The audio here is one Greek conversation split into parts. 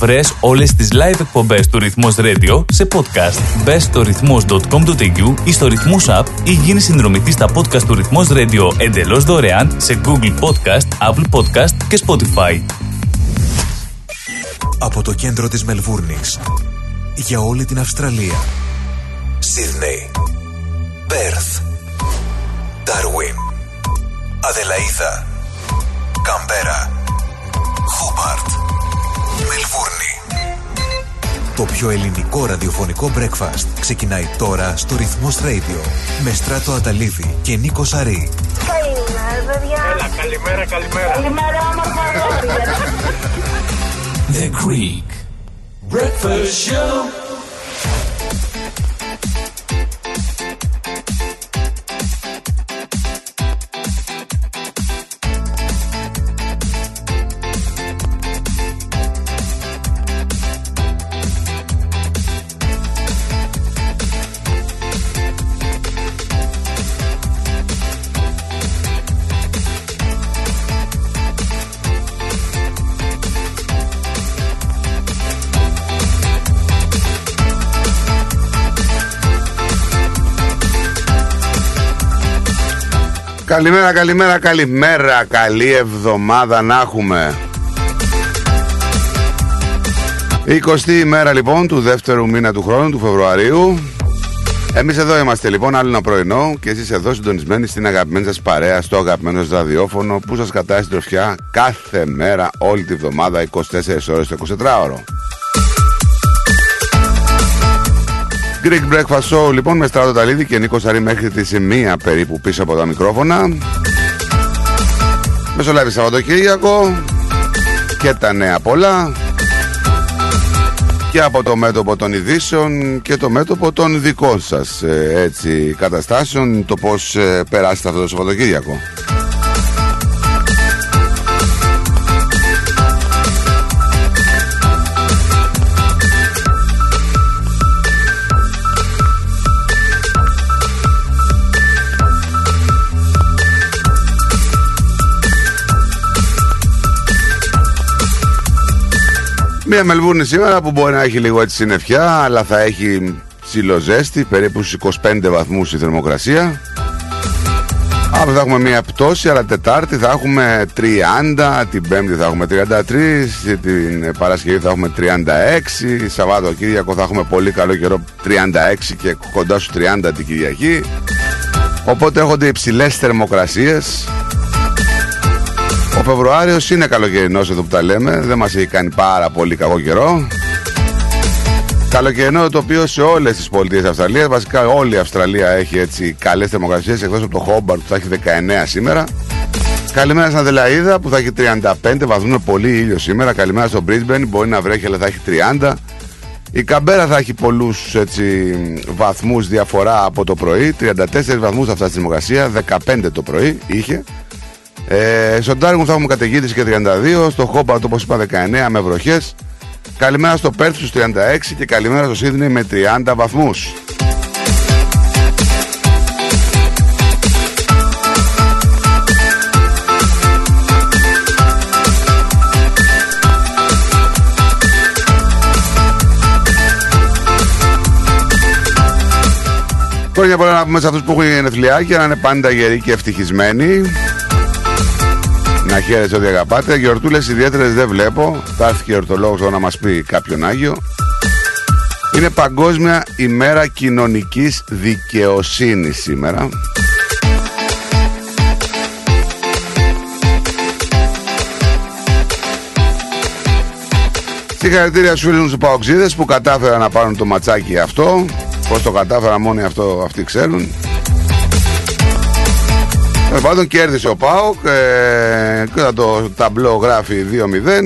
Βρες όλες τις live εκπομπές του Ρυθμός Radio σε podcast. Μπες στο ρυθμός.com.au ή στο Ρυθμός App ή γίνεις συνδρομητής στα podcast του Ρυθμός Radio εντελώς δωρεάν σε Google Podcast, Apple Podcast και Spotify. Από το κέντρο της Μελβούρνης για όλη την Αυστραλία. Σίδνεϊ, Πέρθ, Ντάρουιν, Αδελαίδα, Καμπέρα, Χόμπαρτ, Μελβούρνη. Το πιο ελληνικό ραδιοφωνικό breakfast ξεκινάει τώρα στο Ρυθμός Radio με Στράτο Αταλίδη και Νίκο Σαρή. Καλημέρα, παιδιά. Έλα, καλημέρα, καλημέρα. Καλημέρα, όμορφα αγόρια. The Greek Breakfast Show. Καλημέρα, καλημέρα, καλημέρα. Καλή εβδομάδα να έχουμε. 20η ημέρα λοιπόν του δεύτερου μήνα του χρόνου, του Φεβρουαρίου. Εμείς εδώ είμαστε λοιπόν, άλλο ένα πρωινό και εσείς εδώ συντονισμένοι στην αγαπημένη σας παρέα, στο αγαπημένο σας ραδιόφωνο που σας κατάει στην τροφιά κάθε μέρα, όλη τη βδομάδα, 24 ώρες το 24ωρο. Greek Breakfast Show λοιπόν με Στράτο Ταλίδη και Νίκο Σαρή μέχρι τη σημεία περίπου πίσω από τα μικρόφωνα. Μεσολάβη Σαββατοκύριακο και τα νέα πολλά και από το μέτωπο των ειδήσεων και το μέτωπο των δικών σας ε, έτσι, καταστάσεων το πως ε, περάσετε αυτό το Σαββατοκύριακο. Μια Μελβούρνη σήμερα που μπορεί να έχει λίγο έτσι συννεφιά αλλά θα έχει ψιλοζέστη, περίπου στους 25 βαθμούς η θερμοκρασία. Αύριο θα έχουμε μια πτώση, αλλά Τετάρτη θα έχουμε 30, την Πέμπτη θα έχουμε 33, την Παρασκευή θα έχουμε 36, Σαββάτο Κύριακο θα έχουμε πολύ καλό καιρό 36 και κοντά στους 30 την Κυριακή. Οπότε έχονται υψηλές θερμοκρασίες. Ο Φεβρουάριος είναι καλοκαιρινός εδώ που τα λέμε. Δεν μας έχει κάνει πάρα πολύ κακό καιρό. Καλοκαιρινό το οποίο σε όλες τις πολιτείες Αυστραλίας, βασικά όλη η Αυστραλία έχει έτσι καλές θερμοκρασίες εκτός από το Χόμπαρτ που θα έχει 19 σήμερα. Καλημέρα στην Αδελαίδα που θα έχει 35 βαθμού με πολύ ήλιο σήμερα. Καλημέρα στο Brisbane, μπορεί να βρέχει αλλά θα έχει 30. Η Καμπέρα θα έχει πολλούς βαθμούς διαφορά από το πρωί. 34 βαθμούς θα φτάσει στη θερμοκρασία, 15 το πρωί είχε. Ε, στο Ντάργουν θα έχουμε καταιγίδες και 32, στο Χόμπαρτ όπως είπα 19 με βροχές. Καλημέρα στο Πέρθ στους 36 και καλημέρα στο Σίδνεϊ με 30 βαθμούς. Χρόνια πολλά να πούμε σε αυτούς που έχουν γενεθλιάκια να είναι πάντα γεροί και ευτυχισμένοι. Να χαίρεσαι ό,τι αγαπάτε. Γιορτούλες ιδιαίτερες δεν βλέπω. Θα έρθει και ορθολόγος εδώ να μας πει κάποιον Άγιο. Είναι Παγκόσμια ημέρα κοινωνικής δικαιοσύνης σήμερα. Συγχαρητήρια στους φίλους τους Παοξίδες που κατάφεραν να πάρουν το ματσάκι αυτό. Πώς το κατάφεραν μόνοι αυτό αυτοί ξέρουν. Τέλο πάντων κέρδισε ο Πάοκ ε, και το ταμπλό γράφει 2-0. Ε,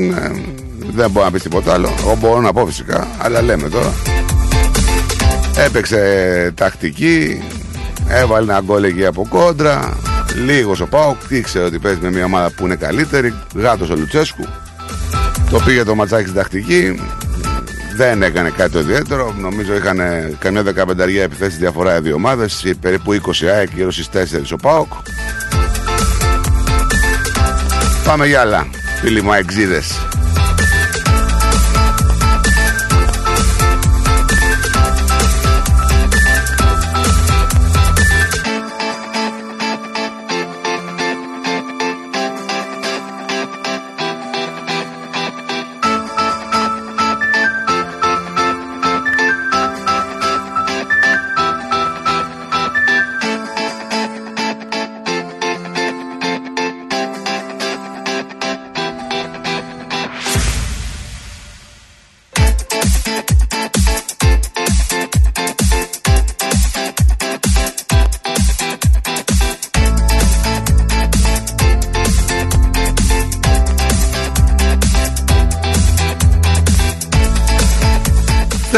δεν μπορώ να πει τίποτα άλλο. Εγώ μπορώ να πω φυσικά, αλλά λέμε τώρα. Έπαιξε τακτική, έβαλε ένα γκολ εκεί από κόντρα. Λίγος ο Πάοκ, ήξερε ότι παίζει με μια ομάδα που είναι καλύτερη. Γάτος ο Λουτσέσκου. Το πήγε το ματσάκι στην τακτική. Δεν έκανε κάτι το ιδιαίτερο. Νομίζω είχαν καμιά δεκαπενταριά επιθέσεις διαφορά οι δύο ομάδες. Περίπου 20 ΑΕΚ, γύρω στις 4 ο Πάοκ. Πάμε για άλλα, φίλοι μου αεξίδες.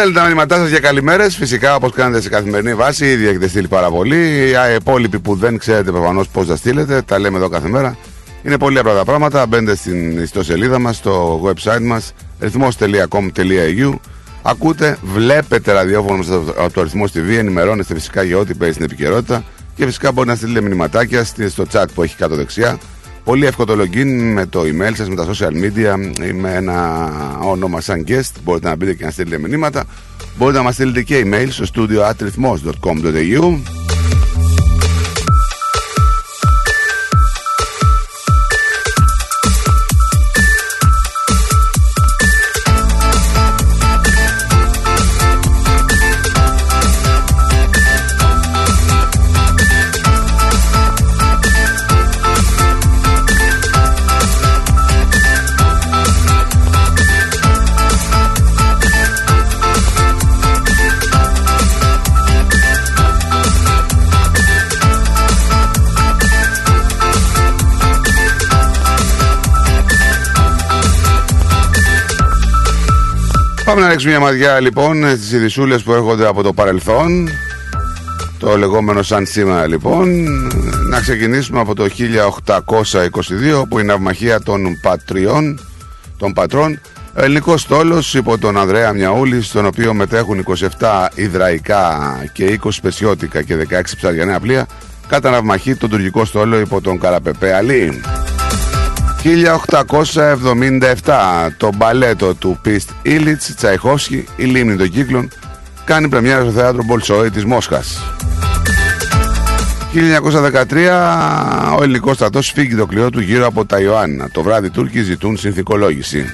Στέλνετε τα μηνύματά σας για καλημέρες. Φυσικά όπως κάνετε σε καθημερινή βάση. Ήδη έχετε στείλει πάρα πολύ. Οι υπόλοιποι που δεν ξέρετε προφανώς πώς θα στείλετε, τα λέμε εδώ κάθε μέρα. Είναι πολύ απλά τα πράγματα. Μπαίνετε στην ιστοσελίδα μας, στο website μας, ρυθμό.com.au. Ακούτε, βλέπετε ραδιόφωνο μας από το αριθμό TV, ενημερώνεστε φυσικά για ό,τι παίζει στην επικαιρότητα και φυσικά μπορείτε να στείλετε μηνυματάκια στο chat που έχει κάτω δεξιά. Πολύ εύκολο το login με το email σας, με τα social media ή με ένα όνομα σαν guest. Μπορείτε να μπείτε και να στείλετε μηνύματα. Μπορείτε να μας στείλετε και email στο studio Πάμε να ρίξουμε μια μαδιά λοιπόν στις ειδισούλες που έρχονται από το παρελθόν. Το λεγόμενο σαν σήμερα λοιπόν. Να ξεκινήσουμε από το 1822 που είναι η ναυμαχία των πατριών Των πατρών. Ελληνικός στόλος υπό τον Ανδρέα Μιαούλη, στον οποίο μετέχουν 27 υδραϊκά και 20 πεσιώτικα και 16 ψαριανέα πλοία, κατά ναυμαχή τον τουρκικό στόλο υπό τον Καραπεπέ Αλή. 1877 το μπαλέτο του Πιστ Ήλιτς Τσαϊχόφσκι «Η λίμνη των κύκλων» κάνει πρεμιέρα στο θέατρο Μπολσόη της Μόσχας. 1913 ο ελληνικός στρατός φύγει το κλειό του γύρω από τα Ιωάννα. Το βράδυ Τούρκοι ζητούν συνθηκολόγηση.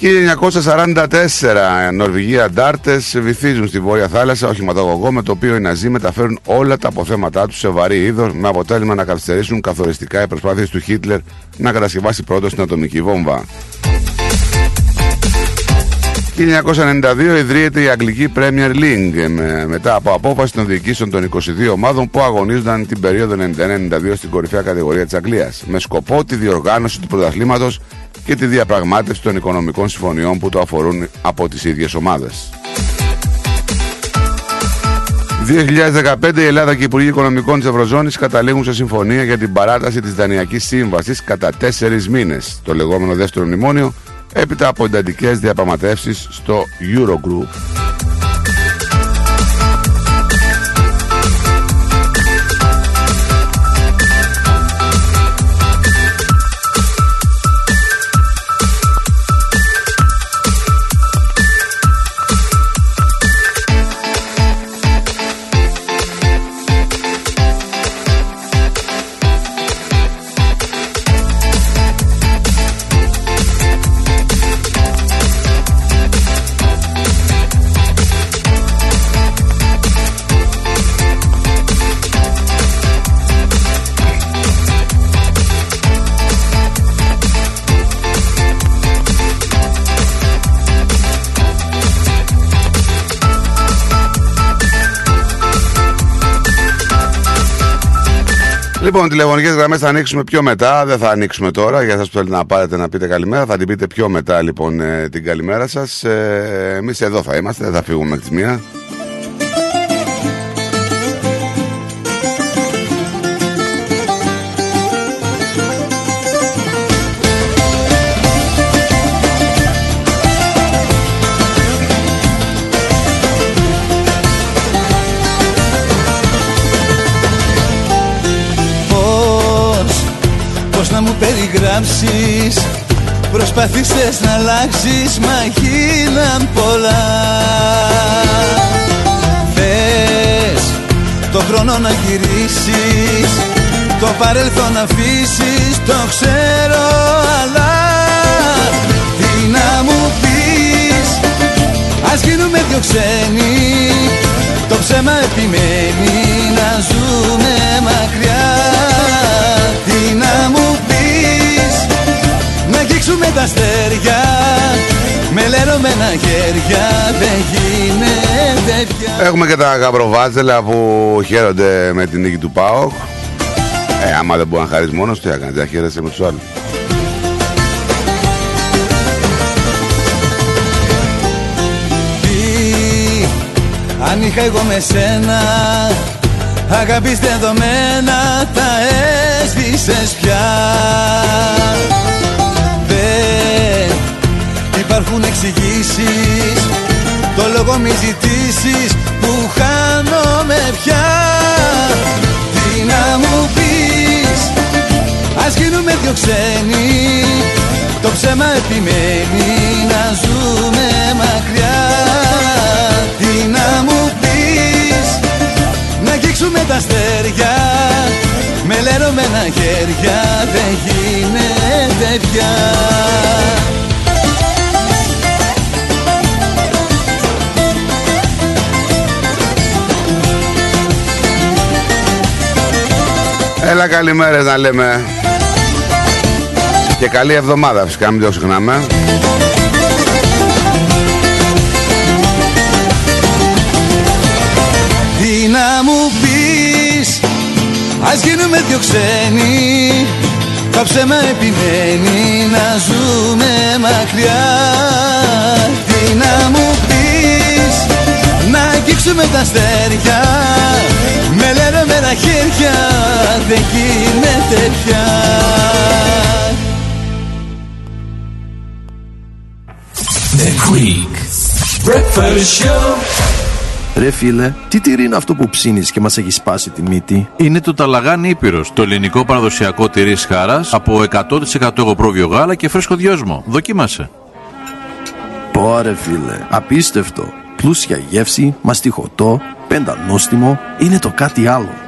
1944 Νορβηγία αντάρτε βυθίζουν στη Βόρεια Θάλασσα οχηματογωγό με το οποίο οι Ναζί μεταφέρουν όλα τα αποθέματά τους σε βαρύ είδος με αποτέλεσμα να καθυστερήσουν καθοριστικά οι προσπάθειες του Χίτλερ να κατασκευάσει πρώτο την ατομική βόμβα. 1992 ιδρύεται η Αγγλική Premier League με, μετά από απόφαση των διοικήσεων των 22 ομάδων που αγωνίζονταν την περίοδο 91-92 στην κορυφαία κατηγορία της Αγγλίας με σκοπό τη διοργάνωση του πρωταθλήματος και τη διαπραγμάτευση των οικονομικών συμφωνιών που το αφορούν από τις ίδιες ομάδες. 2015 η Ελλάδα και οι Υπουργοί Οικονομικών της Ευρωζώνης καταλήγουν σε συμφωνία για την παράταση της Δανειακής Σύμβασης κατά τέσσερις μήνες, το λεγόμενο δεύτερο μνημόνιο, έπειτα από εντατικές διαπραγματεύσεις στο Eurogroup. Λοιπόν, τηλεφωνικές γραμμές θα ανοίξουμε πιο μετά. Δεν θα ανοίξουμε τώρα για εσά που θέλετε να πάρετε να πείτε καλημέρα. Θα την πείτε πιο μετά λοιπόν ε, την καλημέρα σας. Ε, Εμείς εδώ θα είμαστε, δεν θα φύγουμε μέχρι τις μία. Περιγράψεις Προσπαθήσες να αλλάξεις μα γίναν πολλά. Θες το χρόνο να γυρίσεις Το παρέλθον να αφήσεις το ξέρω αλλά Τι να μου πεις. Ας γίνουμε δυο ξένοι Το ψέμα επιμένει να ζούμε μακριά κοιτάξουμε τα αστέρια με λερωμένα χέρια δεν γίνεται πια Έχουμε και τα γαμπροβάτζελα που χαίρονται με την νίκη του ΠΑΟΚ. Ε, άμα δεν μπορεί να χαρείς μόνος, τι έκανε, χαίρεσαι με τους άλλους. Τι, αν είχα εγώ με σένα Αγάπης δεδομένα τα έσβησες πια υπάρχουν εξηγήσεις. Το λόγο μη ζητήσεις που χάνομαι πια. Τι να μου πεις Ας γίνουμε δυο ξένοι. Το ψέμα επιμένει να ζούμε μακριά. Τι να μου πεις Να αγγίξουμε τα αστέρια. Με λερωμένα χέρια Δεν γίνεται πια Έλα καλημέρες να λέμε. Και καλή εβδομάδα φυσικά μην το ξεχνάμε. Τι να μου πεις Ας γίνουμε δυο ξένοι. Τα ψέμα επιμένει να ζούμε μακριά. Τι να μου πεις Να αγγίξουμε τα αστέρια. Με λερωμένα χέρια Δεν γίνεται πια The Greek Breakfast Show. Ρε φίλε, τι τυρί είναι αυτό που ψήνεις και μας έχει σπάσει τη μύτη; Είναι το Ταλαγάνι Ήπειρος, το ελληνικό παραδοσιακό τυρί σχάρας από 100% εγωπρόβιο γάλα και φρέσκο δυόσμο. Δοκίμασε. Πόρε φίλε, απίστευτο. Πλούσια γεύση, μαστιχωτό, πεντανόστιμο, είναι το κάτι άλλο.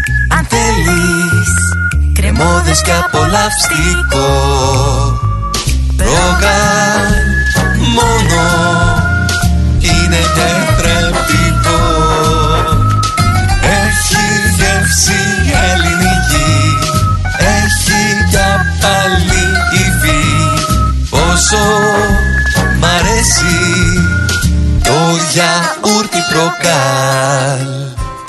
Γιαούρτι, αν θέλεις Κρεμόδες και απολαυστικό. Ρόγαν μόνο Είναι τετρεπτικό. Έχει γεύση ελληνική Έχει για πάλι υφή. Πόσο μ' αρέσει Το γιαούρτι προκάλ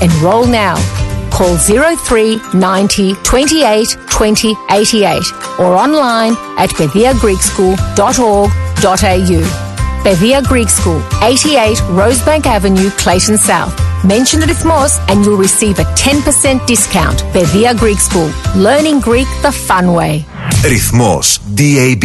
Enroll now. Call 03 90 28 20 88 or online at bediagreekschool.org.au. Bedia Greek School, 88 Rosebank Avenue, Clayton South. Mention the Rithmos and you'll receive a 10% discount. Bedia Greek School, learning Greek the fun way. Ρυθμός DAB+.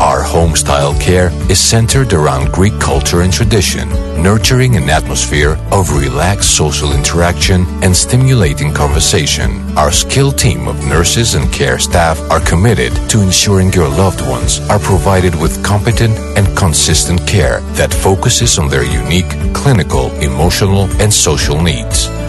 Our home style care is centered around Greek culture and tradition, nurturing an atmosphere of relaxed social interaction and stimulating conversation. Our skilled team of nurses and care staff are committed to ensuring your loved ones are provided with competent and consistent care that focuses on their unique clinical, emotional, and social needs.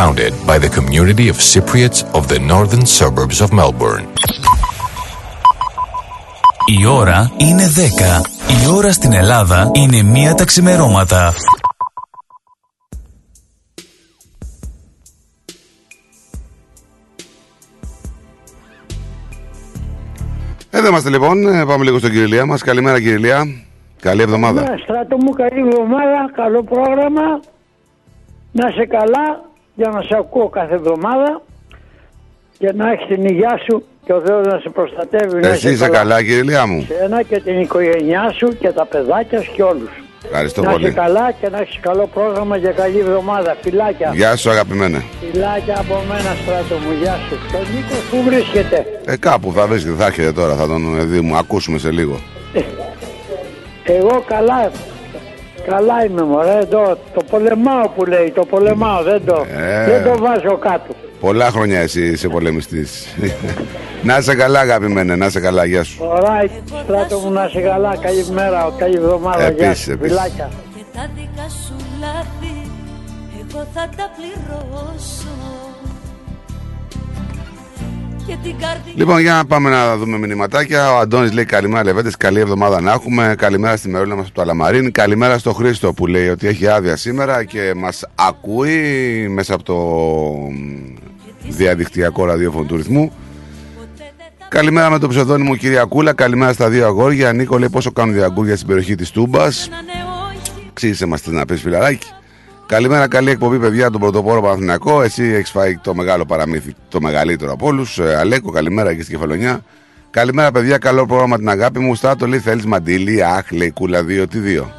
Founded by the community of Cypriots of the northern suburbs of Melbourne. Η ώρα είναι 10. Η ώρα στην Ελλάδα είναι μία τα ξημερώματα. Εδώ είμαστε λοιπόν. Ε, Πάμε λίγο στον κύριο Ηλία μας. Καλημέρα, κύριε Ηλία. Καλή εβδομάδα. Ναι, στράτο μου, καλή εβδομάδα, καλό πρόγραμμα. Να είσαι καλά για να σε ακούω κάθε εβδομάδα και να έχεις την υγεία σου και ο Θεός να σε προστατεύει. να Εσύ είσαι καλά, κύριε Ηλία μου. Σένα και την οικογένειά σου και τα παιδάκια σου και όλους. Ευχαριστώ να πολύ. είσαι καλά και να έχεις καλό πρόγραμμα για καλή εβδομάδα. Φιλάκια. Γεια σου, αγαπημένε. Φιλάκια από μένα, στράτο μου. Γεια σου. Το Νίκο που βρίσκεται; Ε, κάπου θα βρίσκεται, θα έρχεται τώρα, θα τον ε, δει μου. Ακούσουμε σε λίγο. Εγώ καλά, καλά είμαι μωρέ, εδώ, το πολεμάω που λέει, το πολεμάω, δεν το, Ε. δεν το βάζω κάτω. Πολλά χρόνια εσύ είσαι πολεμιστής. να είσαι καλά, αγαπημένε, να είσαι καλά, γεια σου. Ωραία, στράτο μου να είσαι καλά, καλή μέρα, καλή εβδομάδα, γεια Επίσης, σου, επίσης. φιλάκια. Και τα δικά σου λάθη εγώ θα τα πληρώσω Και την καρδιά Λοιπόν, για να πάμε να δούμε μηνυματάκια. Ο Αντώνης λέει καλημέρα, Λεβέντες. Καλή εβδομάδα να έχουμε. Καλημέρα στη Μερούλα μας από το Αλαμαρίν. Καλημέρα στο Χρήστο που λέει ότι έχει άδεια σήμερα και μας ακούει μέσα από το μ, διαδικτυακό ραδιόφωνο του ρυθμού. Καλημέρα με το ψευδόνιμο Κυριακούλα. Καλημέρα στα δύο αγόρια. Νίκο λέει πόσο κάνουν διαγκούρια στην περιοχή της Τούμπας; Ξύσε μας τι να πεις, φιλαράκι. Καλημέρα, καλή εκπομπή, παιδιά, τον πρωτοπόρο Παναθηναϊκό. Εσύ έχεις φάει το μεγάλο παραμύθι, το μεγαλύτερο από όλους. Αλέκο, καλημέρα και στη Κεφαλονιά. Καλημέρα, παιδιά, καλό πρόγραμμα την αγάπη μου. Στάτο λέει θέλει μαντίλι, αχ, λέει κούλα 2 τι 2.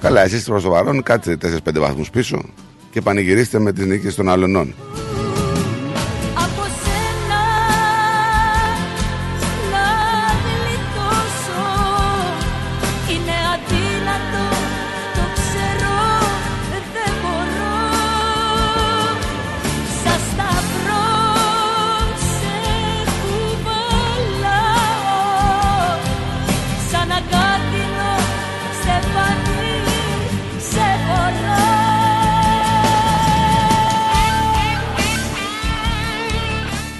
Καλά, εσείς προς το παρόν κάτσε 4-5 βαθμούς πίσω και πανηγυρίστε με τις νίκες των αλωνών.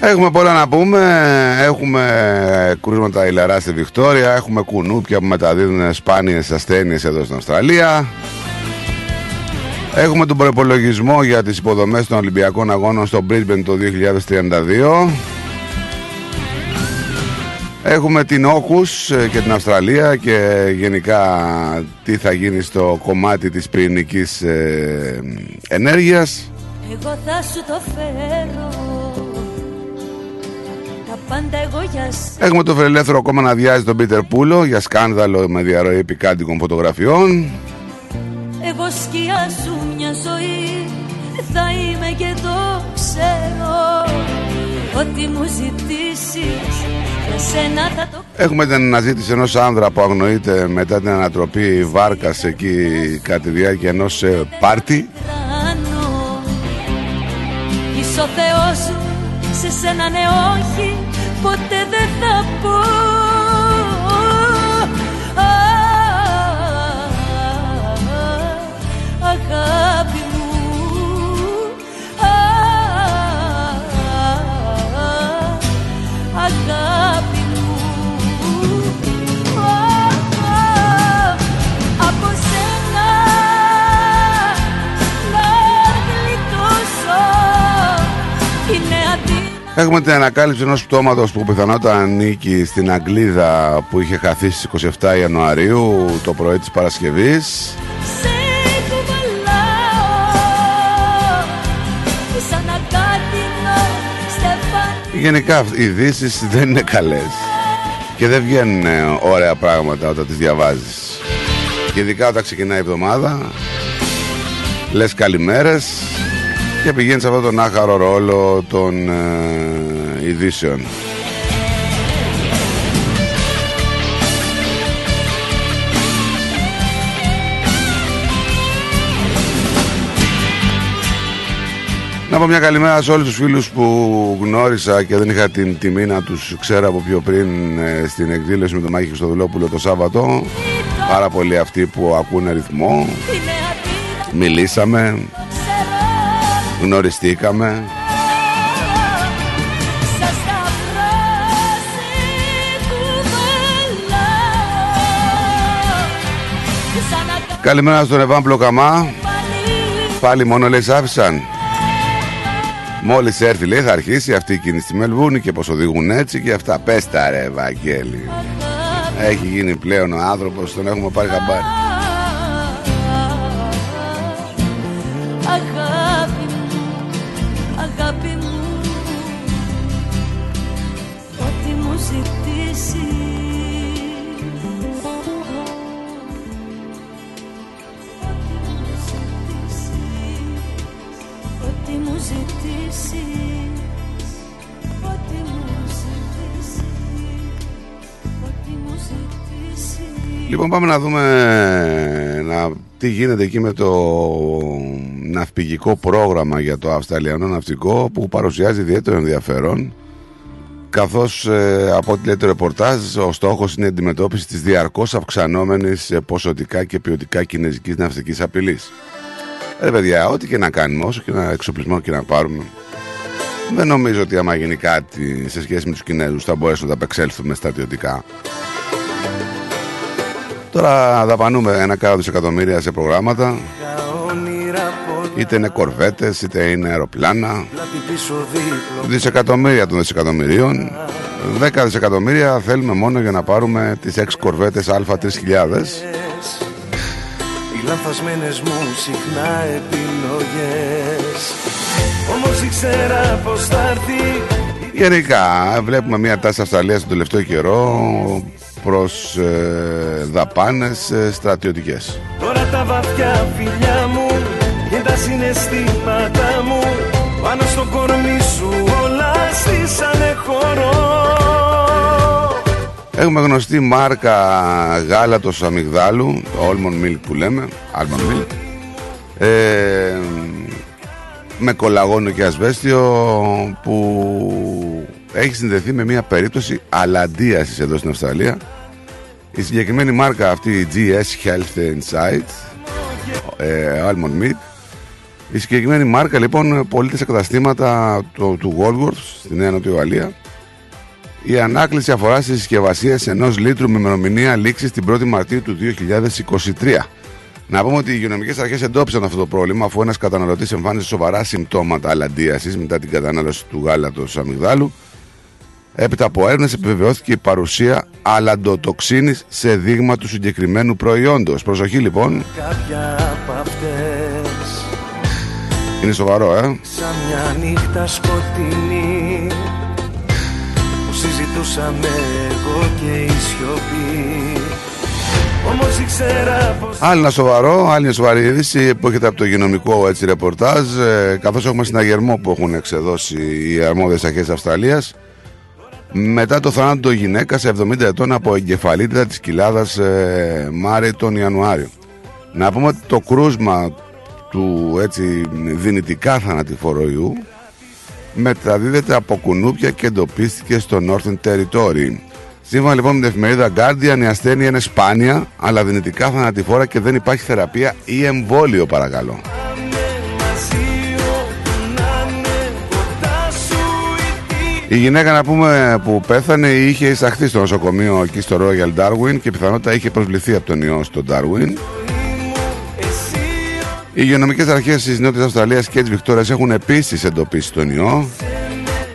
Έχουμε πολλά να πούμε. Έχουμε κρούσματα ηλαράς στη Βικτόρια. Έχουμε κουνούπια που μεταδίδουν σπάνιες ασθένειες εδώ στην Αυστραλία. Έχουμε τον προπολογισμό για τις υποδομές των Ολυμπιακών Αγώνων στο Brisbane το 2032. Έχουμε την Όχους ε, και την Αυστραλία και γενικά τι θα γίνει στο κομμάτι της πυρηνικής ε, ενέργειας. Εγώ θα σου το φέρω Έχουμε το Φιλελεύθερο κόμμα να διάζει τον Πίτερ Πούλο για σκάνδαλο με διαρροή πικάντικων φωτογραφιών. Εγώ σκιά σου μια ζωή Θα είμαι και το ξέρω. Ό,τι μου ζητήσεις Για σένα θα το Έχουμε την αναζήτηση ενός άνδρα που αγνοείται μετά την ανατροπή βάρκας εκεί κατά τη διάρκεια ενός ε, πάρτι. κάνω Είσαι ο Θεός σου Σε σένα ναι όχι Ποτέ δεν θα πω Α, Αγάπη μου Α, Αγάπη Έχουμε την ανακάλυψη ενός πτώματος που πιθανότατα ανήκει στην Αγγλίδα που είχε χαθεί στις 27 Ιανουαρίου το πρωί της Παρασκευής. Σε κουβαλάω Σαν ακάτινο στεφάνι Γενικά οι ειδήσεις δεν είναι καλές και δεν βγαίνουν ε, ωραία πράγματα όταν τις διαβάζεις. Και ειδικά όταν ξεκινάει η εβδομάδα, λες καλημέρες και πηγαίνεις σε αυτόν τον άχαρο ρόλο των ε, ειδήσεων. Να πω μια καλημέρα σε όλους τους φίλους που γνώρισα και δεν είχα την τιμή να τους ξέρω από πιο πριν ε, στην εκδήλωση με τον Μάκη Χριστοδουλόπουλο το Σάββατο. Πάρα πολλοί αυτοί που ακούνε ρυθμό. Μιλήσαμε, γνωριστήκαμε. Καλημέρα στον Εβάν Πλοκαμά. Πάλι μόνο λέει σ' άφησαν. Μόλις έρθει λέει θα αρχίσει αυτή η κίνηση στη Μελβούνη και πως οδηγούν έτσι και αυτά. Πες τα ρε Βαγγέλη. Έχει γίνει πλέον ο άνθρωπος, τον έχουμε πάρει χαμπάρι. Λοιπόν πάμε να δούμε να, τι γίνεται εκεί με το ναυπηγικό πρόγραμμα για το Αυστραλιανό Ναυτικό που παρουσιάζει ιδιαίτερο ενδιαφέρον καθώς ε, από ό,τι λέει το ρεπορτάζ ο στόχος είναι η αντιμετώπιση της διαρκώς αυξανόμενης ε, ποσοτικά και ποιοτικά κινέζικης ναυτικής απειλής. Ρε παιδιά, ό,τι και να κάνουμε, όσο και να εξοπλισμό και να πάρουμε δεν νομίζω ότι άμα γίνει κάτι σε σχέση με τους Κινέζους θα μπορέσουμε να τα απεξέλθουμε στρατιωτικά. Τώρα δαπανούμε ένα κάρος δισεκατομμύρια σε προγράμματα. Είτε είναι κορβέτες είτε είναι αεροπλάνα. Δισεκατομμύρια των δισεκατομμυρίων. 10 δισεκατομμύρια θέλουμε μόνο για να πάρουμε τις 6 κορβέτες Α3000 Οι λανθασμένες μου συχνά επιλογές. Όμως ήξερα πως θα έρθει. Γενικά βλέπουμε μια τάση Αυστραλίας τον τελευταίο καιρό προς ε, δαπάνες ε, στρατιωτικές. Τώρα τα βαθιά φιλιά μου και τα συναισθήματά μου Πάνω στο κορμί σου όλα στήσανε χώρο Έχουμε γνωστή μάρκα γάλατος αμυγδάλου, το almond milk που λέμε, almond milk, ε, με κολαγόνο και ασβέστιο που έχει συνδεθεί με μια περίπτωση αλαντίασης εδώ στην Αυστραλία. Η συγκεκριμένη μάρκα αυτή, η GS Health Insight, ε, almond milk, η συγκεκριμένη μάρκα λοιπόν πωλείται σε καταστήματα του, του Woolworths στη Νέα Νότια Ουαλία η ανάκληση αφορά στις συσκευασίες ενός λίτρου με ημερομηνία λήξη την 1η Μαρτίου του 2023. Να πούμε ότι οι υγειονομικές αρχές εντόπισαν αυτό το πρόβλημα αφού ένας καταναλωτής εμφάνισε σοβαρά συμπτώματα αλαντίασης μετά την κατανάλωση του γάλατος αμυγδάλου. Έπειτα από έρευνες επιβεβαιώθηκε η παρουσία αλαντοτοξίνης σε δείγμα του συγκεκριμένου προϊόντος. Προσοχή λοιπόν. Κάποια από αυτές Είναι σοβαρό, ε. Σαν μια νύχτα σκοτεινή Που συζητούσαμε εγώ και η σιωπή Όμως ήξερα πως Άλλη ένα σοβαρό, άλλη μια σοβαρή είδηση που έχετε από το υγειονομικό έτσι, ρεπορτάζ. Ε, Καθώς έχουμε συναγερμό που έχουν εξεδώσει οι αρμόδιες αρχές Αυστραλίας. Μετά το θάνατο γυναίκα σε 70 ετών από εγκεφαλίτιδα της κοιλάδας ε, Μάρη τον Ιανουάριο. Να πούμε ότι το κρούσμα του έτσι δυνητικά θανατηφόρου ιού μεταδίδεται από κουνούπια και εντοπίστηκε στο Northern Territory. Σύμφωνα λοιπόν με την εφημερίδα Guardian, η ασθένεια είναι σπάνια, αλλά δυνητικά θανατηφόρα και δεν υπάρχει θεραπεία ή εμβόλιο, παρακαλώ. Η γυναίκα να πούμε που πέθανε είχε εισαχθεί στο νοσοκομείο εκεί στο Royal Darwin και πιθανότατα είχε προσβληθεί από τον ιό στο Darwin. Οι υγειονομικές αρχές της Νότιας Αυστραλίας και της Βικτόριας έχουν επίσης εντοπίσει τον ιό.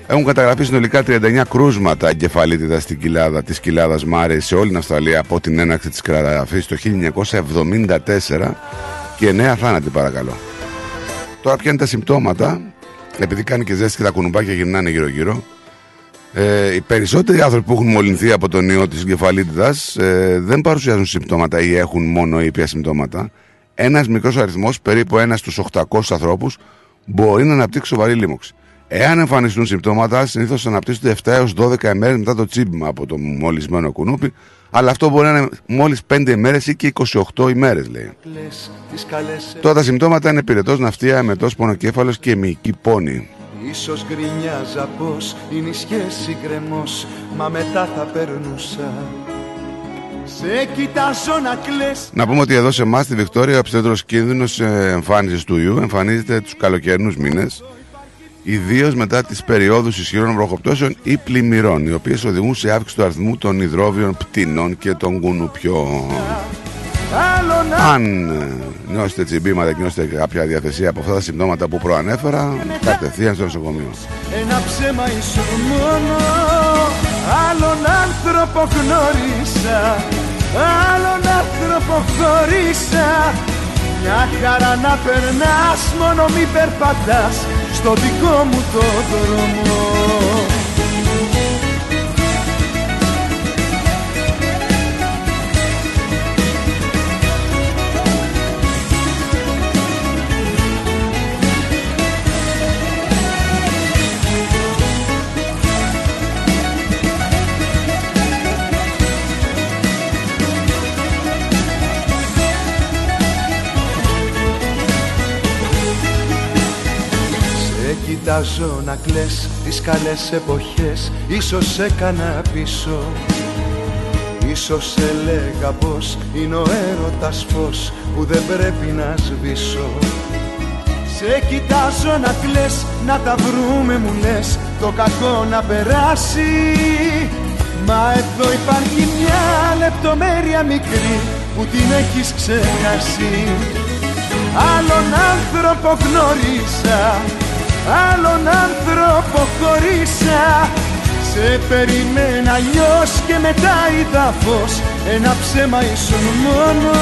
Έχουν καταγραφεί συνολικά 39 κρούσματα εγκεφαλίτιδας στην κοιλάδα της κοιλάδας Μάρη σε όλη την Αυστραλία από την έναρξη της καταγραφής το 1974 και 9 θάνατοι παρακαλώ. Τώρα ποια είναι τα συμπτώματα, επειδή κάνει και ζέστη και τα κουνουμπάκια γυρνάνε γύρω-γύρω. Ε, οι περισσότεροι άνθρωποι που έχουν μολυνθεί από τον ιό της εγκεφαλίτιδας ε, δεν παρουσιάζουν συμπτώματα ή έχουν μόνο ήπια συμπτώματα. Ένας μικρός αριθμός, περίπου ένας στους 800 ανθρώπους, μπορεί να αναπτύξει σοβαρή λίμωξη. Εάν εμφανιστούν συμπτώματα, συνήθως αναπτύσσονται 7 έως 12 ημέρες μετά το τσίμπημα από το μολυσμένο κουνούπι, αλλά αυτό μπορεί να είναι μόλις 5 ημέρες ή και 28 ημέρες, λέει. Τώρα τα συμπτώματα είναι πυρετός, ναυτία, εμετό, πονοκέφαλος και μυϊκή πόνη. Ίσως γκρινιάζα πως είναι η σχέση κρεμός Μα μετά θα περνούσα Σε κοιτάζω να κλαις Να πούμε ότι εδώ σε εμάς στη Βικτόρια ο ψευδρό κίνδυνος εμφάνιση του ιού εμφανίζεται τους καλοκαιρινούς μήνες, ιδίως μετά τις περιόδους ισχυρών βροχοπτώσεων ή πλημμυρών, οι οποίες οδηγούν σε αύξηση του αριθμού των υδρόβιων πτηνών και των κουνουπιών. Αν ε, νιώσετε τσιμπήματα και νιώσετε κάποια διαθεσία από αυτά τα συμπτώματα που προανέφερα, κατευθείαν στο νοσοκομείο. Ένα ψέμα ήσουν μόνο Άλλον άνθρωπο γνώρισα Άλλον άνθρωπο γνώρισα Μια χαρά να περνάς Μόνο μη περπατάς Στο δικό μου το δρόμο κοιτάζω να κλαις τις καλές εποχές. Ίσως έκανα πίσω Ίσως έλεγα πως είναι ο έρωτας φως Που δεν πρέπει να σβήσω. Σε κοιτάζω να κλαις Να τα βρούμε μου λες Το κακό να περάσει. Μα εδώ υπάρχει μια λεπτομέρεια μικρή Που την έχεις ξεχάσει. Άλλον άνθρωπο γνώρισα Άλλον άνθρωπο χωρίσα. Σε περιμένα αλλιώς και μετά είδα φως. Ένα ψέμα ήσουν μόνο.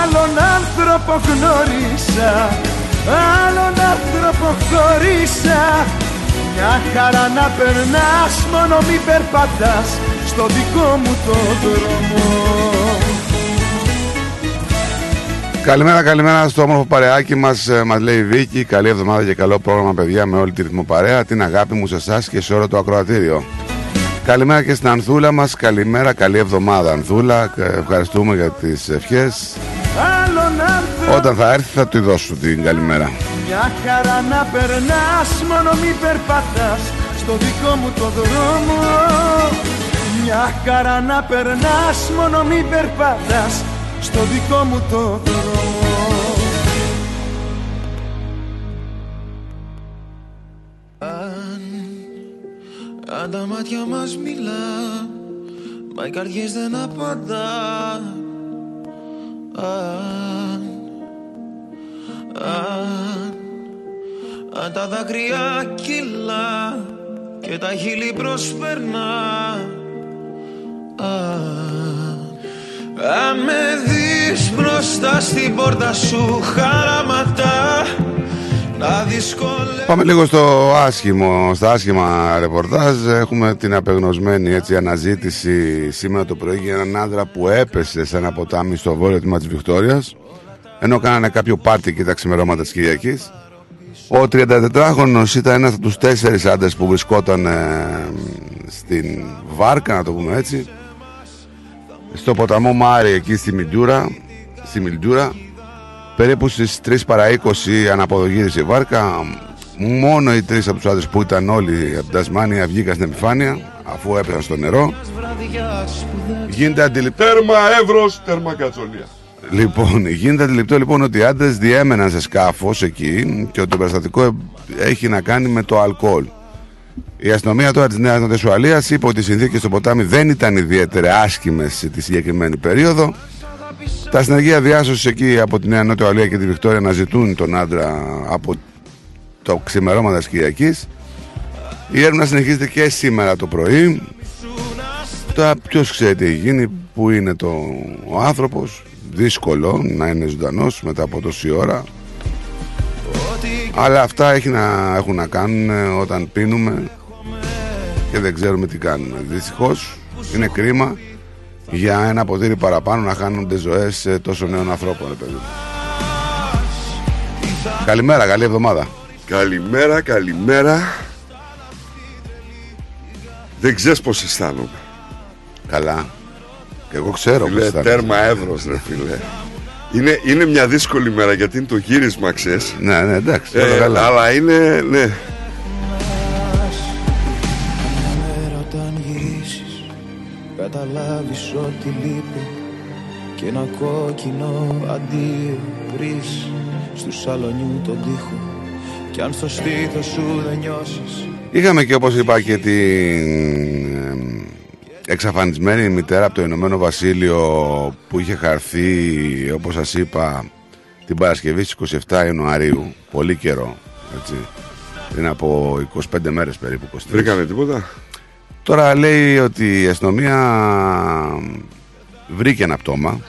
Άλλον άνθρωπο γνώρισα Άλλον άνθρωπο χωρίσα. Μια χαρά να περνάς μόνο μη περπατάς. Στο δικό μου το δρόμο Καλημέρα, καλημέρα στο όμορφο παρεάκι μας. Μας λέει η Βίκη. Καλή εβδομάδα και καλό πρόγραμμα, παιδιά, με όλη τη ρυθμό παρέα. Την αγάπη μου σε εσάς και σε όλο το ακροατήριο. Καλημέρα και στην Ανθούλα μας. Καλημέρα, καλή εβδομάδα, Ανθούλα. Ε, Ευχαριστούμε για τις ευχές. Άλλον άνθρωπο Όταν θα έρθει, θα του δώσω την καλημέρα. Μια χαρά να περνάς μόνο μη περπατάς Στο δικό μου το δρόμο Μια χαρά να περνάς μόνο μη περπατάς Στο δικό μου το δρόμο Αν τα μάτια μας μιλά Μα οι καρδιές δεν απαντά. Αν, αν, αν τα δάκρυα κυλά Και τα χείλη προσπερνά. Αν, αν με δεις μπροστά στην πόρτα σου χαραματά Να δυσκολεύει Πάμε λίγο στο άσχημο, στα άσχημα ρεπορτάζ. Έχουμε την απεγνωσμένη έτσι, αναζήτηση σήμερα το πρωί για έναν άντρα που έπεσε σε ένα ποτάμι στο βόρειο τμήμα της Βικτόριας ενώ κάνανε κάποιο πάρτι και τα ξημερώματα της Κυριακής. Ο 34χρονος ήταν ένας από τους τέσσερις άντρες που βρισκόταν ε, στην βάρκα, να το πούμε έτσι, στο ποταμό Μάρι εκεί στη Μιντούρα, στη Μιλντούρα περίπου στις 3 παρα 20 αναποδογύρισε η βάρκα μόνο οι τρεις από τους άντρες που ήταν όλοι από την Τασμάνια βγήκαν στην επιφάνεια αφού έπεσαν στο νερό γίνεται αντιληπτό Τέρμα Εύρος, τέρμα Κατσονία. Λοιπόν, γίνεται αντιληπτό λοιπόν ότι οι άντρες διέμεναν σε σκάφος εκεί και ότι το περιστατικό έχει να κάνει με το αλκοόλ. Η αστυνομία τώρα της Νέας Νοτιοαλία είπε ότι οι συνθήκες στο ποτάμι δεν ήταν ιδιαίτερα άσχημε τη συγκεκριμένη περίοδο. Τα συνεργεία διάσωση εκεί από τη Νέα Νότια Ουαλία και τη Βικτόρια να ζητούν τον άντρα από το ξημερώματα της Κυριακής. Η έρευνα συνεχίζεται και σήμερα το πρωί. Τώρα ποιος ξέρει τι έχει γίνει, που είναι το, ο άνθρωπος. Δύσκολο να είναι ζωντανός μετά από τόση ώρα. Αλλά αυτά έχει να, έχουν να κάνουν ε, όταν πίνουμε και δεν ξέρουμε τι κάνουμε. Δυστυχώς είναι κρίμα για ένα ποτήρι παραπάνω να χάνονται ζωές ε, τόσο νέων ανθρώπων. ρε παιδί μου. Καλημέρα, καλή εβδομάδα. Καλημέρα, καλημέρα. Δεν ξέρεις πως αισθάνομαι. Καλά. Και εγώ ξέρω Φίλε, πως αισθάνεσαι. τέρμα εύρος ρε φίλε. Είναι, είναι μια δύσκολη μέρα γιατί είναι το γύρισμα, ξέρεις. Ναι, ναι, εντάξει. Ε, όλα καλά. αλλά είναι, ναι. Καταλάβεις ότι λείπει Και ένα κόκκινο αντίο βρεις Στου σαλονιού τον τοίχο Κι αν στο στήθος σου δεν νιώσεις Είχαμε και όπως είπα και την εμ, εξαφανισμένη μητέρα από το Ηνωμένο Βασίλειο που είχε χαρθεί όπως σας είπα την Παρασκευή στις 27 Ιανουαρίου πολύ καιρό έτσι, πριν από 25 μέρες περίπου 23. Βρήκανε τίποτα; Τώρα λέει ότι η αστυνομία βρήκε ένα πτώμα.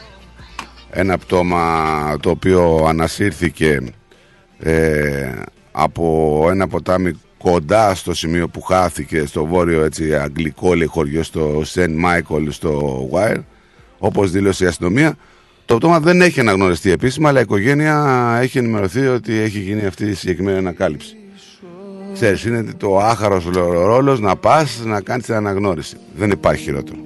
Ένα πτώμα το οποίο ανασύρθηκε ε, από ένα ποτάμι κοντά στο σημείο που χάθηκε στο βόρειο έτσι, αγγλικό λέει, χωριό στο Σεν Μάικολ στο Wire. Όπως δήλωσε η αστυνομία το πτώμα δεν έχει αναγνωριστεί επίσημα αλλά η οικογένεια έχει ενημερωθεί ότι έχει γίνει αυτή η συγκεκριμένη ανακάλυψη Ξέρεις, είναι το άχαρος ρόλος να πας να κάνεις την αναγνώριση. Δεν υπάρχει χειρότερο.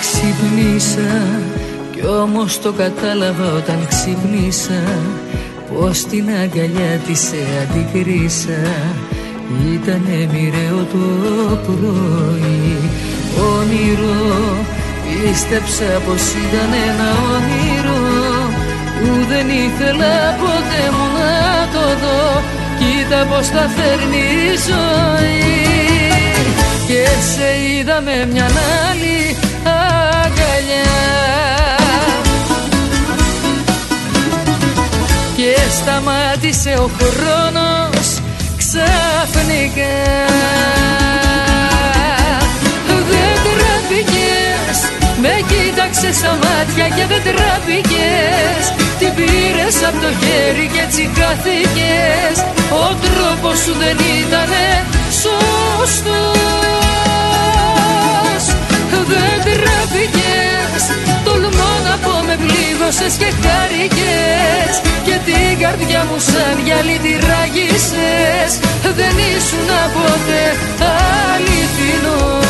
Ξυπνήσα κι όμως το κατάλαβα όταν ξυπνήσα Πως την αγκαλιά της σε αντικρίσα Ήτανε μοιραίο το πρωί. Όνειρο Πίστεψα πως ήταν ένα όνειρο. Που δεν ήθελα ποτέ μου να το δω. Κοίτα πως τα φέρνει η ζωή. Και σε είδα με μια άλλη αγκαλιά. Και σταμάτησε ο χρόνος ξαφνικά. Δεν τραπήκες Με κοίταξες στα μάτια και δεν τραπήκες. Την πήρες από το χέρι και έτσι χάθηκες Ο τρόπος σου δεν ήτανε σωστός. Δεν τραπήκες. Τολμώ να πω με πλήγωσες και χάρηκες Και την καρδιά μου σαν γυαλί τη ράγισες Δεν ήσουν ποτέ αληθινός.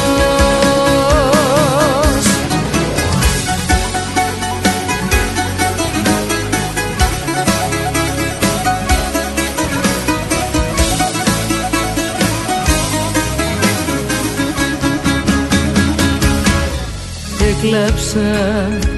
Έκλαψα,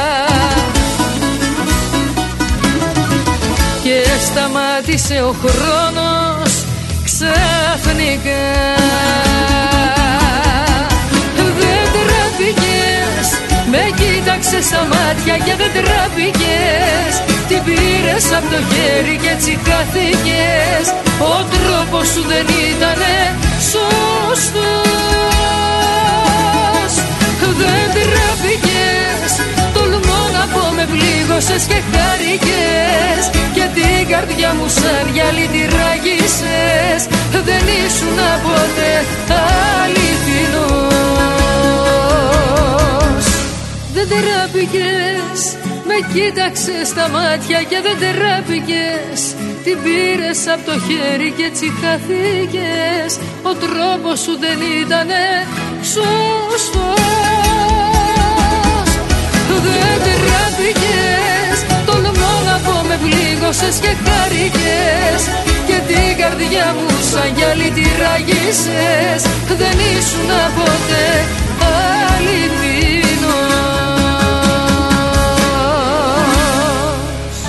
σταμάτησε ο χρόνος ξαφνικά. Δεν τραπήκες Με κοίταξε στα μάτια και δεν τραπήκες Την πήρες από το χέρι και έτσι χάθηκες. Ο τρόπος σου δεν ήτανε σωστός. Δεν τραπήκες Τολμώ να πω με πλήγωσες και χάρηκες Και την καρδιά μου σαν γυαλί τη ράγισες Δεν ήσουν ποτέ αληθινός. Δεν τραπήκες Με κοίταξες στα μάτια και δεν τράπηκες. Την πήρες από το χέρι και έτσι χαθήκες. Ο τρόπος σου δεν ήτανε σωστός Δεν τράπηκες Τολμώ να πω με πλήγωσες και χάρηκες. Και την καρδιά μου σαν γυαλί τη ράγισες Δεν ήσουν ποτέ αληθινός.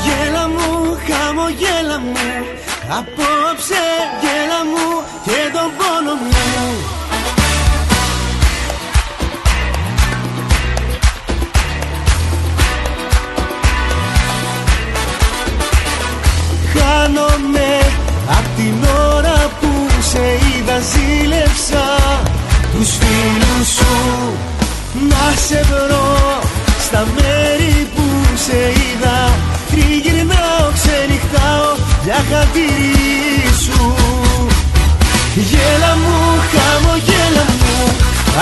Γέλα μου, χαμογέλα μου Απόψε γέλα μου. Και τον πόνο ζήλεψα Τους φίλους σου. Να σε βρω Στα μέρη που σε είδα. Τριγυρνάω, ξενυχτάω για χατήρι σου. Γέλα μου, χαμογέλα μου.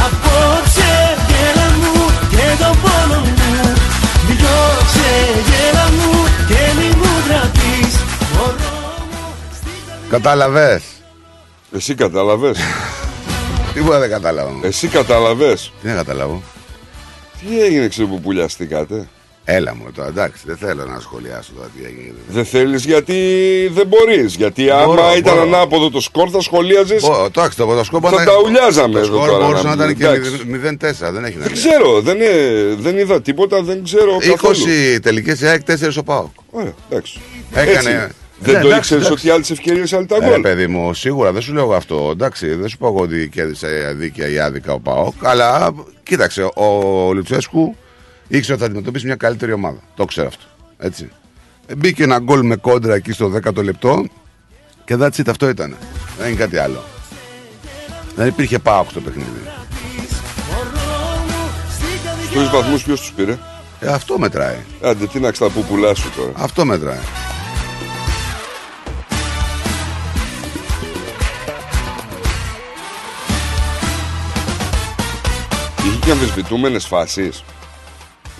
Απόψε γέλα μου και τον πόνο μου. Διώξε γέλα μου και μη μου τραπείς. Κατάλαβες. Εσύ κατάλαβες. Τίποτα δεν κατάλαβα. Εσύ κατάλαβες; Τι να καταλάβω. Τι έγινε, ξέρω που πουλιαστήκατε; Έλα μου τώρα, εντάξει, δεν θέλω να σχολιάσω τώρα τι έγινε. Δεν θέλεις γιατί δεν μπορείς. Γιατί άμα Μπορώ, ήταν μπορώ. ανάποδο το σκορ θα σχολίαζες. Ω, Εντάξει, το, το σκόπ Θα τα ουλιάζαμε Το εδώ σκορ τώρα, μπορούσε να να ήταν πούμε, και εντάξει. 0-4, δεν έχει να Δεν λέει. ξέρω, δεν, ε, δεν είδα τίποτα, δεν ξέρω 20 καθόλου. τελικές η ΑΕΚ, 4 ο ΠΑΟΚ. Ωραία, εντάξει. Έκανε- Έτσι. Ναι, Δεν το εντάξει, ήξερες εντάξει. ότι άλλες ευκαιρίες άλλοι τα Ε, γκολ. παιδί μου, σίγουρα δεν σου λέω αυτό. Εντάξει, δεν σου πω εγώ ότι κέρδισε δίκαια ή άδικα ο ΠΑΟΚ. Αλλά κοίταξε, ο Λουτσέσκου ήξερε ότι θα αντιμετωπίσει μια καλύτερη ομάδα. Το ξέρω αυτό. Έτσι. Ε, Μπήκε ένα γκολ με κόντρα εκεί στο 10ο λεπτό και that's it, αυτό ήταν. Δεν είναι κάτι άλλο. Δεν υπήρχε ΠΑΟΚ στο παιχνίδι. Του βαθμούς ποιος τους πήρε; Ε, αυτό μετράει. Άντε, τι να ξαποπουλά σου τώρα. Αυτό μετράει. Και αμφισβητούμενες φάσεις.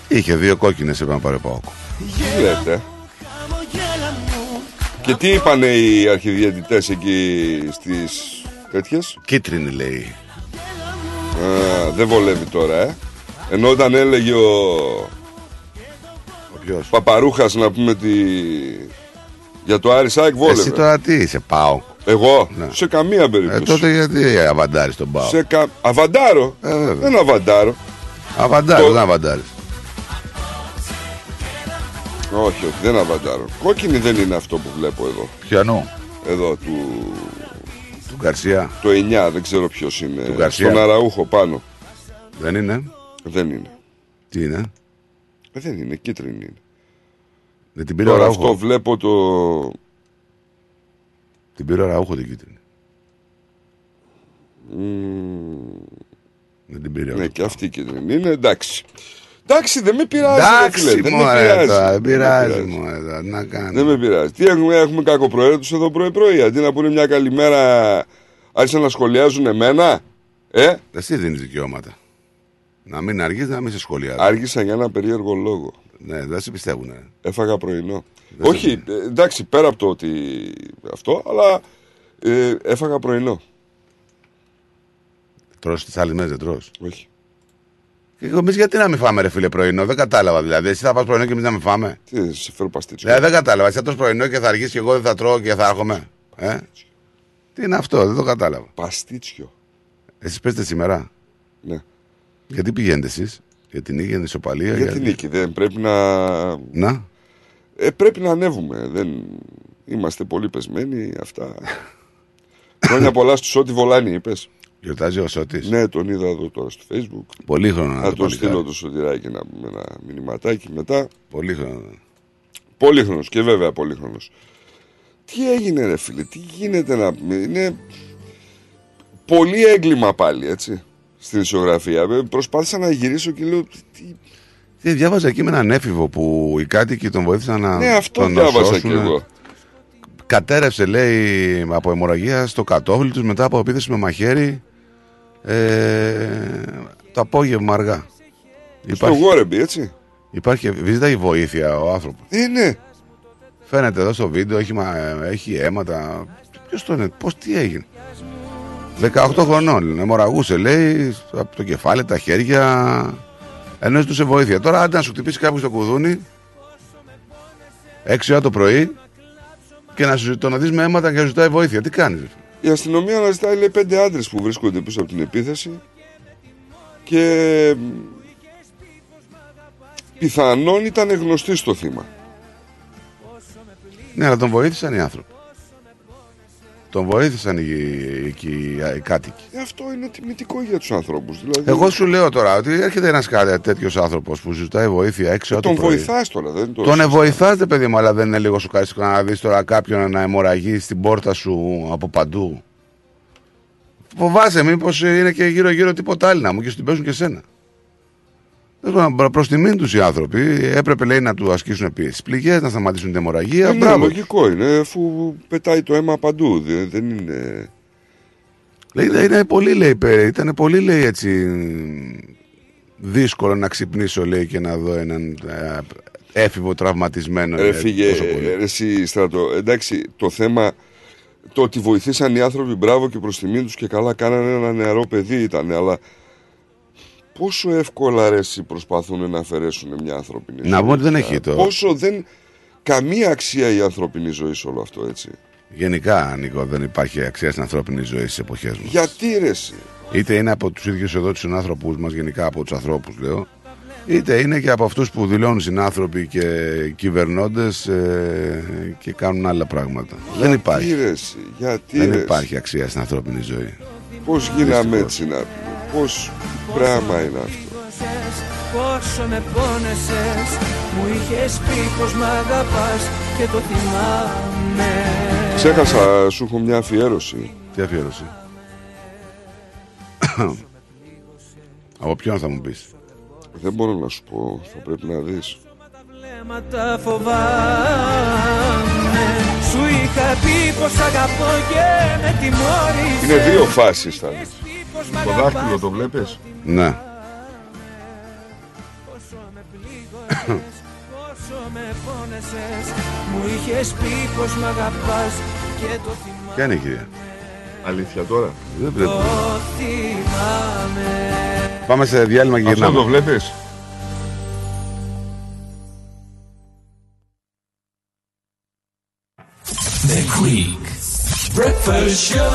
Είχε δύο κόκκινες έπρεπε να πάρει ο ΠΑΟΚ. Τι λέτε; Και τι είπανε οι αρχιδιαιτητές εκεί στις τέτοιες; Κίτρινη λέει. Α, δεν βολεύει τώρα, ε. Ενώ όταν έλεγε ο, Ποιος; Παπαρούχας να πούμε τη... για το Άρη Σάικ βόλευε. Εσύ τώρα τι είσαι, ΠΑΟΚ. Εγώ, Ναι. σε καμία Ε, περίπτωση. τότε γιατί αβαντάρεις τον ΠΑΟΚ. Σε κα... Αβαντάρω. Ε, βέβαια. δεν αβαντάρω. Αβαντάρεις, Το- δεν αβαντάρεις. Όχι, όχι, δεν αβαντάρω. Κόκκινη δεν είναι αυτό που βλέπω εδώ. Ποιανού, Εδώ του, του Γκαρσία. το 9, δεν ξέρω ποιος είναι. Του Γκαρσία. Στον Αραούχο πάνω. Δεν είναι; Δεν είναι. Τι είναι; Ε, δεν είναι, κίτρινη είναι. Δεν την πήρε ο Τώρα Ραούχο. αυτό βλέπω το. Την πήρε ο Ραούχο την κίτρινη. Μμμ, Δεν την πήρε ο Ναι, και αυτή κίτρινη είναι εντάξει. Εντάξει, δεν με πειράζει. ρε φίλε, Εντάξει, δεν με μωρέ, πειράζει. τώρα, δεν Δεν με πειράζει, πειράζει. μωρέ, τώρα, να κάνει. Δεν με πειράζει. Τι έχουμε, έχουμε κακοπροαίρετου εδώ πρωί-πρωί. Αντί να πούνε μια καλημέρα, άρχισαν να σχολιάζουν εμένα. Ε, Εσύ δίνεις δικαιώματα. Να μην αργείς, να μην σε σχολιάζει. άργησα για ένα περίεργο λόγο. Ναι, δεν σε πιστεύουν. Έφαγα πρωινό. Δεν Όχι, ε, εντάξει, πέρα από το ότι αυτό, αλλά ε, έφαγα πρωινό. Τρως τις άλλες μέρες, δεν τρως; Όχι. Και εμείς γιατί να μην φάμε, ρε φίλε, πρωινό; Δεν κατάλαβα δηλαδή. Εσύ θα πας πρωινό και εμείς να μην φάμε; Τι, σε φέρω παστίτσιο. Δηλαδή δεν κατάλαβα. Εσύ θα τρως πρωινό και θα αργήσει και εγώ δεν θα τρώω και θα έρχομαι. Ε; Τι είναι αυτό, δεν το κατάλαβα. Παστίτσιο. Εσείς παίζετε σήμερα; Ναι. Γιατί πηγαίνετε εσείς, Για την νίκη, για την ισοπαλία. Για την νίκη. Δεν πρέπει να. Να. Ε, πρέπει να ανέβουμε. Δεν... Είμαστε πολύ πεσμένοι. Αυτά. Χρόνια πολλά στου Ό,τι Βολάνη, είπες. Γιορτάζει ο Σωτής. Ναι, τον είδα εδώ τώρα στο facebook. Πολύ χρόνο να Θα το τον παλικάρι. στείλω το σωτηράκι να πούμε ένα μηνυματάκι μετά. Πολύ χρόνο. Πολύχρονος και βέβαια πολύχρονος. Τι έγινε ρε φίλε, τι γίνεται να πούμε, είναι πολύ έγκλημα πάλι έτσι στην ισογραφία. Ε, Προσπάθησα να γυρίσω και λέω τι... Τι διάβαζα εκεί με έναν έφηβο που οι κάτοικοι τον βοήθησαν να Ναι αυτό τον διάβασα σώσουν. κι εγώ. Κατέρευσε λέει από αιμορραγία στο κατόφλι τους μετά από επίθεση με μαχαίρι ε, το απόγευμα αργά. Στο Γόρεμπι έτσι. Υπάρχει, ζητάει βοήθεια ο άνθρωπος. Ε, ναι. Φαίνεται εδώ στο βίντεο, έχει, μα, έχει αίματα. Ποιος το είναι, πώς τι έγινε; 18 χρονών, αιμορραγούσε λέει, από το κεφάλι, τα χέρια. Ενώ ζητούσε βοήθεια. Τώρα, άντε να σου χτυπήσει κάποιος το κουδούνι, 6 ώρα το πρωί, και να σου το να δεις με αίματα και να σου ζητάει βοήθεια. Τι κάνεις. Η αστυνομία αναζητάει λέει πέντε άντρες που βρίσκονται πίσω από την επίθεση και μ, πιθανόν ήταν γνωστοί στο θύμα. Ναι, αλλά τον βοήθησαν οι άνθρωποι. Τον βοήθησαν οι, οι, οι, οι κάτοικοι. Ε, αυτό είναι τιμητικό για τους ανθρώπους. Δηλαδή, Εγώ σου λέω τώρα ότι έρχεται ένας τέτοιος άνθρωπος που ζητάει βοήθεια έξω από τον το πρωί. βοηθάς τώρα, δεν το. Τον βοηθάτε, παιδί μου, αλλά δεν είναι λίγο σοκαριστικό να δεις τώρα κάποιον να αιμορραγεί στην πόρτα σου από παντού. Φοβάσαι, μήπως είναι και γύρω-γύρω τίποτα άλλο να μου και στην παίζουν και σένα. Προς τιμήν τους οι άνθρωποι έπρεπε λέει να του ασκήσουν πίεση. Πληγές, να σταματήσουν την αιμορραγία. Ε, ναι, Μπράβο. λογικό είναι, αφού πετάει το αίμα παντού. Δεν, δεν είναι. Λέει, είναι πολύ, λέει, πέ- ήταν πολύ, λέει, έτσι, δύσκολο να ξυπνήσω, λέει, και να δω έναν ε, έφηβο τραυματισμένο. Ρε ε, φύγε, τόσο πολύ. ρε, εσύ στρατό. Εντάξει, το θέμα. Το ότι βοηθήσαν οι άνθρωποι, μπράβο και προς τιμήν τους και καλά κάνανε ένα νεαρό παιδί ήταν, αλλά πόσο εύκολα ρε, εσύ προσπαθούν να αφαιρέσουν μια ανθρώπινη Να ζωή. πούμε ότι δεν έχει το- Πόσο δεν. Καμία αξία η ανθρώπινη ζωή σε όλο αυτό, έτσι. Γενικά, Νίκο, δεν υπάρχει αξία στην ανθρώπινη ζωή στις εποχές μας. Γιατί ρε, εσύ; Είτε είναι από τους ίδιους εδώ τους συνάνθρωπους μας, γενικά από τους ανθρώπους, λέω, είτε είναι και από αυτούς που δηλώνουν συνάνθρωποι και κυβερνώντες και κάνουν άλλα πράγματα. δεν υπάρχει. Γιατί, ρε, εσύ, γιατί, δεν ρε, εσύ; υπάρχει αξία στην ανθρώπινη ζωή. Πώς γίναμε Δυστυχώς. έτσι να πούμε; Πώς πράγμα είναι αυτό. Πόσο με πόνεσες Μου είχες πει πως μ' αγαπάς Και το θυμάμαι Ξέχασα, σου έχω μια αφιέρωση. Τι αφιέρωση; από ποιον θα μου πεις; Δεν μπορώ να σου πω, θα πρέπει να δεις. Βλέμματα φοβάμαι Σου είχα πει πως αγαπώ και με τιμώρησες Είναι δύο φάσεις θα δεις. Το δάχτυλο το βλέπεις; Ναι. Πόσο με πόνεσες Μου είχες πει πως μ' αγαπάς Και το θυμάμαι Ποια είναι η κυρία; Αλήθεια τώρα; Δεν βλέπω. Το θυμάμαι Πάμε σε διάλειμμα και Αυτό γυρνάμε. το βλέπεις; The Greek Breakfast Show.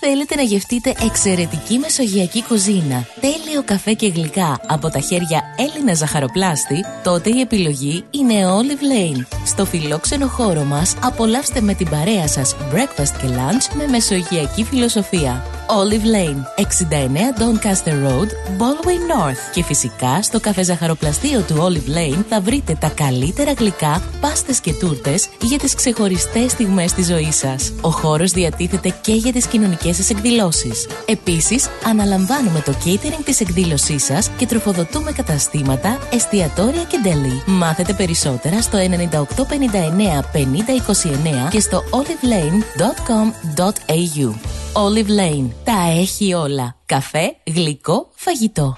θέλετε να γευτείτε εξαιρετική μεσογειακή κουζίνα, τέλειο καφέ και γλυκά από τα χέρια Έλληνα ζαχαροπλάστη, τότε η επιλογή είναι Olive Lane. Στο φιλόξενο χώρο μας απολαύστε με την παρέα σας breakfast και lunch με μεσογειακή φιλοσοφία. Olive Lane, 69 Doncaster Road, Baldwin North. Και φυσικά στο καφέ ζαχαροπλαστείο του Olive Lane θα βρείτε τα καλύτερα γλυκά, πάστες και τούρτες για τις ξεχωριστές στιγμές της ζωής σας. Ο χώρος διατίθεται και για τις κοινωνικές σας εκδηλώσεις. Επίσης, αναλαμβάνουμε το catering της εκδήλωσής σας και τροφοδοτούμε καταστήματα, εστιατόρια και deli. Μάθετε περισσότερα στο 9859 5029 και στο olivelane.com.au. Olive Lane. Τα έχει όλα. Καφέ, γλυκό, φαγητό.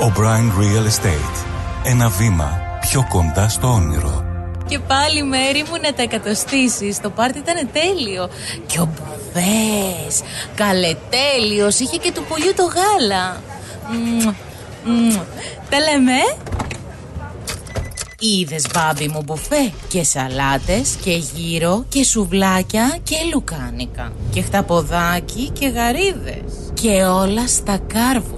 O'Brien Real Estate. Ένα βήμα πιο κοντά στο όνειρο. Και πάλι μέρη μου να τα εκατοστήσεις. Το πάρτι ήταν τέλειο. Και ο Μπουβές. Καλετέλειος. Είχε και του πουλιού το γάλα. Μμμ, μμμ. Τα λέμε. Ε; Είδες μπάμπι μου μπουφέ; Και σαλάτες και γύρο Και σουβλάκια και λουκάνικα. Και χταποδάκι και γαρίδες. Και όλα στα κάρβουνα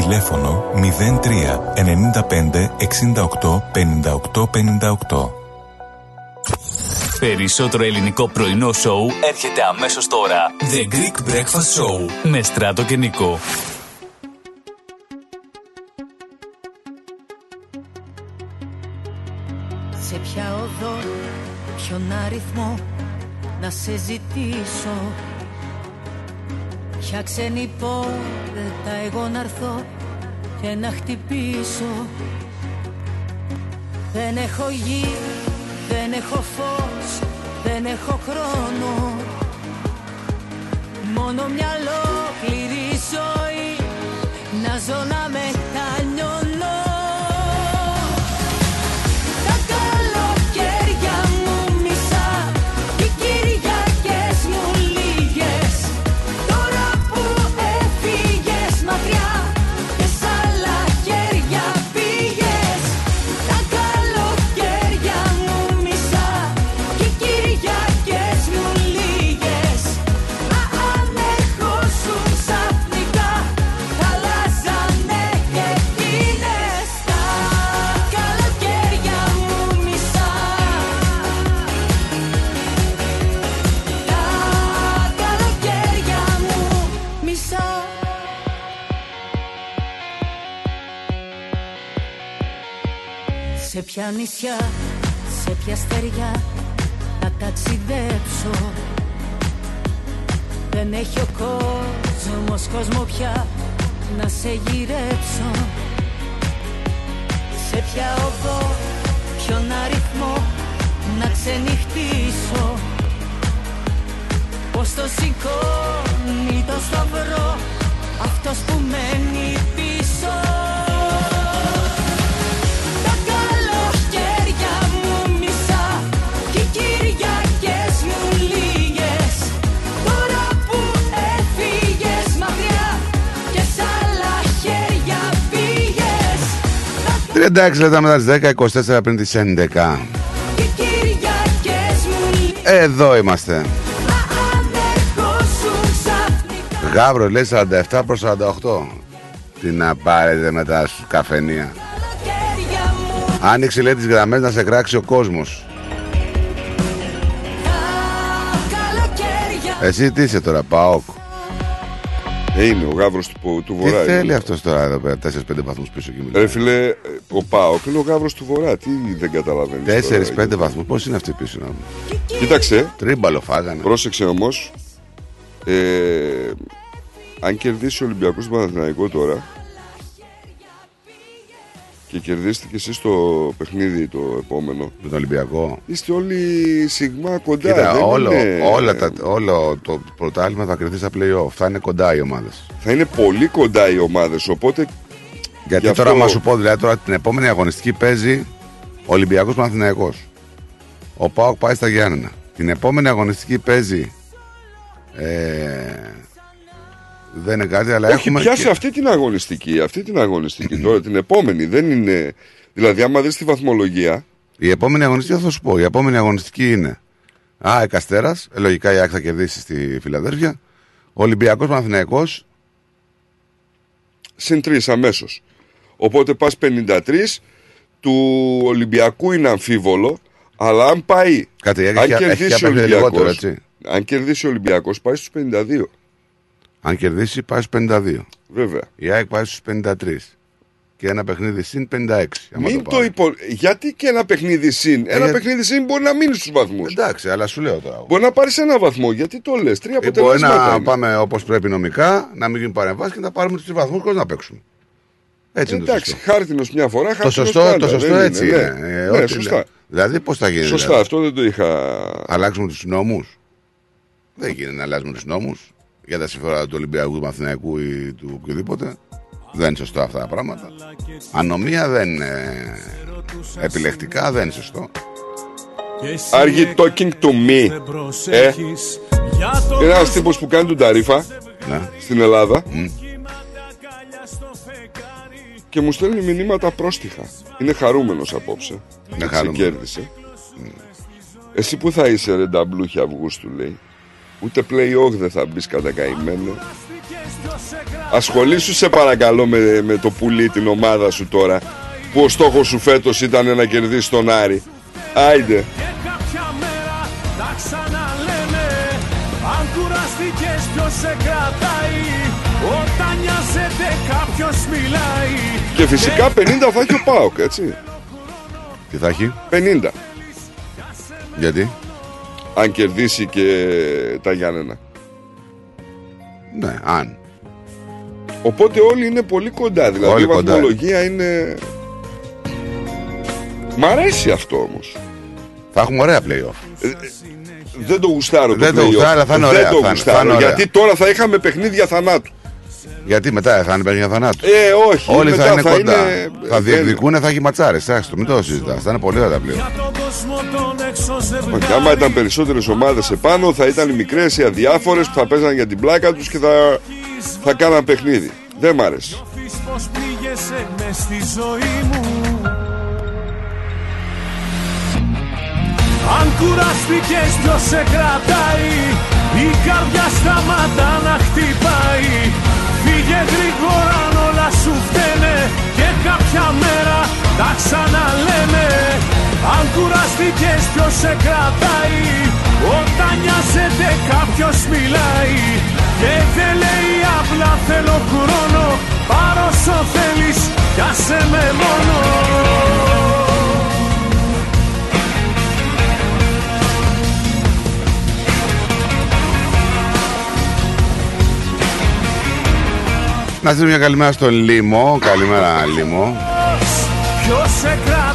Τηλέφωνο 03 95 68 58 58. Περισσότερο ελληνικό πρωινό σοου έρχεται αμέσως τώρα. The Greek Breakfast Show με Στράτο και Νικό. Σε ποια οδό, ποιον αριθμό να σε ζητήσω Ποια ξένη πόρτα εγώ να έρθω και να χτυπήσω. Δεν έχω γη, δεν έχω φως, δεν έχω χρόνο. Μόνο μια ολόκληρη ζωή. Να ζω να μετανιώνω ποια νησιά, σε ποια στεριά να ταξιδέψω. Δεν έχει ο κόσμος κόσμο πια να σε γυρέψω. Σε ποια οδό, ποιον αριθμό να ξενυχτήσω. Πώς το σηκώνει το σταυρό αυτός που μένει πίσω 36 λεπτά μετά τις 10, 24 πριν τις 11. και οι Κυριακές μου λίγες Εδώ είμαστε. Ερχόσουν ξαφνικά Γάβρο λέει 47 προς 48. Τι να πάρετε μετά σου καφενεία. Άνοιξε λέει τις γραμμές να σε κράξει ο κόσμος. καλοκαίρια Εσύ τι είσαι τώρα, ΠΑΟΚ. Ε, είναι ο γάβρος του, του Τι Βορρά. θέλει είναι. αυτός τώρα εδώ πέρα, 4-5 βαθμούς πίσω και μιλάει. Ρε φίλε, ο Πάοκ είναι ο γάβρος του Βορρά. Τι δεν καταλαβαίνεις. 4-5 βαθμούς, πώς είναι αυτοί πίσω να μου. Κοίταξε. Τρίμπαλο φάγανε. Πρόσεξε όμως. Ε, αν κερδίσει ο Ολυμπιακός του Παναθηναϊκό τώρα και κερδίσετε και εσεί το παιχνίδι το επόμενο. Με τον Ολυμπιακό. Είστε όλοι σιγμά κοντά. Κοίτα, δεν όλο, είναι- όλα τα, όλο το πρωτάθλημα θα κρυθεί στα play-off. Θα είναι κοντά οι ομάδες. Θα είναι πολύ κοντά οι ομάδες. Οπότε. Γιατί γι' τώρα, αυτό- μα σου πω, δηλαδή τώρα την επόμενη αγωνιστική παίζει ο Ολυμπιακός Παναθυναϊκό. Ο Πάοκ πάει στα Γιάννενα. Την επόμενη αγωνιστική παίζει. Ε, δεν είναι κάτι, αλλά Όχι, έχουμε. πιάσε και- αυτή την αγωνιστική. Αυτή την αγωνιστική τώρα, την επόμενη. Δεν είναι. Δηλαδή, άμα δεις τη βαθμολογία. Η επόμενη αγωνιστική θα σου πω. Η επόμενη αγωνιστική είναι. Α, Εκαστέρα. Ε, λογικά η ΑΕΚ θα κερδίσει στη Φιλαδέλφια. Ο Ολυμπιακός Παναθυναϊκό. συν 3 αμέσως. Οπότε πας 53 του Ολυμπιακού είναι αμφίβολο, αλλά αν πάει. Κάτι, έχει- αν έχει κερδίσει ο απέχει Ολυμπιακό. λιγότερο, έτσι. Αν κερδίσει ο Ολυμπιακός, πάει στους 52. Αν κερδίσεις, πάει στου 52. Βέβαια. Η ΑΕΚ πάει στους 53. Και ένα παιχνίδι συν 56. άμα Μην το το πάρει. υπο... Γιατί και ένα παιχνίδι συν. Ένα για- παιχνίδι συν μπορεί να μείνει στους βαθμούς. Εντάξει, αλλά σου λέω τώρα. Μπορεί να πάρεις ένα βαθμό. Γιατί το λες. Τρία Ε, Μπορεί αποτελέσματα. να είναι. πάμε όπως πρέπει νομικά, να μην γίνει παρεμβάσεις και να πάρουμε τους βαθμούς χωρίς να παίξουμε. Έτσι είναι το Εντάξει, σωστό. χάρτινος μια φορά, Το χάρτινος σωστό, πάντα, το σωστό δεν έτσι είναι. είναι. Ναι, Ε, ναι, ό,τι σωστά. λέω. Δηλαδή, πώς θα γίνει. Σωστά, δηλαδή; αυτό δεν το είχα. Αλλάξουμε τους νόμους; Δεν γίνεται να αλλάζουμε τους νόμους για τα συμφέροντα του Ολυμπιακού, του Μαθηναϊκού ή του οποιοδήποτε. Δεν είναι σωστό αυτά τα πράγματα. Ανομία δεν είναι. Επιλεκτικά δεν είναι σωστό. Are you talking to me? Ε, είναι ένας τύπος που κάνει τον Ταρίφα Ναι. στην Ελλάδα και μου στέλνει μηνύματα πρόστιχα. Είναι χαρούμενος απόψε. Είναι Και χαρούμενος. ξεκέρδισε. Εσύ που θα είσαι ρε νταμπλούχη Αυγούστου λέει. Ούτε play-off δεν θα μπεις κατά καημένο. Ασχολήσου σε παρακαλώ με, με το πουλί την ομάδα σου τώρα που ο στόχος σου φέτος ήταν να κερδίσεις τον Άρη. Άιντε. Κάποια μέρα τα ξαναλέμε Αν κουραστικές ποιος σε κρατάει Όταν νοιάζεται κάποιος μιλάει Και φυσικά 50 θα έχει ο Πάοκ, έτσι. Τι θα έχει, 50. γιατί; Αν κερδίσει και τα Γιάννενα. Ναι, αν. Οπότε όλοι είναι πολύ κοντά. Δηλαδή Όλοι η κοντά. βαθμολογία είναι. Μ' αρέσει αυτό όμως. Θα έχουμε ωραία playoff. Δεν το γουστάρω Δεν το το play-off. γουστάρω, αλλά θα είναι Δεν ωραία, το θα είναι- γουστάρω, θα είναι ωραία. Γιατί τώρα θα είχαμε παιχνίδια θανάτου. Γιατί μετά θα είναι παιχνίδια θανάτου. Ε, όχι. Όλοι μετά θα είναι κοντά. είναι- Θα δεν- διεκδικούν, θα έχει ματσάρες. Άστο, μην το συζητάς. Θα είναι πολύ ωραία πλέον. Τον κόσμο τον έξω Όχι, ζευγάρι άμα ήταν περισσότερες ομάδες επάνω, θα ήταν οι μικρές, οι αδιάφορες που θα παίζαν για την πλάκα τους και θα, θα κάναν παιχνίδι. Δεν μ' άρεσε. Πεις πως πήγεσαι μες στη ζωή μου Αν κουραστικές ποιος σε κρατάει; Η καρδιά σταματά να χτυπάει Φύγε γρήγορα αν όλα σου φταίνε Και κάποια μέρα τα ξαναλέμε αν κουραστήκες ποιος σε κρατάει; Όταν νοιάζεται κάποιος μιλάει. Και δεν λέει απλά θέλω χρόνο Πάρ' όσο θέλεις κι με μόνο Να στείλω μια καλημέρα στον Λίμο. Καλημέρα Λίμο. Ποιος σε κρατάει;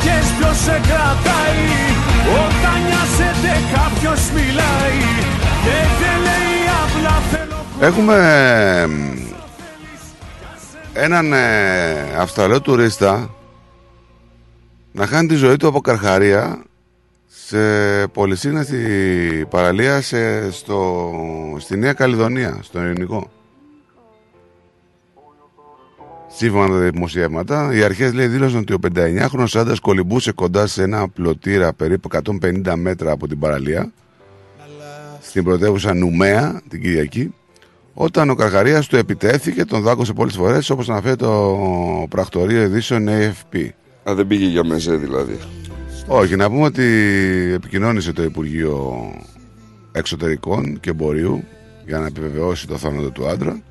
Κουραστήκες ποιος σε κρατάει. Όταν νοιάζεται κάποιος μιλάει. Και δεν λέει απλά θέλω Έχουμε εμ, έναν ε, Αυστραλό τουρίστα να χάνει τη ζωή του από καρχαρία σε πολυσύνατη παραλία σε, στο, στη Νέα Καλλιδονία, στον Ελληνικό. Σύμφωνα με τα δημοσιεύματα, οι αρχές λέει δήλωσαν ότι ο 59χρονο άντρας κολυμπούσε κοντά σε ένα πλωτήρα περίπου 150 μέτρα από την παραλία στην πρωτεύουσα Νουμέα την Κυριακή όταν ο Καρχαρίας του επιτέθηκε, τον δάκωσε πολλές φορές όπως αναφέρει το πρακτορείο ειδήσεων AFP. Α, δεν πήγε για μεζέ δηλαδή. Όχι, να πούμε ότι επικοινώνησε το Υπουργείο Εξωτερικών και Εμπορίου για να επιβεβαιώσει το θάνατο του άντρα.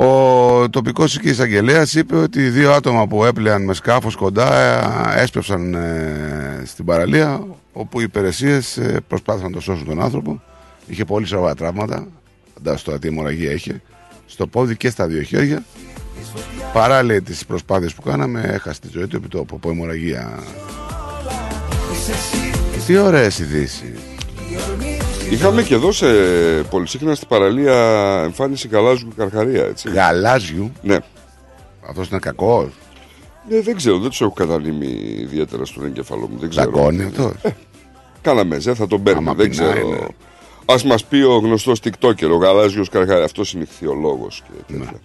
Ο τοπικός εκεί εισαγγελέας είπε ότι οι δύο άτομα που έπλεαν με σκάφος κοντά ε, έσπευσαν ε, στην παραλία όπου οι υπηρεσίες προσπάθησαν να το σώσουν τον άνθρωπο. Είχε πολύ σοβαρά τραύματα. Φαντάζομαι τώρα τι αιμορραγία είχε. Στο πόδι και στα δύο χέρια. Παρά λέει τις προσπάθειες που κάναμε, έχασε τη ζωή του επί τόπου από αιμορραγία. Τι ωραίες ειδήσεις. Είχαμε και εδώ σε πολυσύχνα στην παραλία εμφάνιση γαλάζιου καρχαρία, έτσι. Γαλάζιου. Ναι. Αυτός είναι κακός. Ναι, δεν ξέρω, δεν τους έχω κατανείμει ιδιαίτερα στον εγκεφαλό μου. Δεν ξέρω. Δαγκώνει αυτός. Κάναμε ζε, θα τον παίρνουμε. Άμα Δεν πεινάει, ξέρω. ναι. Α μας πει ο γνωστός TikToker, ο γαλάζιος καρχαρία. Αυτός είναι ηχθειολόγος και Ναι. τέτοια.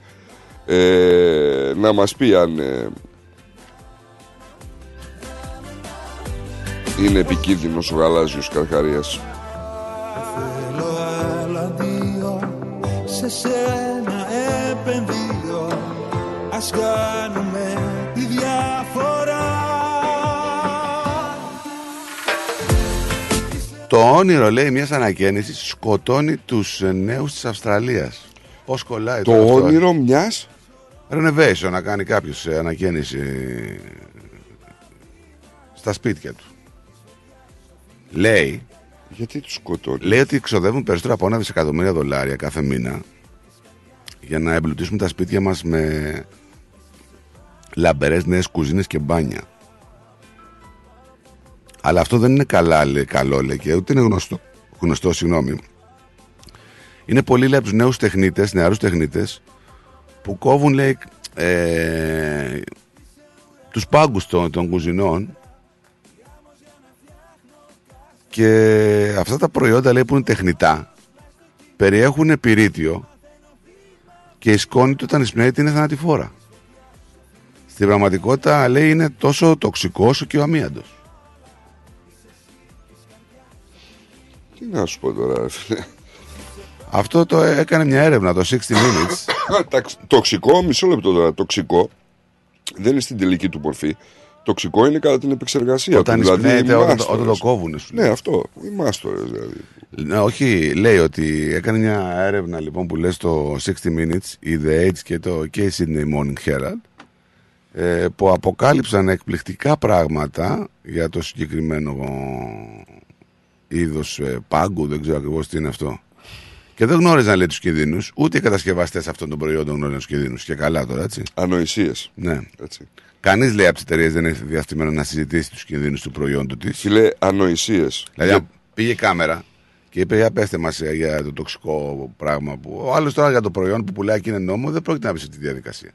Ε, να μας πει αν. ε, είναι επικίνδυνος ο γαλάζιος καρχαρίας Θέλω άλλα δύο Σε σένα επενδύω Ας κάνουμε τη διαφορά Το όνειρο λέει μιας ανακαίνιση σκοτώνει τους νέους της Αυστραλίας. Πώς κολλάει Το τώρα αυτό, όνειρο μιας Renovation να κάνει κάποιος ανακαίνιση στα σπίτια του. Λέει. Γιατί τους σκοτώνεις; Λέει ότι ξοδεύουν περισσότερα από ένα δισεκατομμύρια δολάρια κάθε μήνα για να εμπλουτίσουμε τα σπίτια μας με λαμπερές νέες κουζίνες και μπάνια. Αλλά αυτό δεν είναι καλά, λέει, καλό, λέει, και ούτε είναι γνωστό, γνωστό συγγνώμη. Είναι πολλοί λέει, από τους νέους τεχνίτες, νεαρούς τεχνίτες, που κόβουν, λέει, ε, τους πάγκους των, των κουζινών και αυτά τα προϊόντα, λέει, που είναι τεχνητά, περιέχουν πυρίτιο και η σκόνη του όταν εισπνέεται είναι θανατηφόρα. Στην πραγματικότητα, λέει, είναι τόσο τοξικό όσο και ο αμύαντος. Τι να σου πω τώρα ρε φίλε Αυτό το έκανε μια έρευνα, το 60 Minutes. Τα- Τοξικό, μισό λεπτό τώρα Τοξικό δεν είναι στην τελική του μορφή Τοξικό είναι κατά την επεξεργασία Όταν του, δηλαδή εισπνέεται, οι όταν, το- μάστορες. όταν το κόβουν. Σου Ναι αυτό, οι μάστορες δηλαδή Ναι, όχι, λέει ότι έκανε μια έρευνα λοιπόν που λέει στο 60 Minutes, η The Age και, το, και η Sydney Morning Herald, ε, που αποκάλυψαν εκπληκτικά πράγματα για το συγκεκριμένο είδος ε, πάγκου, δεν ξέρω ακριβώς τι είναι αυτό. Και δεν γνώριζαν λέει τους κινδύνους, ούτε οι κατασκευαστές αυτών των προϊόντων γνώριζαν τους κινδύνους. Και καλά τώρα, έτσι. Ανοησίες Ναι. έτσι. Κανείς λέει από τις εταιρείες δεν έχει διαστημένο να συζητήσει τους κινδύνους του προϊόντου της. Φίλε, ανοησίες Δηλαδή, πήγε κάμερα και είπε: Για πέστε μας για το τοξικό πράγμα που. Ο άλλος τώρα για το προϊόν που πουλάει και είναι νόμο δεν πρόκειται να πει τη διαδικασία.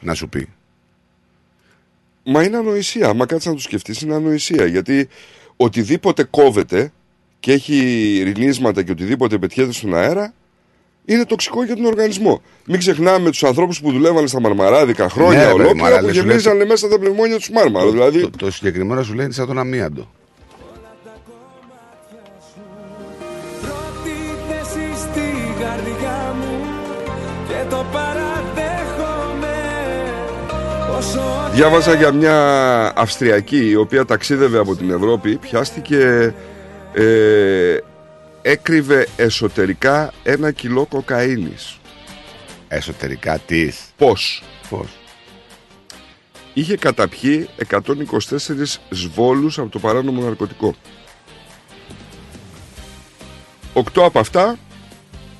Να σου πει. Μα είναι ανοησία. Άμα κάτσεις να το σκεφτείς, είναι ανοησία. Γιατί οτιδήποτε κόβεται και έχει ριλίσματα και οτιδήποτε πετιέται στον αέρα είναι τοξικό για τον οργανισμό. Μην ξεχνάμε τους ανθρώπους που δουλεύανε στα μαρμαράδικα χρόνια Ναι, ρε παιδί μου, ολόκληρα αλλά που λες, σου λέει- γεμίζανε μέσα τα πνευμόνια τους μάρμαρα. Δηλαδή, Το, το συγκεκριμένο σου λέει είναι σαν τον αμίαντο. Πρώτη θέση στην καρδιά μου και το παραδέχομαι όσο Διάβαζα για μια Αυστριακή η οποία ταξίδευε από την Ευρώπη, πιάστηκε, ε, έκρυβε εσωτερικά ένα κιλό κοκαίνης. Εσωτερικά της. Πώς; Πώς; είχε καταπιεί 124 σβόλους από το παράνομο ναρκωτικό. Οκτώ από αυτά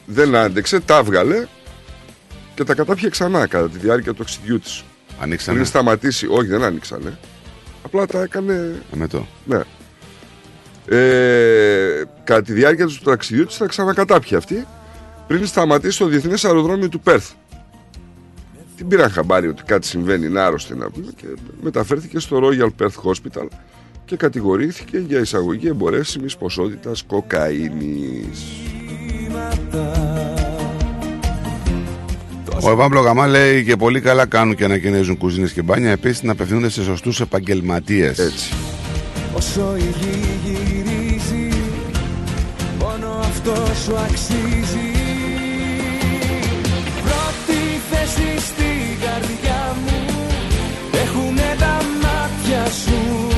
δεν άντεξε, τα έβγαλε και τα κατάπιε ξανά κατά τη διάρκεια του ταξιδιού της. Ανοίξανε. Πριν σταματήσει, όχι δεν άνοιξανε. Απλά τα έκανε. Αμετό. Ναι. Ε, κατά τη διάρκεια του ταξιδιού της θα ξανακατάπιε αυτή πριν σταματήσει στο διεθνές αεροδρόμιο του Πέρθ. Την πήραν χαμπάρι ότι κάτι συμβαίνει, είναι άρρωστη να πούμε και μεταφέρθηκε στο Royal Perth Hospital και κατηγορήθηκε για εισαγωγή εμπορεύσιμης ποσότητας κοκαίνης. Ο Εβάν Πλογαμά λέει και πολύ καλά κάνουν και ανακαινίζουν κουζίνες και μπάνια. Επίσης να απευθύνονται σε σωστούς επαγγελματίες. Έτσι. Όσο η γη γυρίζει Μόνο αυτός σου αξίζει Πρώτη θέση στην καρδιά μου Έχουνε τα μάτια σου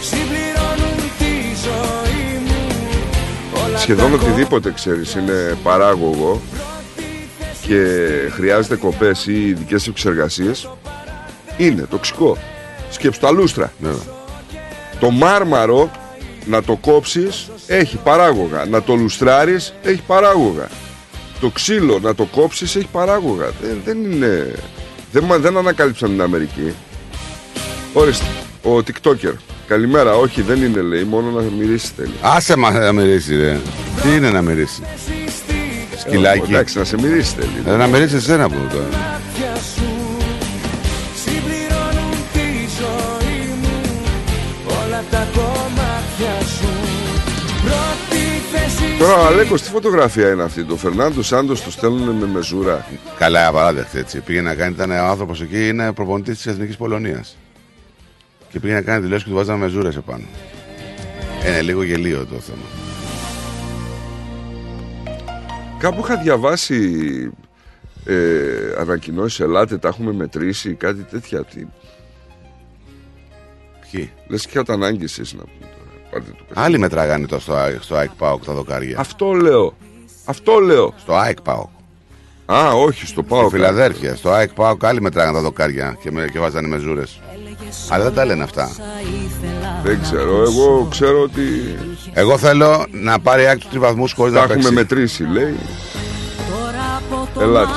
Συμπληρώνουν τη ζωή μου Όλα Σχεδόν τα οτιδήποτε ξέρεις είναι παράγωγο και χρειάζεται κοπές ή ειδικές εξεργασίες είναι τοξικό. Σκέψου τα λούστρα. Το μάρμαρο να το κόψεις έχει παράγωγα. Να το λουστράρεις έχει παράγωγα. Το ξύλο να το κόψεις έχει παράγωγα. Δεν, δεν είναι... Δεν, μα- δεν ανακάλυψαν την Αμερική. Ορίστε, ο TikToker. Καλημέρα, όχι δεν είναι λέει, μόνο να μυρίσει θέλει. Άσε μα να μυρίσει, ρε. Τι είναι να μυρίσει; Σκυλάκι. Ε, εντάξει, να σε μυρίσει θέλει. Ε, να μυρίσει εσένα που τώρα. Τώρα ο Αλέκος τι φωτογραφία είναι αυτή; Το Φερνάντο Σάντος το στέλνουν με μεζούρα. Καλά, απαράδεκτη έτσι. Πήγε να κάνει, ήταν ο άνθρωπος εκεί, είναι προπονητής της Εθνικής Πολωνίας. Και πήγε να κάνει δηλώσεις και του βάζανε μεζούρες επάνω. Είναι λίγο γελίο το θέμα. Κάπου είχα διαβάσει ε, ανακοινώσεις ελάτε, τα έχουμε μετρήσει, κάτι τέτοια. Τι... Ποιοι; Λες και είχατε ανάγκη εσείς να πούμε τώρα. Πάρτε το Άλλοι μετράγανε το στο, στο ΑΕΚ ΠΑΟΚ τα δοκάρια. Αυτό λέω. Αυτό λέω. Στο ΑΕΚ ΠΑΟΚ. Α, όχι, στο ΠΑΟΚ. Στη Φιλαδέρφια. Στο ΑΕΚ ΠΑΟΚ άλλοι μετράγανε τα δοκάρια και, με, και βάζανε μεζούρε. Αλλά δεν τα λένε αυτά. Δεν ξέρω. Εγώ ξέρω ότι Εγώ θέλω να πάρει άκρη του τριβαθμού χωρίς τα να έχουμε παίξει. μετρήσει, λέει. Τώρα από το Ελάτε.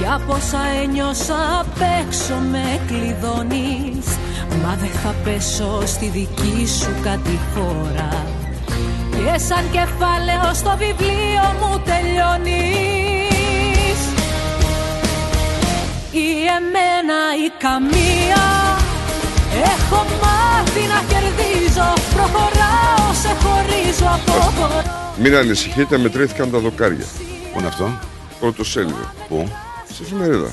Κι από όσα ένιωσα απ' έξω με κλειδώνεις Μα δεν θα πέσω στη δική σου κατηφόρα Και σαν κεφάλαιο στο βιβλίο μου τελειώνεις Ή εμένα ή καμία Έχω μάθει να κερδίζω Προχωράω, σε χωρίζω από Μην ανησυχείτε, μετρήθηκαν τα δοκάρια. Πού είναι αυτό; Πρώτο σέλιδο. Πού; Στη εφημερίδα.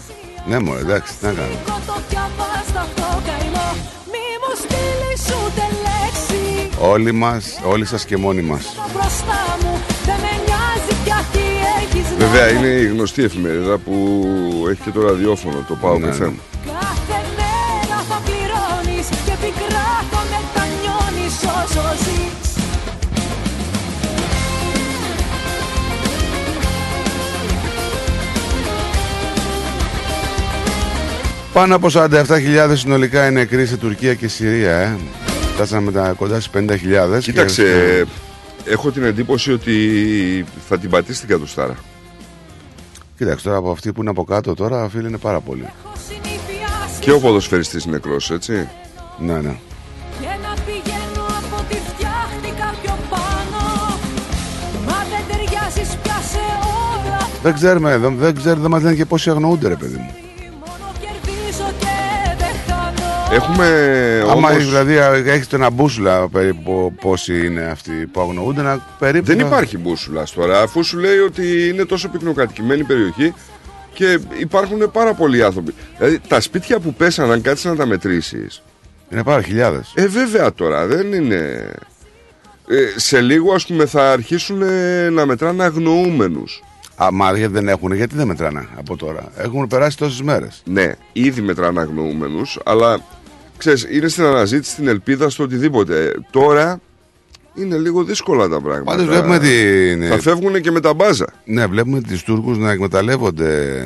Ναι, μωρέ, εντάξει, τι να κάνω. το διαβάστα αυτό καημό Μη μου στείλεις ούτε λέξη Όλοι μας, όλοι σας και μόνοι μας. Το μπροστά μου δεν με νοιάζει πια τι έχεις Βέβαια να είναι η γνωστή εφημερίδα που έχει και το ραδιόφωνο, το ΠΑΟΚ Ναι, Πάνω από 47.000 συνολικά είναι νεκροί σε Τουρκία και Συρία, ε. Φτάσαμε τα κοντά στις 50.000. Κοίταξε, Και... έχω την εντύπωση ότι θα την πατήσει την κατοστάρα. Κοίταξε τώρα από αυτοί που είναι από κάτω τώρα, φίλοι είναι πάρα πολλοί. Και ο ποδοσφαιριστής νεκρός, έτσι. Ναι, ναι. Και να πηγαίνω από τη φτιάχτηκα πιο πάνω Μα δεν ταιριάζεις πια σε όλα Δεν ξέρουμε, δεν, δεν, ξέρουμε, δεν μας λένε και πόσοι αγνοούνται, ρε παιδί μου. Έχουμε Άμα όμως... έχεις, δηλαδή έχεις ένα μπούσουλα περίπου πόσοι είναι αυτοί που αγνοούνται, να περίπου. Δεν θα- υπάρχει μπούσουλας τώρα, αφού σου λέει ότι είναι τόσο πυκνοκατοικημένη περιοχή και υπάρχουν πάρα πολλοί άνθρωποι. Δηλαδή τα σπίτια που πέσαν, αν κάτσεις να τα μετρήσεις, Είναι πάρα χιλιάδες. Ε, βέβαια τώρα, δεν είναι... Ε, σε λίγο, ας πούμε, θα αρχίσουν ε, να μετράνε αγνοούμενους. Α, μα γιατί δεν έχουν, γιατί δεν μετράνε από τώρα; Έχουν περάσει τόσες μέρες. Ναι, ήδη μετράνε αγνοούμενους, αλλά, ξέρεις, είναι στην αναζήτηση, στην ελπίδα, στο οτιδήποτε. Ε, τώρα είναι λίγο δύσκολα τα πράγματα. Πάντως βλέπουμε την. Θα φεύγουν και με τα μπάζα. Ναι, βλέπουμε του Τούρκους να εκμεταλλεύονται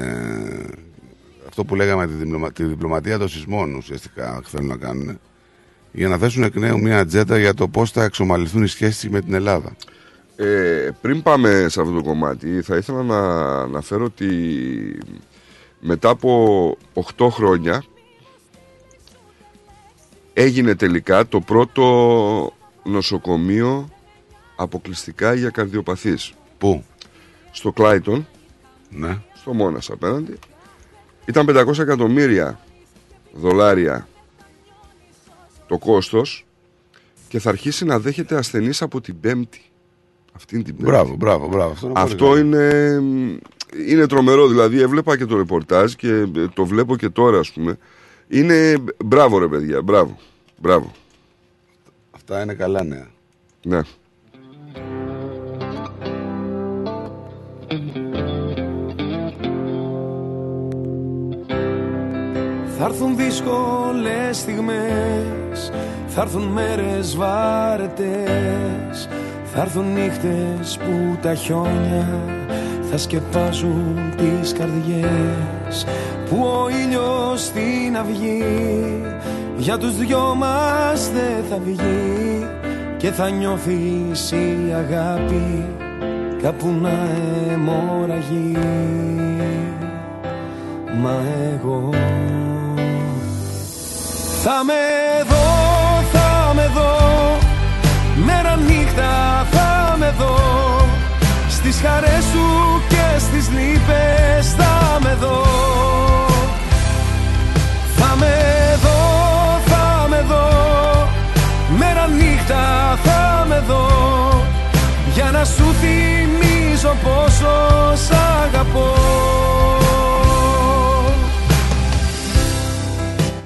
αυτό που λέγαμε τη, διπλωμα- τη διπλωματία των σεισμών ουσιαστικά θέλουν να κάνουν για να θέσουν εκ νέου μια ατζέντα για το πώς θα εξομαλυνθούν οι σχέσεις με την Ελλάδα. Ε, πριν πάμε σε αυτό το κομμάτι, θα ήθελα να αναφέρω ότι μετά από 8 χρόνια έγινε τελικά το πρώτο νοσοκομείο αποκλειστικά για καρδιοπαθείς. Πού; Στο Κλάιτον, Ναι. στο Μόνας απέναντι. Ήταν 500 εκατομμύρια δολάρια το κόστος και θα αρχίσει να δέχεται ασθενείς από την Πέμπτη. Αυτήν την Πέμπτη. Μπράβο, μπράβο, μπράβο. Αυτό, είναι πολύ Αυτό καλό. είναι, είναι τρομερό. Δηλαδή, έβλεπα και το ρεπορτάζ και ε, το βλέπω και τώρα, ας πούμε. Είναι. Μπράβο, ρε παιδιά, μπράβο. Μπράβο. Αυτά είναι καλά νέα. Ναι. Θα έρθουν δύσκολες στιγμές Θα έρθουν μέρες βάρετες Θα έρθουν νύχτες που τα χιόνια Θα σκεπάζουν τις καρδιές Που ο ήλιος στην αυγή Για τους δυο μας δεν θα βγει Και θα νιώθεις η αγάπη Κάπου να αιμορραγεί. Μα εγώ θα με δω, θα με δω Μέρα νύχτα θα με δω Στις χαρές σου και στις λύπες θα με δω Θα με δω, θα με δω Μέρα νύχτα θα με δω Για να σου θυμίζω πόσο σ' αγαπώ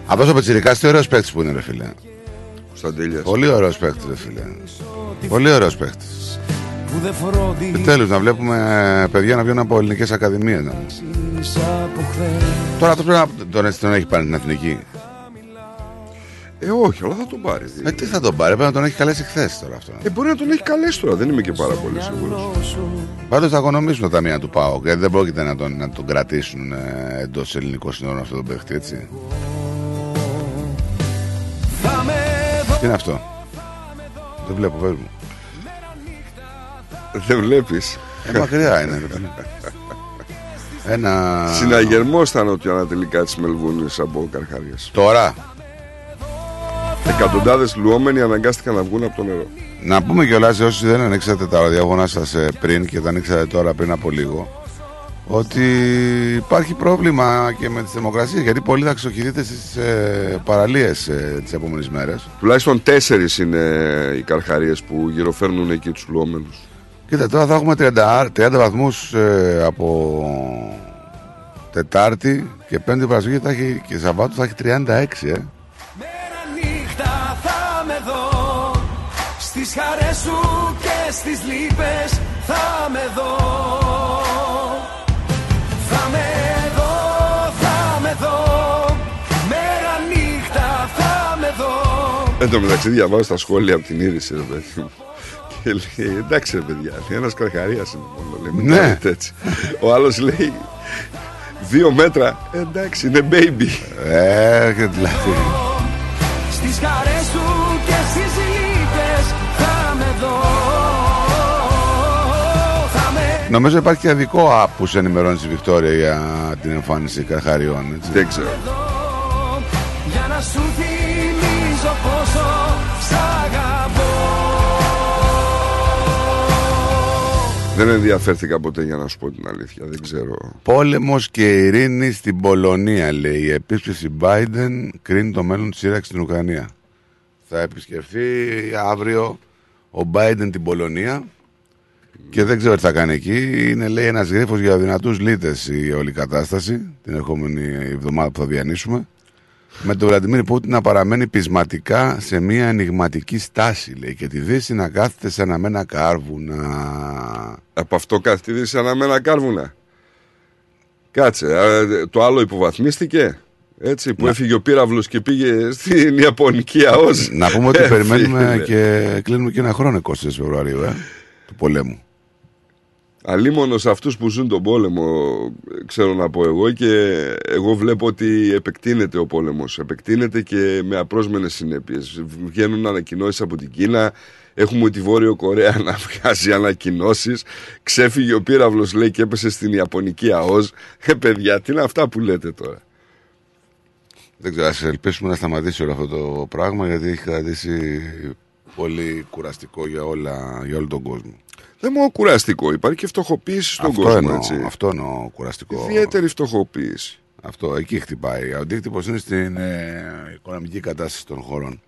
Αυτός ο Πετσιρικάς τι ωραίος παίκτης που είναι ρε φίλε. Κωνσταντέλιας. Πολύ ωραίος παίκτης ρε φίλε. Πολύ ωραίος παίκτης. Που δεν φρόντισα Επιτέλους να βλέπουμε ε, παιδιά να βγαίνουν από ελληνικές ακαδημίες. Να. από χθες Τώρα αυτό πρέπει να τον, τον έχει πάρει στην εθνική. Ε, όχι, αλλά θα τον πάρει. Ε, τι θα τον πάρει, πρέπει να τον έχει καλέσει χθες τώρα αυτό. Ε, μπορεί να τον έχει καλέσει τώρα, δεν είμαι και πάρα πολύ σίγουρος. Πάντως θα οικονομήσουν τα ταμεία του ΠΑΟΚ γιατί δεν πρόκειται να τον, να τον κρατήσουν ε, εντός ελληνικών συνόρων αυτό τον παίχτη, έτσι. Τι είναι αυτό; Δεν βλέπω, πες μου. Δεν βλέπεις. Ε, μακριά είναι. ρε παιδί. Ένα. Συναγερμό ήταν ότι ανατελικά της Μελβούνης από καρχάριε. Τώρα. Εκατοντάδες λουόμενοι αναγκάστηκαν να βγουν από το νερό. Να πούμε κιόλας σε όσοι δεν ανοίξατε τα ραδιόφωνα σας πριν και τα ανοίξατε τώρα πριν από λίγο, ότι υπάρχει πρόβλημα και με τις θερμοκρασίες γιατί πολλοί θα ξεχωρηθείτε στις ε, παραλίες ε, τις επόμενες μέρες. Τουλάχιστον τέσσερις είναι οι καρχαρίες που γυροφέρνουν εκεί τους λουόμενους. Κοίτα, τώρα θα έχουμε 30, 30 βαθμούς ε, από Τετάρτη και Πέμπτη Παρασκευή θα έχει, και Σαββάτου θα έχει 36, ε. νύχτα θα με δω Στις χαρές σου και στις λύπες θα με δω Θα με δω, θα με δω Μέρα νύχτα θα με δω Εν τω μεταξύ διαβάζω στα σχόλια από την είδηση, ρε παιδί μου. Και λέει, εντάξει ρε παιδιά, ένας καρχαρίας είναι μόνο. Λέει, μην Ναι. κάνετε έτσι. Ο άλλος λέει, δύο μέτρα, εντάξει, είναι baby. Ε, και δηλαδή. Στις χαρές σου και στις λύπες θα με δω Θα με Νομίζω υπάρχει και δικό app που σε ενημερώνει στη Βικτόρια για την εμφάνιση καρχαριών. Έτσι. Δεν ξέρω. Για να σου θυμίζω Δεν ενδιαφέρθηκα ποτέ για να σου πω την αλήθεια, δεν ξέρω. Πόλεμος και ειρήνη στην Πολωνία, λέει. Η επίσκεψη Biden κρίνει το μέλλον της σύραξης στην Ουκρανία. Θα επισκεφθεί αύριο ο Biden την Πολωνία και δεν ξέρω τι θα κάνει εκεί. Είναι, λέει, ένας γρίφος για δυνατούς λύτες η όλη κατάσταση την ερχόμενη εβδομάδα που θα διανύσουμε. Με τον Βλαντιμίρ Πούτιν να παραμένει πεισματικά σε μια ενηγματική στάση, λέει, και τη Δύση να κάθεται σε αναμένα κάρβουνα. Από αυτό καθίδησε αναμένα κάρβουνα. Κάτσε, ε, το άλλο υποβαθμίστηκε. Έτσι, που έφυγε ο πύραυλος και πήγε στην Ιαπωνική ΑΟΣ. Να πούμε ότι Ε, περιμένουμε φίλε. και κλείνουμε και ένα χρόνο 24 Φεβρουαρίου ε, του πολέμου. Αλίμονος σε αυτούς που ζουν τον πόλεμο ξέρω να πω εγώ και εγώ βλέπω ότι επεκτείνεται ο πόλεμος. Επεκτείνεται και με απρόσμενες συνέπειες. Βγαίνουν ανακοινώσεις από την Κίνα έχουμε τη Βόρειο Κορέα να βγάζει ανακοινώσεις. Ξέφυγε ο πύραυλος λέει και έπεσε στην Ιαπωνική ΑΟΣ ε παιδιά τι είναι αυτά που λέτε τώρα; Δεν ξέρω, ας ελπίσουμε να σταματήσει όλο αυτό το πράγμα γιατί έχει κρατήσει πολύ κουραστικό για, όλα, για όλο τον κόσμο. Δεν μόνο κουραστικό, υπάρχει και φτωχοποίηση στον αυτό κόσμο. εννοώ, έτσι. αυτό εννοώ κουραστικό. Ιδιαίτερη φτωχοποίηση. Αυτό, εκεί χτυπάει. Ο αντίκτυπος είναι στην ε, οικονομική κατάσταση των χωρών.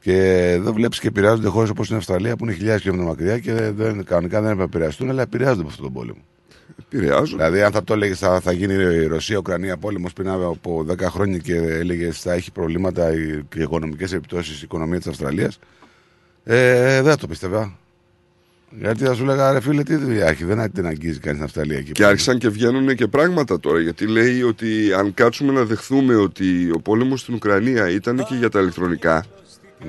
Και εδώ βλέπεις και επηρεάζονται χώρες όπως είναι η Αυστραλία που είναι χιλιάδες χιλιόμετρα μακριά και δεν, κανονικά δεν έπρεπε να επηρεαστούν, αλλά επηρεάζονται από αυτόν τον πόλεμο. Επηρεάζουν. Δηλαδή, αν θα το έλεγες θα, θα γίνει η Ρωσία-Ουκρανία πόλεμος πριν από 10 χρόνια και έλεγες θα έχει προβλήματα η- και οικονομικές επιπτώσεις η οικονομία της Αυστραλίας, ε, δεν θα το πίστευα. Γιατί θα σου λέγα, ρε φίλε, τι δουλειά έχει, δεν την αγγίζει κανείς στην Αυστραλία εκεί. Και άρχισαν και βγαίνουν και πράγματα τώρα. Γιατί λέει ότι αν κάτσουμε να δεχθούμε ότι ο πόλεμος στην Ουκρανία ήταν και για τα ηλεκτρονικά.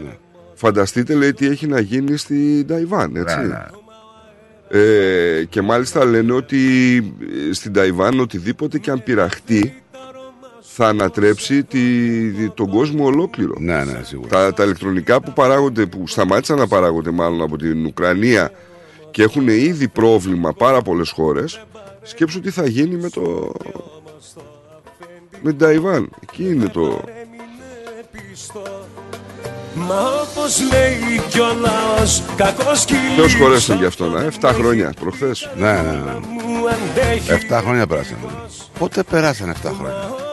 Ναι. Φανταστείτε, λέει, τι έχει να γίνει στην Ταϊβάν, έτσι. Ναι, ναι. Ε, και μάλιστα λένε ότι ε, στην Ταϊβάν οτιδήποτε και αν πειραχτεί θα ανατρέψει τη, τον κόσμο ολόκληρο. Ναι, ναι, σίγουρα. Τα, τα ηλεκτρονικά που παράγονται, που σταμάτησαν να παράγονται μάλλον από την Ουκρανία και έχουν ήδη πρόβλημα πάρα πολλές χώρες, σκέψου τι θα γίνει με το... με την Ταϊβάν. Εκεί είναι το... Μα όπως λέει κι ο λαός κακός Θεός χωρέσουν γι' αυτό, να, 7 χρόνια προχθές. Ναι, ναι, ναι. μου αντέχει 7 χρόνια πέρασαν. Πότε περάσαν 7 χρόνια;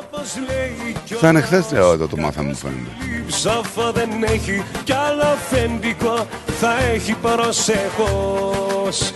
Θα είναι χθε εδώ το μάθαμε, μου φαίνεται. Ψόφο δεν έχει κι άλλο αφεντικό θα έχει προσεχώς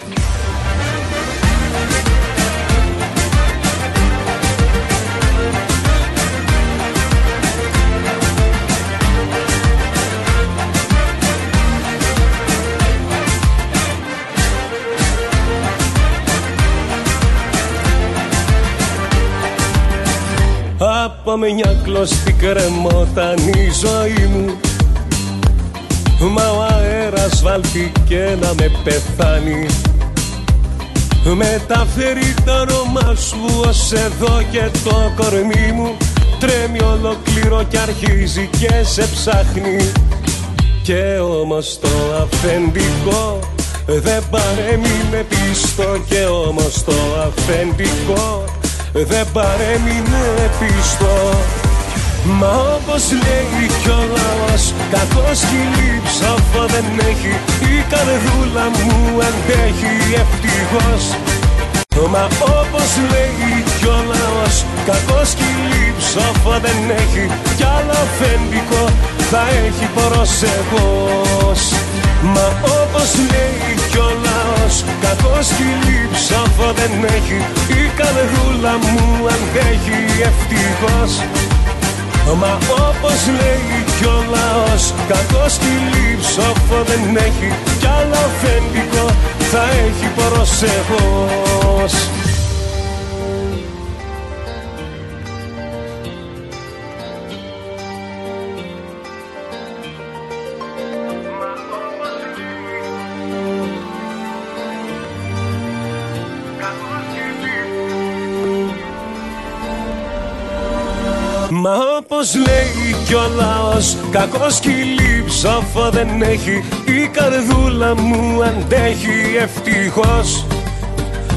Από μια κλωστή κρεμόταν η ζωή μου. Μα ο αέρας βάλθηκε να με πεθάνει. Μεταφέρει το όνομα σου ως εδώ και το κορμί μου. Τρέμει ολοκληρώ και αρχίζει και σε ψάχνει. Και όμως το αφεντικό δεν παρέμεινε πίστο Και όμως το αφεντικό δεν παρέμεινε πίστο Μα όπως λέει κι ο λαός Κακό σκυλί ψόφο δεν έχει. Η καρδούλα μου αντέχει ευτυχώς. Μα όπως λέει κι ο λαός Κακό σκυλί ψόφο δεν έχει. Κι άλλο αφεντικό θα έχει προσεχώς Μα όπως λέει κι ο λαός Κακός σκυλί ψόφο δεν έχει. Η καρδούλα μου αντέχει ευτυχώς. Μα όπως λέει κι ο λαός Κακός σκυλί ψόφο δεν έχει. Κι άλλο αφεντικό θα έχει προσεχώς όπως λέει κι ο λαός Κακός σκυλί ψόφο δεν έχει. Η καρδούλα μου αντέχει ευτυχώς.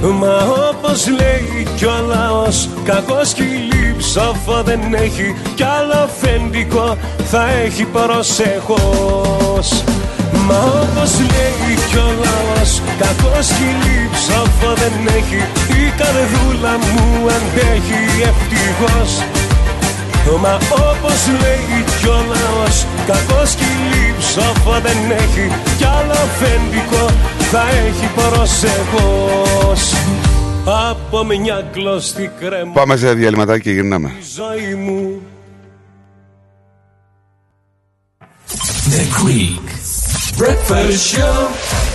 Μα όπως λέει κι ο λαός Κακός σκυλί ψόφο δεν έχει. Κι άλλο αφεντικό θα έχει προσεχώς. Μα όπως λέει κι ο λαός Κακός σκυλί ψόφο δεν έχει. Η καρδούλα μου αντέχει ευτυχώς Μα όπως λέει κι ο λαός Κακό σκυλί ψόφο δεν έχει Κι άλλο αφεντικό θα έχει προσεχώς Από μια κλωστή κρέμα Πάμε σε διαλυματάκι και γυρνάμε. η ζωή μου The Greek Breakfast Show.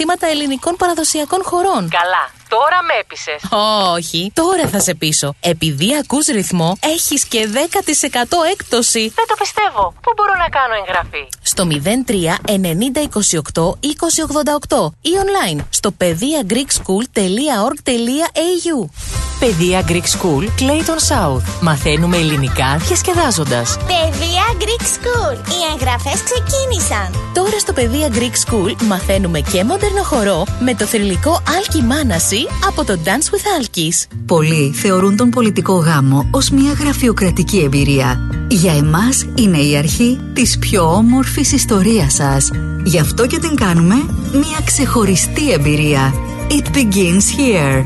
ελληνικών παραδοσιακών χωρών. Καλά, τώρα με έπεισες. Όχι, τώρα θα σε πείσω. Επειδή ακούς ρυθμό, έχεις και 10% έκπτωση. Δεν το πιστεύω. Πού μπορώ να κάνω εγγραφή; Στο 03 90 28 2088 ή online στο pediagreekschool.org.au Παιδεία Greek School Clayton South. Μαθαίνουμε ελληνικά διασκεδάζοντα. Παιδεία Greek School. Οι εγγραφές ξεκίνησαν. Τώρα στο Παιδεία Greek School μαθαίνουμε και μοντέρνο χορό με το θρηλυκό Άλκη Μάναση από το Dance with Alkis. Πολλοί θεωρούν τον πολιτικό γάμο ως μια γραφειοκρατική εμπειρία. Για εμάς είναι η αρχή της πιο όμορφης ιστορίας σας. Γι' αυτό και την κάνουμε μια ξεχωριστή εμπειρία. It begins here.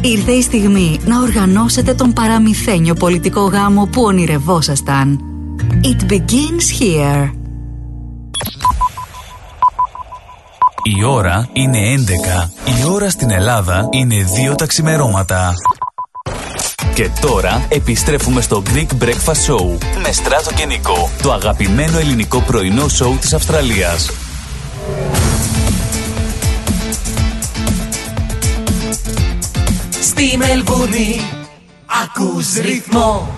Ήρθε η στιγμή να οργανώσετε τον παραμυθένιο πολιτικό γάμο που ονειρευόσασταν. It begins here. Η ώρα είναι 11. Η ώρα στην Ελλάδα είναι 2 τα ξημερώματα. Και τώρα επιστρέφουμε στο Greek Breakfast Show με Στράτο και Νικό, το αγαπημένο ελληνικό πρωινό σοου της Αυστραλίας. Στη Μελβούνι ακούς ρυθμό.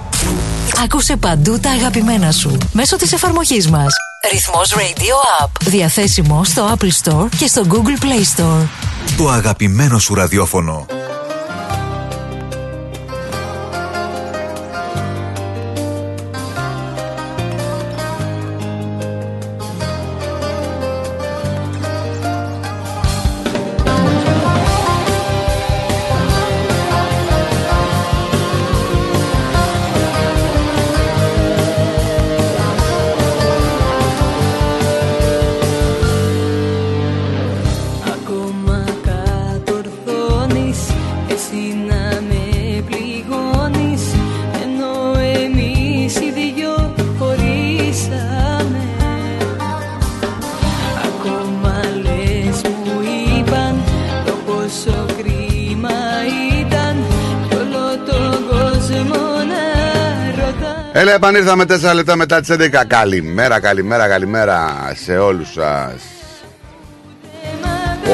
Άκουσε παντού τα αγαπημένα σου μέσω της εφαρμογής μας. Ρυθμός Radio App. Διαθέσιμο στο Apple Store και στο Google Play Store. Το αγαπημένο σου ραδιόφωνο. Επανήρθαμε 4 λεπτά μετά τις 11. Καλημέρα, καλημέρα, καλημέρα σε όλους σας.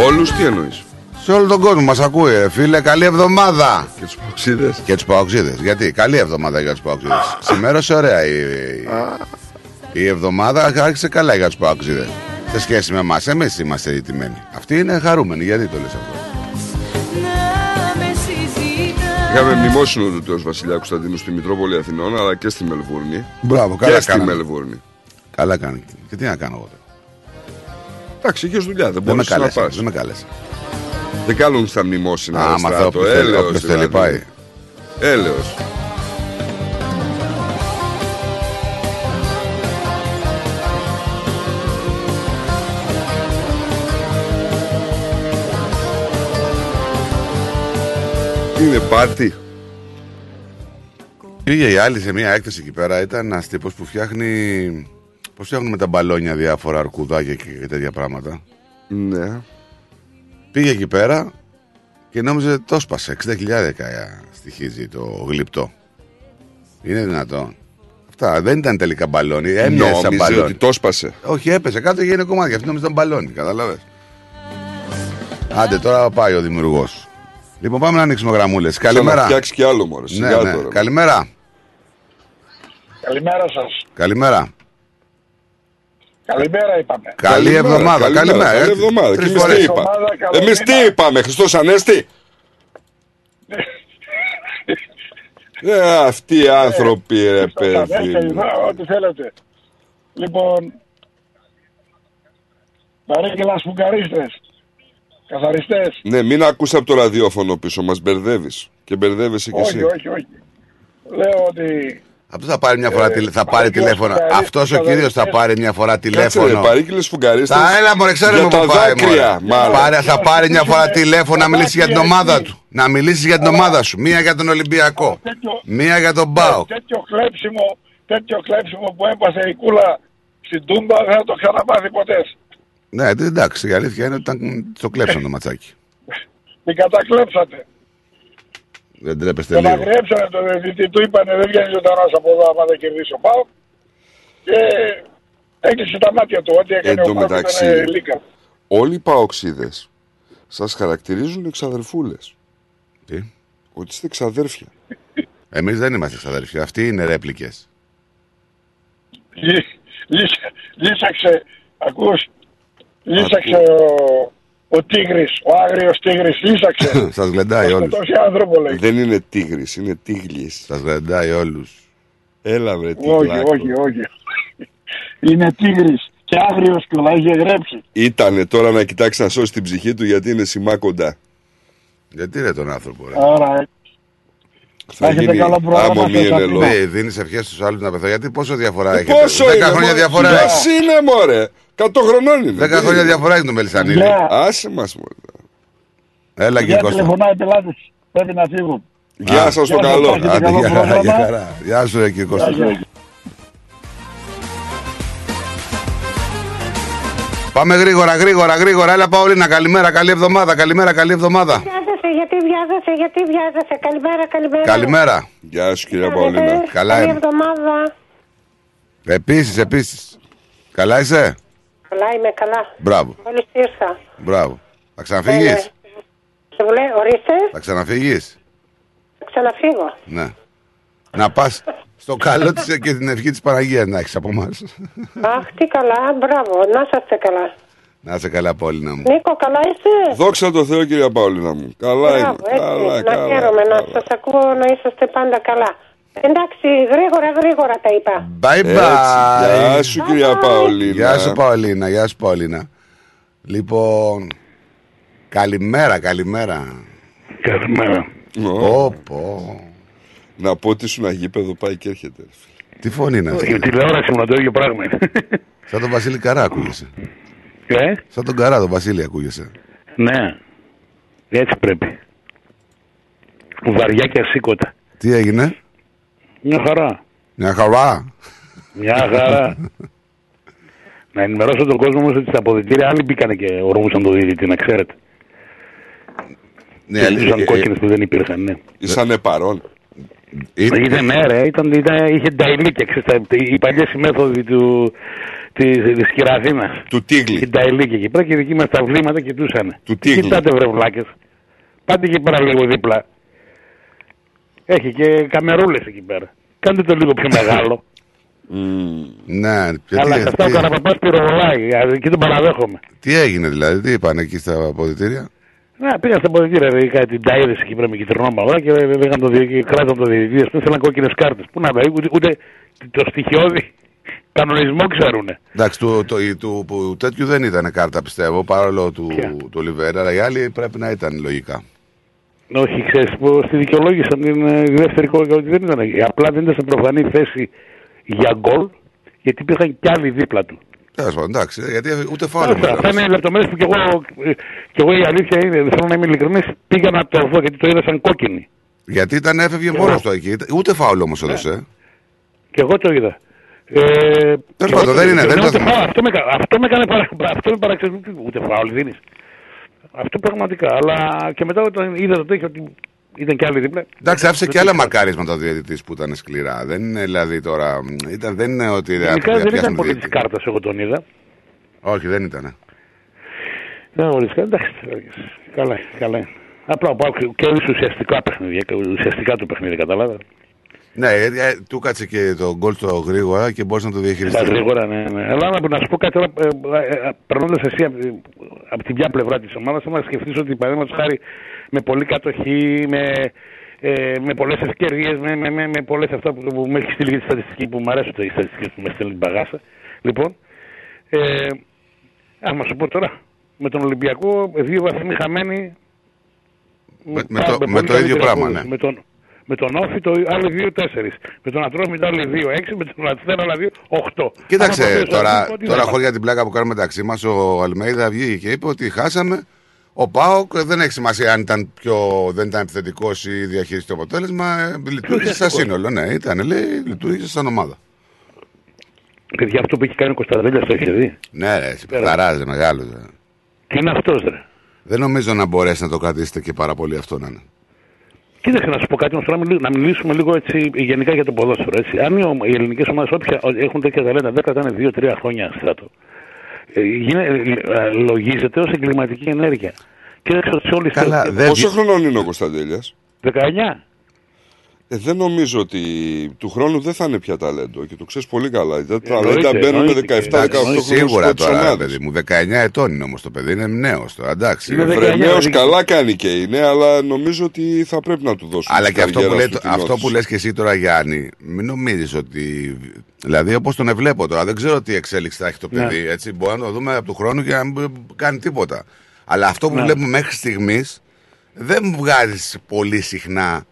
Όλους τι εννοείς; Σε όλο τον κόσμο μας ακούει, ρε φίλε. Καλή εβδομάδα. Και τους παοξίδες; Και τους παοξίδες. Γιατί, καλή εβδομάδα για τους παοξίδες. Σημέρωσε ωραία η, η εβδομάδα. Άρχισε καλά για τους παοξίδες. Σε σχέση με εμάς, εμείς είμαστε ηττημένοι. Αυτοί είναι χαρούμενοι. Γιατί το λες αυτό; Είχαμε μνημόσυνο του Τέο Βασιλιά Κωνσταντίνου στη Μητρόπολη Αθηνών αλλά και στη Μελβούρνη. Μπράβο, καλά Και στη κάνανε. Μελβούρνη. Καλά κάνει. Και τι να κάνω εγώ. τώρα. Εντάξει, είχε δουλειά, δεν Δεν με μπορούσε να κάλεσε. πας. Δεν με κάλεσε. Δεν κάνουν στα μνημόσυνα. Α, ρε, μα στράτο. όποιος θέλει- Έλεος, όποιος θέλει δηλαδή. πάει. Έλεος. Είναι πάρτι. Πήγε η άλλη σε μια έκθεση εκεί πέρα. Ήταν ένας τύπος που φτιάχνει. Πώς φτιάχνουν με τα μπαλόνια διάφορα αρκουδάκια και τέτοια πράγματα. Ναι. Πήγε εκεί πέρα και νόμιζε το σπάσε. 60.000 στοιχίζει το γλυπτό. Είναι δυνατόν. Αυτά δεν ήταν τελικά μπαλόνι. Έμοιαζε σαν Νόμιζε μπαλόνι. ότι το σπάσε. Όχι, έπεσε κάτω και έγινε κομμάτι. Αυτό νόμιζε ήταν μπαλόνι. Κατάλαβες. Άντε τώρα πάει ο δημιουργός. Λοιπόν, πάμε να ανοίξουμε γραμμούλες. Καλημέρα. Να φτιάξεις κι άλλο μωρέ. Ναι, Σιγά ναι. τώρα. Καλημέρα. Καλημέρα σας. Καλημέρα. Καλημέρα είπαμε. Καλή εβδομάδα. Καλημέρα. Καλή έτσι. εβδομάδα. Και Τρεις εμείς φορές. τι είπαμε. Εβδομάδα, καλό Εμείς τι μήνα. είπαμε, Χριστός Ανέστη; Ε, αυτοί οι άνθρωποι, ρε στα παιδί. αδέρφια, μου. ειδά, ό,τι θέλετε. Λοιπόν, παρέγγελα σφουγγαρίστες, καθαριστές. Ναι, μην ακούς από το ραδιόφωνο πίσω, μας μπερδεύεις. Και μπερδεύεσαι κι εσύ. Όχι, όχι, όχι. Λέω ότι Αυτό θα πάρει μια φορά Ε, τηλε- θα πάρει παρήγγειλες τηλέφωνο. φουγγαρί- Αυτός ο κύριος θα πάρει μια φορά Κάτσε τηλέφωνο. ρε, παρήγγειλες φουγκαρίστες Θα έλα μωρέ, ξέρω για μου τα που πάει δάκρυα, μωρέ. μάλλον. Πάρε, θα πάρει μια φορά τηλέφωνο να μιλήσεις για την δάκρυα ομάδα εκεί. του. Να μιλήσεις για την ομάδα σου. Μία για τον Ολυμπιακό. Μία για τον Μπάο. τέτοιο κλέψιμο, τέτοιο κλέψιμο που έπασε η κούλα στην Τούμπα δεν θα το ξαναπάθει ποτέ. Ναι, τε- εντάξει, η αλήθεια είναι ότι ήταν το κλέψαν το ματσάκι. Την κατακλέψατε. Δεν τρέπεστε Τον λίγο. αγριέψανε τον διαιτητή, του είπανε δεν βγαίνει ζωντανός από εδώ άμα δεν κερδίσει ο Πάο. Και έκλεισε τα μάτια του. Ό,τι έκανε Εν τω ο Πάος μεταξύ, ήταν λίκα. όλοι οι παοξίδες σας χαρακτηρίζουν εξαδερφούλες. Τι; Ότι είστε εξαδέρφια. Εμείς δεν είμαστε ξαδέρφια. Αυτοί είναι ρέπλικες. Λύ- λύσα- Λύσαξε, ακούς, λύσαξε ο, ο Τίγρης, ο άγριος Τίγρης, λύσαξε. Σας γλεντάει όλους. Τόση άνθρωπο λέει. Δεν είναι τίγρης, είναι τίγλης. Σας γλεντάει όλους. Έλα βρε τι Όχι, πλάκο. όχι, όχι. Είναι Τίγρης και άγριος κιόλα, είχε γρέψει. Ήτανε τώρα να κοιτάξει να σώσει την ψυχή του γιατί είναι σημά κοντά. Γιατί ρε τον άνθρωπο, ρε. Άρα, Θα έχετε γίνει καλό πρόγραμμα άμμο μη στο ενελό. Ναι, δίνεις ευχές στους άλλους να πεθάνουν. Γιατί πόσο διαφορά Ε, έχετε. Πόσο 10 είναι, χρόνια μωρέ; διαφορά Ποιος έχει. είναι μωρέ. 100 χρονών είναι. 10 χρόνια διαφορά έχει το Μελισανίδη. Ναι. Άσε μας μωρέ. Έλα Για και Κώστα. τηλεφωνάει πελάτες, πρέπει να φύγουν. Γεια σας το Γεια σας, καλό. έχετε Άντε, καλό γεια χαρά, πρόγραμμα. γεια χαρά. Γεια σου ρε κύριε Κώστας. Πάμε γρήγορα, γρήγορα, γρήγορα. Έλα Παολίνα, καλημέρα, καλή εβδομάδα, καλημέρα, καλή εβδομάδα. Βιάζεσαι, γιατί βιάζεσαι, γιατί βιάζεσαι. Καλημέρα, καλημέρα. Καλημέρα. Γεια σου κυρία Βιάζεσαι. Παολίνα. Καλά Καλή είμαι. εβδομάδα. Επίσης, επίσης. Καλά είσαι; Καλά είμαι, καλά. Μπράβο, Μόλις ήρθα. μπράβο. Θα ξαναφύγεις; Ε, Σε μου λέει, ορίστε, Θα ξαναφύγεις; θα ξαναφύγω. Ναι. Να πας στο καλό της και την ευχή της Παναγίας να έχεις από εμάς. Αχ, τι καλά, μπράβο, να είσαστε καλά. Να είσαι καλά, Πόλινα μου. Νίκο, καλά είσαι; Δόξα τω Θεώ κυρία Παολίνα μου. Καλά είμαι. Μπράβο, έτσι, Καλά, να καλά. χαίρομαι, να σας ακούω να είσαστε πάντα καλά. Εντάξει, γρήγορα, γρήγορα τα είπα. Bye Έτσι. bye. Γεια σου κυρία Παολίνα. Γεια σου Παολίνα, γεια σου Παολίνα. Λοιπόν, καλημέρα, καλημέρα. Καλημέρα. Πω, πω. Να πω ότι ήσουν γήπεδο πάει και έρχεται. ρε φίλε. Τι φωνή είναι αυτή; Η τηλεόραση μου το ίδιο πράγμα είναι. Σαν τον Βασίλη Καρά ακούγεσαι. Ε, Σαν τον Καρά τον Βασίλη ακούγεσαι. ναι, έτσι πρέπει. Βαριά και ασήκωτα. Τι έγινε; Μια χαρά. Μια χαρά. Μια χαρά. να ενημερώσω τον κόσμο όμως ότι στα αποδητήρια άλλοι μπήκανε και ορμούσαν το διαιτητή, να ξέρετε. Ναι, και αλήθεια, ζητούσαν ε, κόκκινες που δεν υπήρχαν, ναι. Ήσανε παρόν. Ήταν, ναι, ρε, ήταν, ήταν, είχε νταϊλίκια, ξέρεις, τα- οι παλιές οι μέθοδοι του, της, της Κυραθήνας. Του Τίγλη. Είχε νταϊλίκια εκεί πέρα και οι δικοί μας τα βλήματα κοιτούσαν. Του Τίγλη. Κοιτάτε βρε βλάκες. Πάτε εκεί πέρα λίγο δίπλα. Έχει και καμερούλες εκεί πέρα. Κάντε το λίγο πιο μεγάλο. Ναι, και Αλλά τι, σε αυτά ο τι, Καραπαπάς πυροβολάει, εκεί τον παραδέχομαι. τι έγινε δηλαδή, τι είπαν εκεί στα αποδητήρια; Να, πήγα στα ποδητήρια, ρε, κάτι την ταΐδες εκεί πέρα με κυτρινό μαυρά και λέγαν το, δι- και κράταν το διαιτητής. Ας πούμε, θέλαν κόκκινες κάρτες. Πού να δει, ούτε, ούτε το στοιχειώδη κανονισμό ξέρουνε. Εντάξει, του, το, του, που τέτοιου δεν ήταν κάρτα πιστεύω, παρόλο του, Ποια; του Λιβέρα, αλλά οι άλλοι πρέπει να ήταν λογικά. Όχι, ξέρεις, που στη δικαιολόγησαν την ε, τη δεύτερη κόκκινη ότι δεν ήταν. Απλά δεν ήταν σε προφανή θέση για γκολ, γιατί υπήρχαν κι άλλοι δίπλα του. Τέλος πάντων, εντάξει, γιατί ούτε φάουλ Αυτά, αυτά είναι λεπτομέρειες που κι εγώ, ε, κι εγώ η αλήθεια είναι, θέλω να είμαι ειλικρινής, πήγα να το δω γιατί το είδα σαν κόκκινη. Γιατί ήταν έφευγε μόνος του εκεί. Ούτε φάουλ όμως έδωσε. Και εγώ το είδα. Ε, Τέλος και πάντων, εγώ το δεν είδα. είναι, δεν Ναι, το- ούτε φάουλ, αυτό, με, κα- αυτό με έκανε παρα, αυτό με παραξενεί. Ούτε φάουλ δίνεις. Αυτό πραγματικά. Αλλά και μετά όταν είδα το τέτοιο ότι ήταν κι άλλοι δίπλα. Εντάξει, άφησε και άλλα μαρκάρισματα ο διαιτητής που ήταν σκληρά. Δεν είναι δηλαδή τώρα. Ήταν, δεν είναι ότι. Γενικά δεν πιάσαμε ήταν ποτέ διαιτητή. της κάρτας, εγώ τον είδα. Όχι, δεν ήταν. Δεν οριστικά, εντάξει. Καλά, καλά. Απλά πάω και- και ουσιαστικά παιχνίδια, και ουσιαστικά το παιχνίδι, καταλάβατε. Ναι, ε, ε, του κάτσε και το γκολ στο γρήγορα και μπορείς να το Στα διαχειριστεί. γρήγορα, ναι, ναι. Αλλά να, να σου πω κάτι τώρα, ε, ε, περνώντας εσύ από, από τη μια πλευρά της ομάδας, θα σκεφτείς ότι παραδείγματος χάρη με πολύ κατοχή, με, ε, με πολλές ευκαιρίες, με, με, με, με πολλές αυτά που, που με έχεις στείλει για τη στατιστική που μου αρέσουν οι στατιστικές που με στέλνει την παγάσα. Λοιπόν, ε, άμα σου πω τώρα, με τον Ολυμπιακό δύο βαθμοί χαμένοι. Με, με πάρα- το, με πολύ το ίδιο καλύτερη πράγμα, απόδοση. ναι. Με τον, με τον Όφη το άλλοι 2-4. Με τον Ατρόμητο άλλοι 2-6. Με τον Αστέρα άλλοι 2-8. Κοίταξε, τώρα, τώρα χωρί την πλάκα που κάνουμε μεταξύ μας, ο Αλμέιδα βγήκε και είπε ότι χάσαμε. Ο Πάοκ δεν έχει σημασία αν ήταν πιο, δεν ήταν επιθετικός ή διαχείρισε το αποτέλεσμα. ε, Λειτουργήσε σαν σύνολο. Ναι, ήταν, λέει, λειτουργήσε σαν ομάδα. Παιδιά, αυτό που έχει κάνει ο Κωνσταντέλια το έχει δει; Ναι, ρε, εσύ παιχταράς, ρε, μεγάλο. Τι είναι αυτός, ρε; Δεν νομίζω να μπορέσει να το κρατήσετε και πάρα πολύ αυτό να είναι. Κοίταξε να σου πω κάτι, όμως, τώρα μιλ- να μιλήσουμε λίγο έτσι, γενικά για το ποδόσφαιρο. Έτσι. Αν οι, ομ- οι ελληνικές ομάδες όποια έχουν τέτοια ταλέντα, δεν κρατάνε 2-3 χρόνια στράτο. Ε, γίνε, ε, λογίζεται ως εγκληματική ενέργεια. Κοίταξε ότι σε όλη Καλά, Πόσο χρονών είναι ο Κωνσταντέλιας; 19. Ε, δεν νομίζω ότι του χρόνου δεν θα είναι πια ταλέντο και το ξέρεις πολύ καλά. Τα Εννοείται, ταλέντα μπαίνουν με εννοείται 17-18 Εντάξει, χρόνου Σίγουρα στις τώρα, ομάδες. παιδί μου. 19 ετών είναι όμως το παιδί, είναι νέος τώρα. Εντάξει. Βρε, νέος καλά κάνει και είναι, αλλά νομίζω ότι θα πρέπει να του δώσουν. Αλλά την και αυτό που, καριέρα λέει, του την αυτό που όθηση. λες και εσύ τώρα Γιάννη Μην νομίζεις ότι Δηλαδή όπως τον εβλέπω τώρα Δεν ξέρω τι εξέλιξη θα έχει το Ναι. παιδί έτσι. Μπορεί να το δούμε από του χρόνου και να μην κάνει τίποτα Αλλά αυτό που Ναι. βλέπουμε μέχρι στιγμής Δεν βγάζεις πολύ συχνά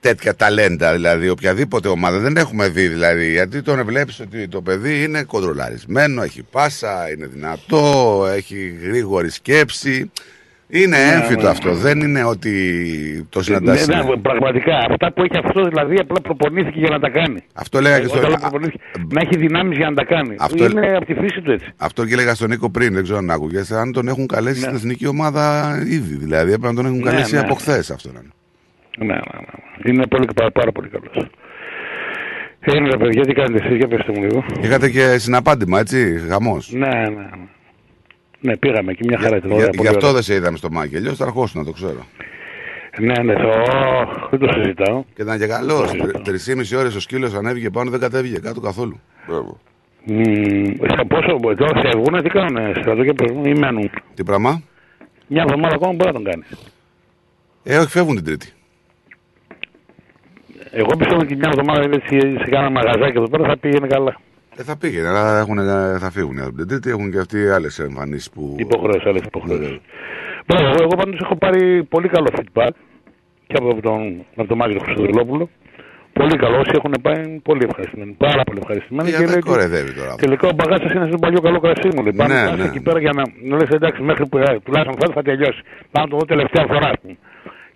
τέτοια ταλέντα Δηλαδή οποιαδήποτε ομάδα δεν έχουμε δει δηλαδή Γιατί τον βλέπεις ότι το παιδί είναι κοντρολαρισμένο Έχει πάσα, είναι δυνατό Έχει γρήγορη σκέψη είναι Ναι, έμφυτο ναι. αυτό. Δεν είναι ότι το Ναι, συναντάς. ναι, συνέχεια. πραγματικά. Αυτά που έχει αυτό δηλαδή απλά προπονήθηκε για να τα κάνει. Αυτό λέγα και Εγώ στο- θέλω προπονήθηκε να έχει δυνάμεις για να τα κάνει. Αυτό- Είναι από τη φύση του έτσι. Αυτό και έλεγα στον Νίκο πριν, δεν ξέρω αν άκουγες. Αν τον έχουν καλέσει Ναι. στην εθνική ομάδα ήδη. Δηλαδή έπρεπε να τον έχουν Ναι, καλέσει ναι. από χθες αυτό. να είναι. Ναι, ναι, ναι. Είναι πολύ, πάρα, πάρα πολύ καλός. Είναι ρε παιδιά, τι κάνετε εσείς, για πέστε μου λίγο. Είχατε και συναπάντημα, έτσι, χαμό. Ναι, ναι, ναι. Ναι, πήγαμε εκεί μια χαρά ήταν. Για, ωραία, γι' πολύ αυτό ωραία. δεν σε είδαμε στο μάκι. Αλλιώς θα αρχόσουν να το ξέρω. Ναι, ναι, θα... Ω, δεν το συζητάω. Και ήταν και καλός. Τρεις ώρες ο σκύλος ανέβηκε πάνω, δεν κατέβηκε κάτω καθόλου. Μπράβο. Μμμ, σε πόσο, τώρα φεύγουνε, τι κάνουνε, στρατό και πες μου, ή μένουν. Τι πράγμα; Μια εβδομάδα ακόμα μπορεί να τον κάνεις. Ε, όχι, φεύγουν την Τρίτη. Εγώ πιστεύω ότι μια εβδομάδα έτσι, σε κάνα μαγαζάκι εδώ πέρα θα πήγαινε καλά. Ε, θα πήγαινε, αλλά έχουν, θα φύγουν από την Τρίτη. Έχουν και αυτοί άλλες εμφανίσεις που. Υποχρέωση, άλλες υποχρέωσει. Μπράβο, εγώ, εγώ πάντως έχω πάρει πολύ καλό feedback και από τον, από τον Μάγιο Χρυστοδηλόπουλο. Πολύ καλό. Όσοι έχουν πάει, πολύ ευχαριστημένοι. Πάρα πολύ ευχαριστημένοι. Ε, δεν λέει ότι κοροϊδεύει τώρα. Τελικά ο μπαγάσα είναι στον παλιό καλό κρασί μου. Λέει. Πάμε Ναι, να πας ναι. εκεί πέρα για να, να λες εντάξει, μέχρι που ε, τουλάχιστον φέτος θα τελειώσει. Πάμε να το δω τελευταία φορά, ας πούμε.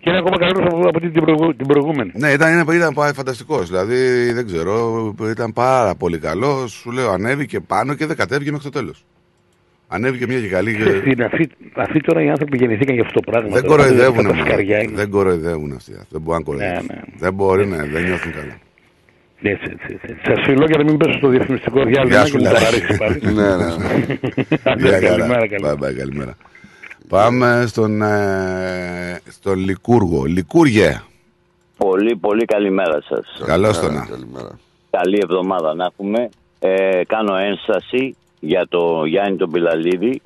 Και είναι ακόμα καλύτερο από, από την, προηγου- την προηγούμενη. Ναι, ήταν, ήταν, ήταν φανταστικός. Δηλαδή, δεν ξέρω, ήταν πάρα πολύ καλός. Σου λέω, ανέβηκε πάνω και δεν κατέβηκε μέχρι το τέλος. Ανέβηκε μια και καλή. Ξέρεις τι είναι, αυτοί, αυτοί τώρα οι άνθρωποι γεννηθήκαν για αυτό το πράγμα. Δεν Τώρα, κοροϊδεύουν. αυτά τα σκαριά μωρέ. είναι. Δεν κοροϊδεύουν αυτοί. Δεν μπορούν να κοροϊδεύουν. Ναι, ναι. Δεν μπορεί να, δεν νιώθουν καλά. Έτσι, έτσι, έτσι. Σας φιλώ για να μην πέσω στο διαφημιστικό διάλειμμα Γεια και σου, μου Λάρα. ταραρίσει πάλι. Ναι, ναι. Άντε, Γεια χαρά. Καλημέρα, καλημέρα. Bye bye, καλημέρα. Πάμε στον, ε, στον Λικούργο. Λικούργε. Πολύ, πολύ καλημέρα σας. Καλώς το να. Καλή εβδομάδα να έχουμε. Ε, κάνω ένσταση για το Γιάννη τον Πιλαλίδη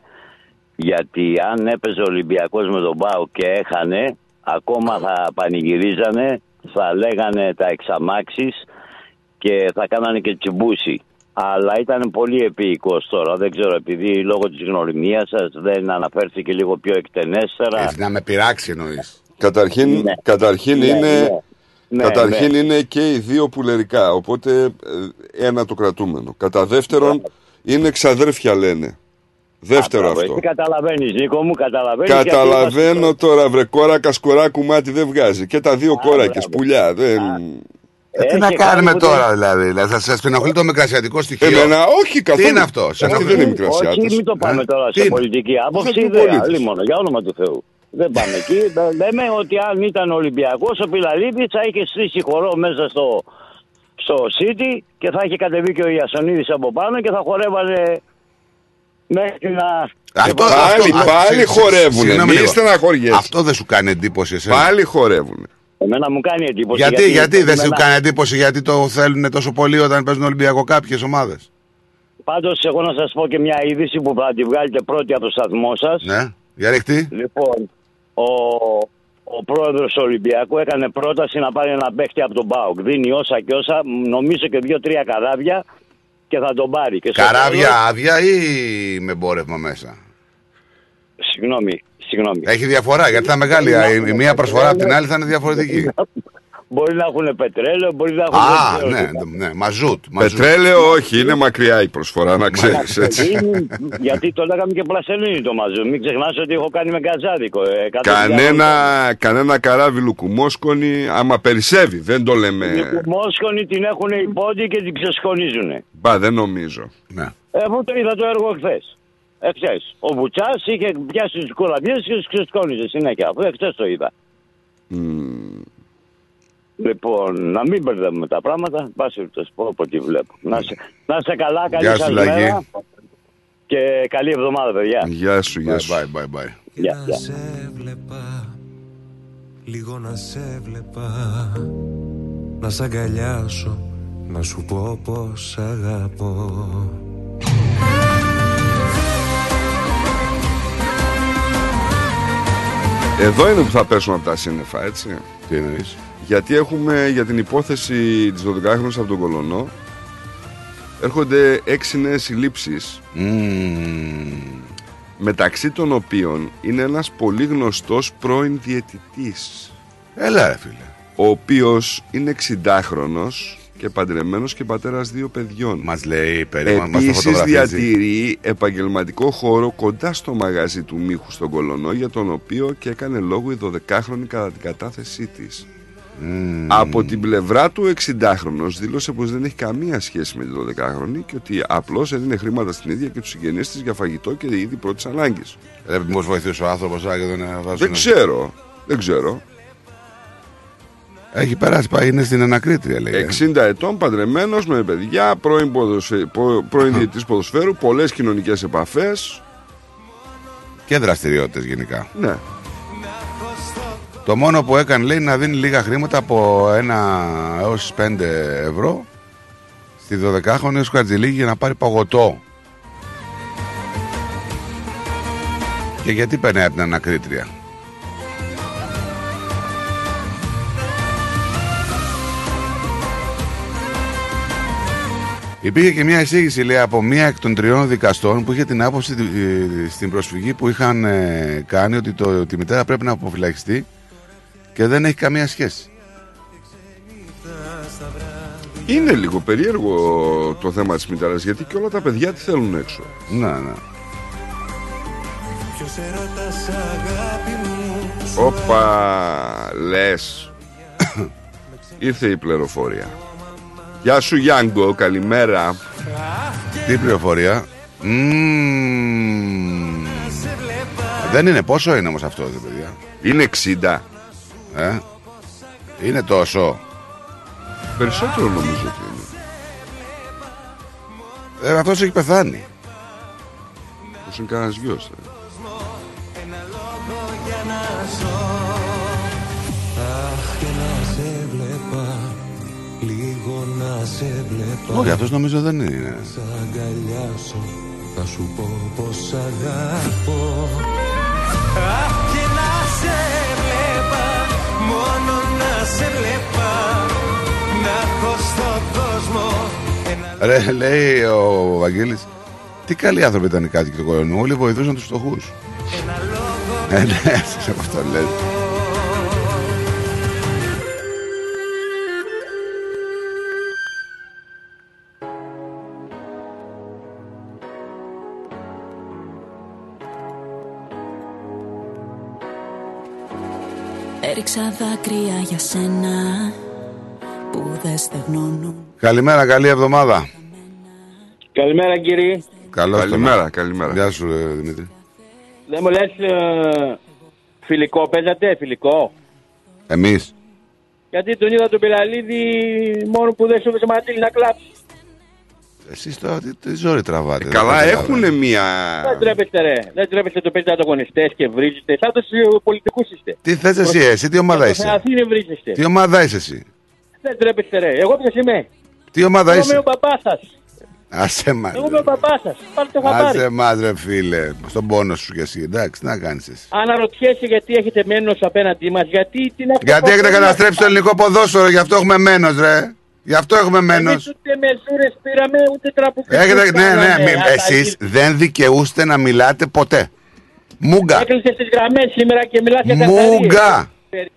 γιατί αν έπαιζε ο Ολυμπιακός με τον Πάο και έχανε ακόμα θα πανηγυρίζανε θα λέγανε τα εξαμάξεις και θα κάνανε και τσιμπούση. Αλλά ήταν πολύ επίοικος τώρα. Δεν ξέρω, επειδή λόγω της γνωριμίας σας δεν αναφέρθηκε λίγο πιο εκτενέστερα. Έτσι, να με πειράξει εννοείς. Καταρχήν, Ναι. καταρχήν Ναι, είναι. ναι. Ναι, καταρχήν ναι. είναι και οι δύο πουλερικά. Οπότε ε, ένα το κρατούμενο. Κατά δεύτερον, είναι ξαδέρφια λένε. Δεύτερο Μπράβο, αυτό. Εσύ καταλαβαίνεις Νίκο μου, καταλαβαίνεις. γιατί Καταλαβαίνω τώρα, βρε κόρακα σκοράκου μάτι δεν βγάζει. Και τα δύο κόρακες, πουλιά. Δεν... Ε, τι Έχει να κάνουμε κάνει τώρα δηλαδή; δηλαδή θα σας ενοχλεί το μικρασιατικό στοιχείο; Εμένα, όχι καθόλου. Τι είναι αυτός; σε Αυτή ενοχλεί; δεν είναι μικρασιάτος. Όχι, μην το πάμε Ε, τώρα τι σε είναι; πολιτική άποψη. Θα πει Δεν πολίτης. μόνο, για όνομα του Θεού. Δεν πάμε εκεί. Λέμε ότι αν ήταν Ολυμπιακός, ο Πιλαλίδης θα είχε στήσει χορό μέσα στο, στο City και θα είχε κατεβεί και ο Ιασονίδης από πάνω και θα χορεύανε μέχρι να. Αυτό, Πάλι, αυτό- πάλι συγ- χορεύουνε. συγγνώμη Μη λίγο. στεναχωριέσαι. Αυτό δεν σου κάνει εντύπωση εσένα. Πάλι χορεύουν. Εμένα μου κάνει εντύπωση. Γιατί, γιατί, δεν σου εμένα- κάνει εντύπωση γιατί το θέλουν τόσο πολύ όταν παίζουν Ολυμπιακό κάποιες ομάδες; Πάντως εγώ να σας πω και μια είδηση που θα τη βγάλετε πρώτη από το σταθμό σας. Ναι, για ρεχτή. Λοιπόν, ο, ο πρόεδρος του Ολυμπιακού έκανε πρόταση να πάρει ένα παίχτη από τον Πάοκ. Δίνει όσα και όσα, νομίζω και δύο-τρία καράβια και θα τον πάρει. Και στο Καράβια τέλος- άδεια ή με εμπόρευμα μέσα; Συγγνώμη, συγγνώμη. Έχει διαφορά γιατί θα είναι μεγάλη. Η, η μία προσφορά από την άλλη θα είναι διαφορετική. Μπορεί να έχουν πετρέλαιο, μπορεί να έχουν. Α, δεν ξέρω ναι, ναι, μαζούτ. μαζούτ. Πετρέλαιο όχι, είναι μακριά η προσφορά, να ξέρεις έτσι. Είναι- γιατί το λέγαμε και πλασελίνη το μαζού. Μην ξεχνάς ότι έχω κάνει με γκαζάδικο. ε, κάτω Κανένα, κανένα καράβι λουκουμόσκονη, άμα περισσεύει, δεν το λέμε. Την Μόσχονη την έχουν οι πόντοι και την ξεσχονίζουν. Μπα, δεν νομίζω. Ναι. Εγώ το είδα το έργο χθες. Εχθέ. Ο Βουτσάς είχε πιάσει τις κολαμπιέ και τις ξεσκόνιζε συνέχεια. Αφού εχθές το είδα. Λοιπόν, να μην μπερδεύουμε τα πράγματα. Πάση το πω από ό,τι βλέπω. Να σε, να σε καλά, καλή Γεια σας σου, Λαγί. μέρα. Και καλή εβδομάδα, παιδιά. Γεια σου, γεια σου. Bye, bye, bye. Γεια, γεια. σε βλέπα Λίγο να σε βλέπα Να σ' αγκαλιάσω Να σου πω πως αγαπώ Εδώ είναι που θα πέσουμε από τα σύννεφα, έτσι. Τι εννοείς; Γιατί έχουμε για την υπόθεση της 12χρονης από τον Κολονό έρχονται έξι νέες συλλήψεις μεταξύ των οποίων είναι ένας πολύ γνωστός πρώην διαιτητής Έλα ρε φίλε. ο οποίος είναι 60χρονος και παντρεμένος και πατέρας δύο παιδιών. Μας λέει περίμενα, μας το Επίσης φωτογραφίζει. διατηρεί επαγγελματικό χώρο κοντά στο μαγαζί του Μίχου στον Κολονό για τον οποίο και έκανε λόγο η 12χρονη κατά την κατάθεσή της. Από την πλευρά του 60χρονος δήλωσε πως δεν έχει καμία σχέση με τη 12χρονη και ότι απλώς έδινε χρήματα στην ίδια και τους συγγενείς της για φαγητό και είδη πρώτης ανάγκης. Ρε μήπως βοηθούσε ο άνθρωπος α, και δεν βάζουν- Δεν ξέρω, δεν ξέρω. Έχει περάσει, πάει, είναι στην ανακρίτρια λέει. 60 ετών, παντρεμένος με παιδιά, πρώην, ποδοσφαι... πο- πρώην διαιτητής ποδοσφαίρου, πολλές κοινωνικές επαφές. Και δραστηριότητες γενικά. Ναι. Το μόνο που έκανε λέει να δίνει λίγα χρήματα από 1 έως 5 ευρώ στη 12χρονη ως Χατζηλίκη για να πάρει παγωτό. Και γιατί παίρνει από την ανακρίτρια; Υπήρχε και μια εισήγηση λέει, από μία εκ των τριών δικαστών που είχε την άποψη ε, στην προσφυγή που είχαν ε, κάνει ότι, το, ότι η μητέρα πρέπει να αποφυλακιστεί και δεν έχει καμία σχέση. Είναι λίγο περίεργο το θέμα της μητέρας γιατί και όλα τα παιδιά τι θέλουν έξω. Ναι, ναι. Ποιος έρωτας αγάπη μου σου Όπα, λες. Ήρθε η πληροφορία. Γεια σου Γιάνγκο, καλημέρα. Τι πληροφορία; Μμμ. Δεν είναι πόσο είναι όμως αυτό, δε παιδιά; Είναι 60. Ε; Είναι τόσο. Περισσότερο νομίζω ότι είναι. Ε, αυτός έχει πεθάνει. Πώς είναι κανένας γιος. ε. Όχι, αυτός νομίζω δεν είναι. Σ' αγκαλιάσω Θα σου πω πως αγαπώ Αχ και να σε βλέπα Μόνο να σε βλέπα Να έχω στον κόσμο Ρε, λέει ο Βαγγέλης, τι καλοί άνθρωποι ήταν οι κάτοικοι του Κολονού. Όλοι βοηθούσαν τους φτωχούς. Ε, ναι, σε αυτό λέει. Έριξα δάκρυα για σένα που δεν στεγνώνουν. Καλημέρα, καλή εβδομάδα. Καλημέρα κύριε. Καλώς το Καλημέρα, να. καλημέρα. Γεια σου, ρε, Δημήτρη. Δεν μου λες ε, φιλικό παίζατε, φιλικό; Εμείς. Γιατί τον είδα τον Πελαλίδη μόνο που δεν σου έπαιζε ματήλι να κλάψεις. Εσείς τώρα τι, τι ζόρι τραβάτε. δεν Καλά, καταλαβαίνω. έχουν μία. Δεν τρέπεστε ρε. Δεν τρέπεστε το παίζετε ανταγωνιστές και βρίζετε. Σαν τους πολιτικούς είστε. Τι θες εσύ, εσύ τι ομάδα Προς είσαι; Αθήνη βρίζεστε. Τι ομάδα είσαι εσύ; Δεν τρέπεστε ρε. Εγώ ποιος είμαι; Τι ομάδα Εγώ είμαι είσαι. ο παπάς σας. Άσε μας. Εγώ είμαι ο μπαμπά σας. Πάρτε το χαμπάρι. Άσε μας ρε φίλε. Στον πόνο σου κι εσύ. Εντάξει, τι να κάνεις εσύ. Αναρωτιέσαι γιατί έχετε μένος απέναντί μας. Γιατί την Γιατί έχετε καταστρέψει το ελληνικό ποδόσφαιρο, γι' αυτό έχουμε μένος ρε. Γι' αυτό έχουμε Εμείς μένος. ούτε μεζούρε πήραμε, ούτε τραπουζικούς Έχετε, ναι, ναι, κάναμε. μη, Αταλίδη. εσείς δεν δικαιούστε να μιλάτε ποτέ. Μούγκα. Έκλεισε τις γραμμές σήμερα και μιλάς για καθαρίες. Μούγκα.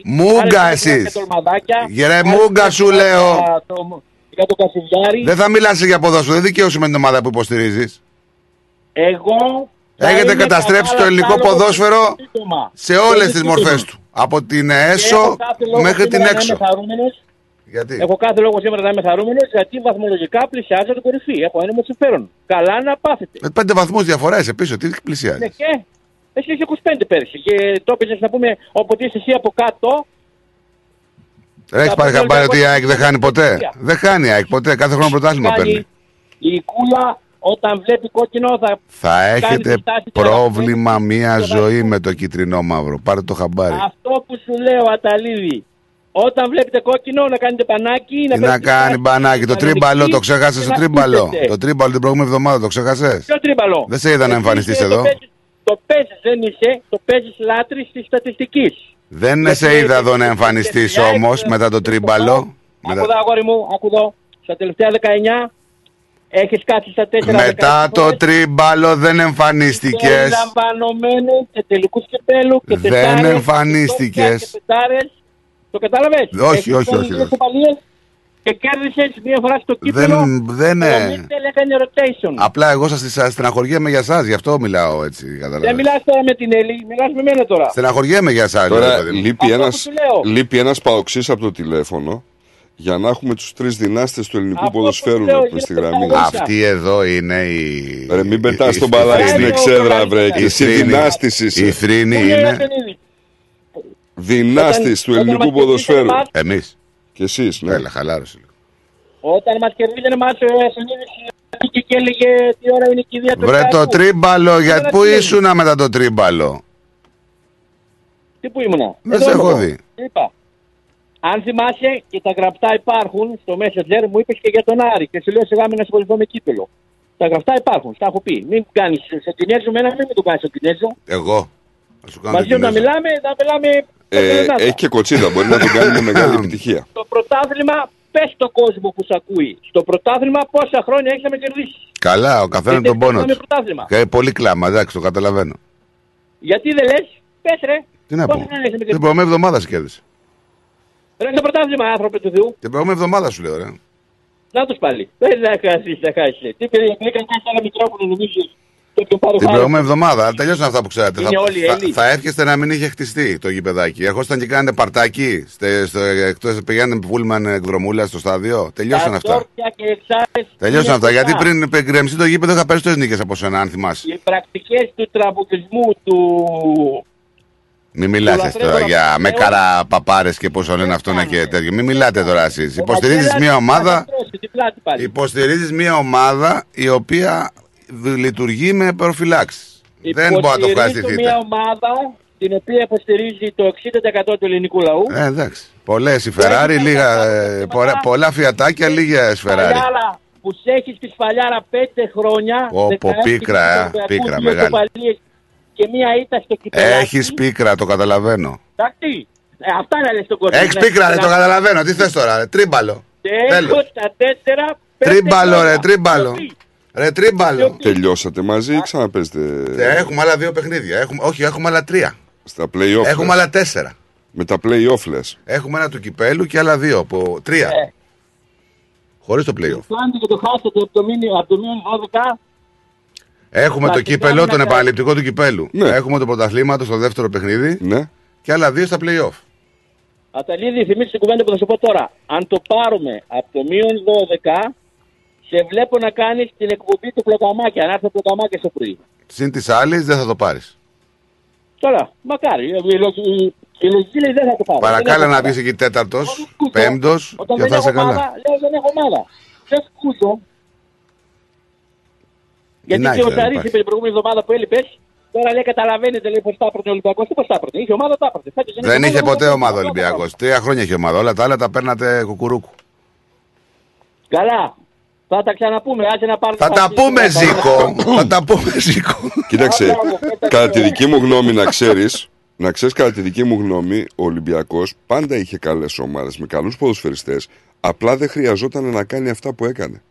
Μούγκα Άλλες μιλάς εσείς. Για τολμαδάκια. Γερέ άλλες μούγκα μιλάς σου για λέω. το- Για το Κασιδιάρη. Δεν θα μιλάς για ποδόσφαιρο, δεν δικαιούσε με την ομάδα που υποστηρίζεις. Εγώ θα Έχετε είμαι καταστρέψει το καβάλα ελληνικό κάλογος ποδόσφαιρο στο σύντομα. σε Και όλες όχι τις στο μορφές σύντομα. του. Από την Και έχω έσω κάθε λόγο μέχρι την σήμερα να έξω. Είμαι χαρούμενος. Γιατί; Έχω κάθε λόγο σήμερα να είμαι χαρούμενο γιατί βαθμολογικά πλησιάζω την κορυφή. Έχω ένα μου συμφέρον. Καλά να πάθετε. Με πέντε βαθμούς διαφοράς είσαι πίσω, τι πλησιάζει. Ναι, και εσύ είσαι 25 πέρσι και το έπαιζες να πούμε όποτε είσαι εσύ από κάτω. Έχεις θα πάρει πούμε χαμπάρι ότι ότι η ΑΕΚ δεν χάνει ποτέ; επιτυχία. Δεν χάνει η ΑΕΚ ποτέ, κάθε χρόνο πρωτάθλημα κάνει παίρνει. Η κούλα όταν βλέπει κόκκινο θα. Θα κάνει έχετε τη στάση του πρόβλημα αγαπημένου μία του ζωή με το κυτρινό μαύρο. Πάρε το χαμπάρι. Αυτό που σου λέω, Αταλίδη. Όταν βλέπετε κόκκινο, να κάνετε πανάκι. Τι να παίρνετε κάνει στάση μπανάκι, το κανονική τρίμπαλο το και ξέχασες το να τρίμπαλο; χτίσετε. Το τρίμπαλο την προηγούμενη εβδομάδα το ξέχασες; Ποιο τρίμπαλο; Δεν σε είδα να Εσύ εμφανιστείς είσαι- εδώ. Το παίζεις, το παίζεις, δεν είσαι. Το παίζεις λάτρης της στατιστικής. Δεν σε είδα εδώ να εμφανιστείς όμως μετά το τρίμπαλο. Άκου εδώ, αγόρι μου, άκου εδώ. Στα τελευταία 19 έχεις κάτσει στα 4 Μετά το τρίμπαλο δεν εμφανίστηκες. Περιλαμβανομένου και τελικούς κυπέλους και Δεν τετάρες, εμφανίστηκες. και πετάρες. Το κατάλαβες; Όχι, όχι, όχι, όχι. Και κέρδισες μία φορά στο κύπελο. Δεν, δεν Ο είναι. Μίτσελ έκανε rotation. Απλά εγώ σας στεναχωριέμαι για εσά, γι' αυτό μιλάω έτσι. Δεν Καταλαβαίνετε. μιλάς τώρα με την Έλλη, μιλάς με μένα τώρα. Στεναχωριέμαι για εσά. Τώρα λείπει Αυτό ένας, που σου λέω. λείπει ένας παοξής από το τηλέφωνο για να έχουμε τους τρεις δυνάστες του ελληνικού Αυτό που ποδοσφαίρου σου λέω, να πούμε στη γίνεται γραμμή. παοξής. Αυτή εδώ είναι η. Ρε μην πετάς η- τον η- μπαλάκι η- στην η- εξέδρα βρε η και εσύ θρήνη- δυνάστης είσαι. Η θρήνη Πού είναι είναι. ο Αρτενίδης; Δυνάστης του όταν ελληνικού μας κερδίσανε ποδοσφαίρου. εμάς- Εμείς. Και εσείς ναι. Έλα, χαλάρωσε. λίγο. Όταν μας κερδίζανε εμά ο Αρτενίδης και, και έλεγε τι ώρα είναι η κηδεία του Βρε το Ολυμπιακού. τρίμπαλο, Δεν γιατί μας πού λέει. ήσουν μετά το τρίμπαλο; Τι που ήμουνα; Δεν Εδώ σε είμαι έχω εγώ. δει. Τι Είπα. Αν θυμάσαι και τα γραπτά υπάρχουν στο Messenger, μου είπες και για τον Άρη και σου λέω σιγά μην ασχοληθώ με κύπελο. Τα γραπτά υπάρχουν, τα έχω πει. Μην κάνεις σε Κινέζο, μένα μην μου το κάνεις στο Κινέζο. Εγώ. Θα σου κάνω Μαζί την όταν Κινέζο. μιλάμε, θα μιλάμε. Ε, ε, έχει και κοτσίδα, μπορεί να τον κάνει με μεγάλη επιτυχία. Το πρωτάθλημα, πες στον κόσμο που σε ακούει. Στο πρωτάθλημα, πόσα χρόνια έχεις να με κερδίσεις; Καλά, ο καθένας Γιατί τον πόνος έχουμε του. πρωτάθλημα; Και πολύ κλάμα, εντάξει, το καταλαβαίνω. Γιατί δεν λες, πες ρε. Τι να πόσα πω. χρόνια έχεις να με Την κερδίσεις; προηγούμενη εβδομάδα σε κέρδισε. Ρε το πρωτάθλημα, άνθρωπε του Θεού. Την προηγούμενη εβδομάδα σου λέω, ρε. Να τους πάλι. Δεν θα χάσει, θα χάσεις. Τι παιδί, έκανε κάτι ένα μικρόφωνο νομίζεις; Το πιο πάρω Την χάρη. προηγούμενη εβδομάδα, τελειώσαν αυτά που ξέρατε. Είναι Θα, όλοι θα, Έλληνες. θα εύχεστε να μην είχε χτιστεί το γηπεδάκι. Ερχόσασταν και κάνετε παρτάκι, στε- στο, εκτός πηγαίνετε πούλμαν εκδρομούλα στο στάδιο. Τελειώσαν Τα αυτά. τόρτια και εξάρες Τελειώσαν είναι αυτά. Γιατί κοντά. πριν πριν γκρεμιστεί το γήπεδο είχα περισσότερε νίκες από σένα, αν θυμάσαι. Οι πρακτικές του τραμπουκισμού του... Μην μιλάτε λατρεύω τώρα να για πω, με λέω. καρά παπάρες και πώ λένε αυτό να και τέτοιο. Μην μιλάτε τώρα εσείς. Υποστηρίζεις Βαγγέλας μια θα ομάδα. τα τρώσει την πλάτη πάλι. Υποστηρίζεις μια ομάδα η οποία δ- λειτουργεί με προφυλάξεις. Δεν μπορεί να το Υποστηρίζω ευχαριστηθείτε. μια ομάδα την οποία υποστηρίζει το 60% του ελληνικού λαού. Ε, εντάξει. Πολλές οι Ferrari, λίγα, ε, πολλά, πολλά φιατάκια, λίγες Ferrari. Φαλιάρα που σε έχει στη σφαλιάρα 5 χρόνια. Πω, πω, 16 πίκρα, ε, Ολυμπιακούς, πίκρα, δύο μεγάλη. σοπαλίες Και μία ήττα στο κυπελάκι. Έχεις πίκρα, το καταλαβαίνω. Εντάξει. Ε, αυτά να λες στον κόσμο. Έχεις Ναι, πίκρα, ρε, το ναι. καταλαβαίνω. Τι θες τώρα, ρε, τρίμπαλο. Και Τέλος. έχω στα τέσσερα. πέντε Τρίμπαλο, χρόνια. ρε, τρίμπαλο. Ρε, τρίμπαλο. Τελειώσατε μαζί ή ξαναπέζετε Ε, Έχουμε άλλα δύο παιχνίδια. Έχουμε, όχι, έχουμε άλλα τρία. στα play-off. Έχουμε λες. άλλα τέσσερα. Με τα play-off λες. Έχουμε ένα του κυπέλου και άλλα δύο. Από τρία. Ε. Χωρίς το playoff. Κάντε και το χάσετε από το μήνυμα από το μήνυμα 12. Έχουμε το Εντάξει, κύπελο, κάνουμε τον να επαναληπτικό του κυπέλου. Ναι. Έχουμε το πρωταθλήματος στο δεύτερο παιχνίδι. Ναι. Και άλλα δύο στα playoff. Αταλίδη, θυμίστε την κουβέντα που θα σου πω τώρα. Αν το πάρουμε από το μείον 12, σε βλέπω να κάνεις την εκπομπή του πλοκαμάκια. Να έρθει το πλοκαμάκια στο πρωί. Συν της άλλης δεν θα το πάρεις. Τώρα, μακάρι. Η, η, η λογική λέει δεν θα το πάρω. Παρακάλα Δεν να έχω βγει ομάδα. εκεί τέταρτος, Σκούτο. πέμπτος Όταν και δεν θα έχω είσαι καλά. ομάδα, λέω δεν έχω ομάδα. Δεν σκούτο. Γιατί να και ο έχει, δεν Σαρής υπάρχει. είπε την προηγούμενη εβδομάδα που έλειπες, τώρα λέει καταλαβαίνετε λέει πώ τα έπαιρνε ο Ολυμπιακός. Τι πώ τα έπαιρνε. Είχε ομάδα, τα έπαιρνε. Φέτος Δεν είχε ποτέ ομάδα, ομάδα Ολυμπιακός. Τρία χρόνια είχε ομάδα. Όλα τα άλλα τα παίρνατε κουκουρούκου. Καλά. Θα τα ξαναπούμε, άσε να πάρουμε. Θα τα πούμε, Ζήκο. Θα τα πούμε, Ζήκο. Κοίταξε, κατά τη δική μου γνώμη να ξέρεις, να ξέρεις κατά τη δική μου γνώμη, ο Ολυμπιακός πάντα είχε καλές ομάδες με καλούς ποδοσφαιριστές, απλά δεν χρειαζόταν να κάνει αυτά που έκανε.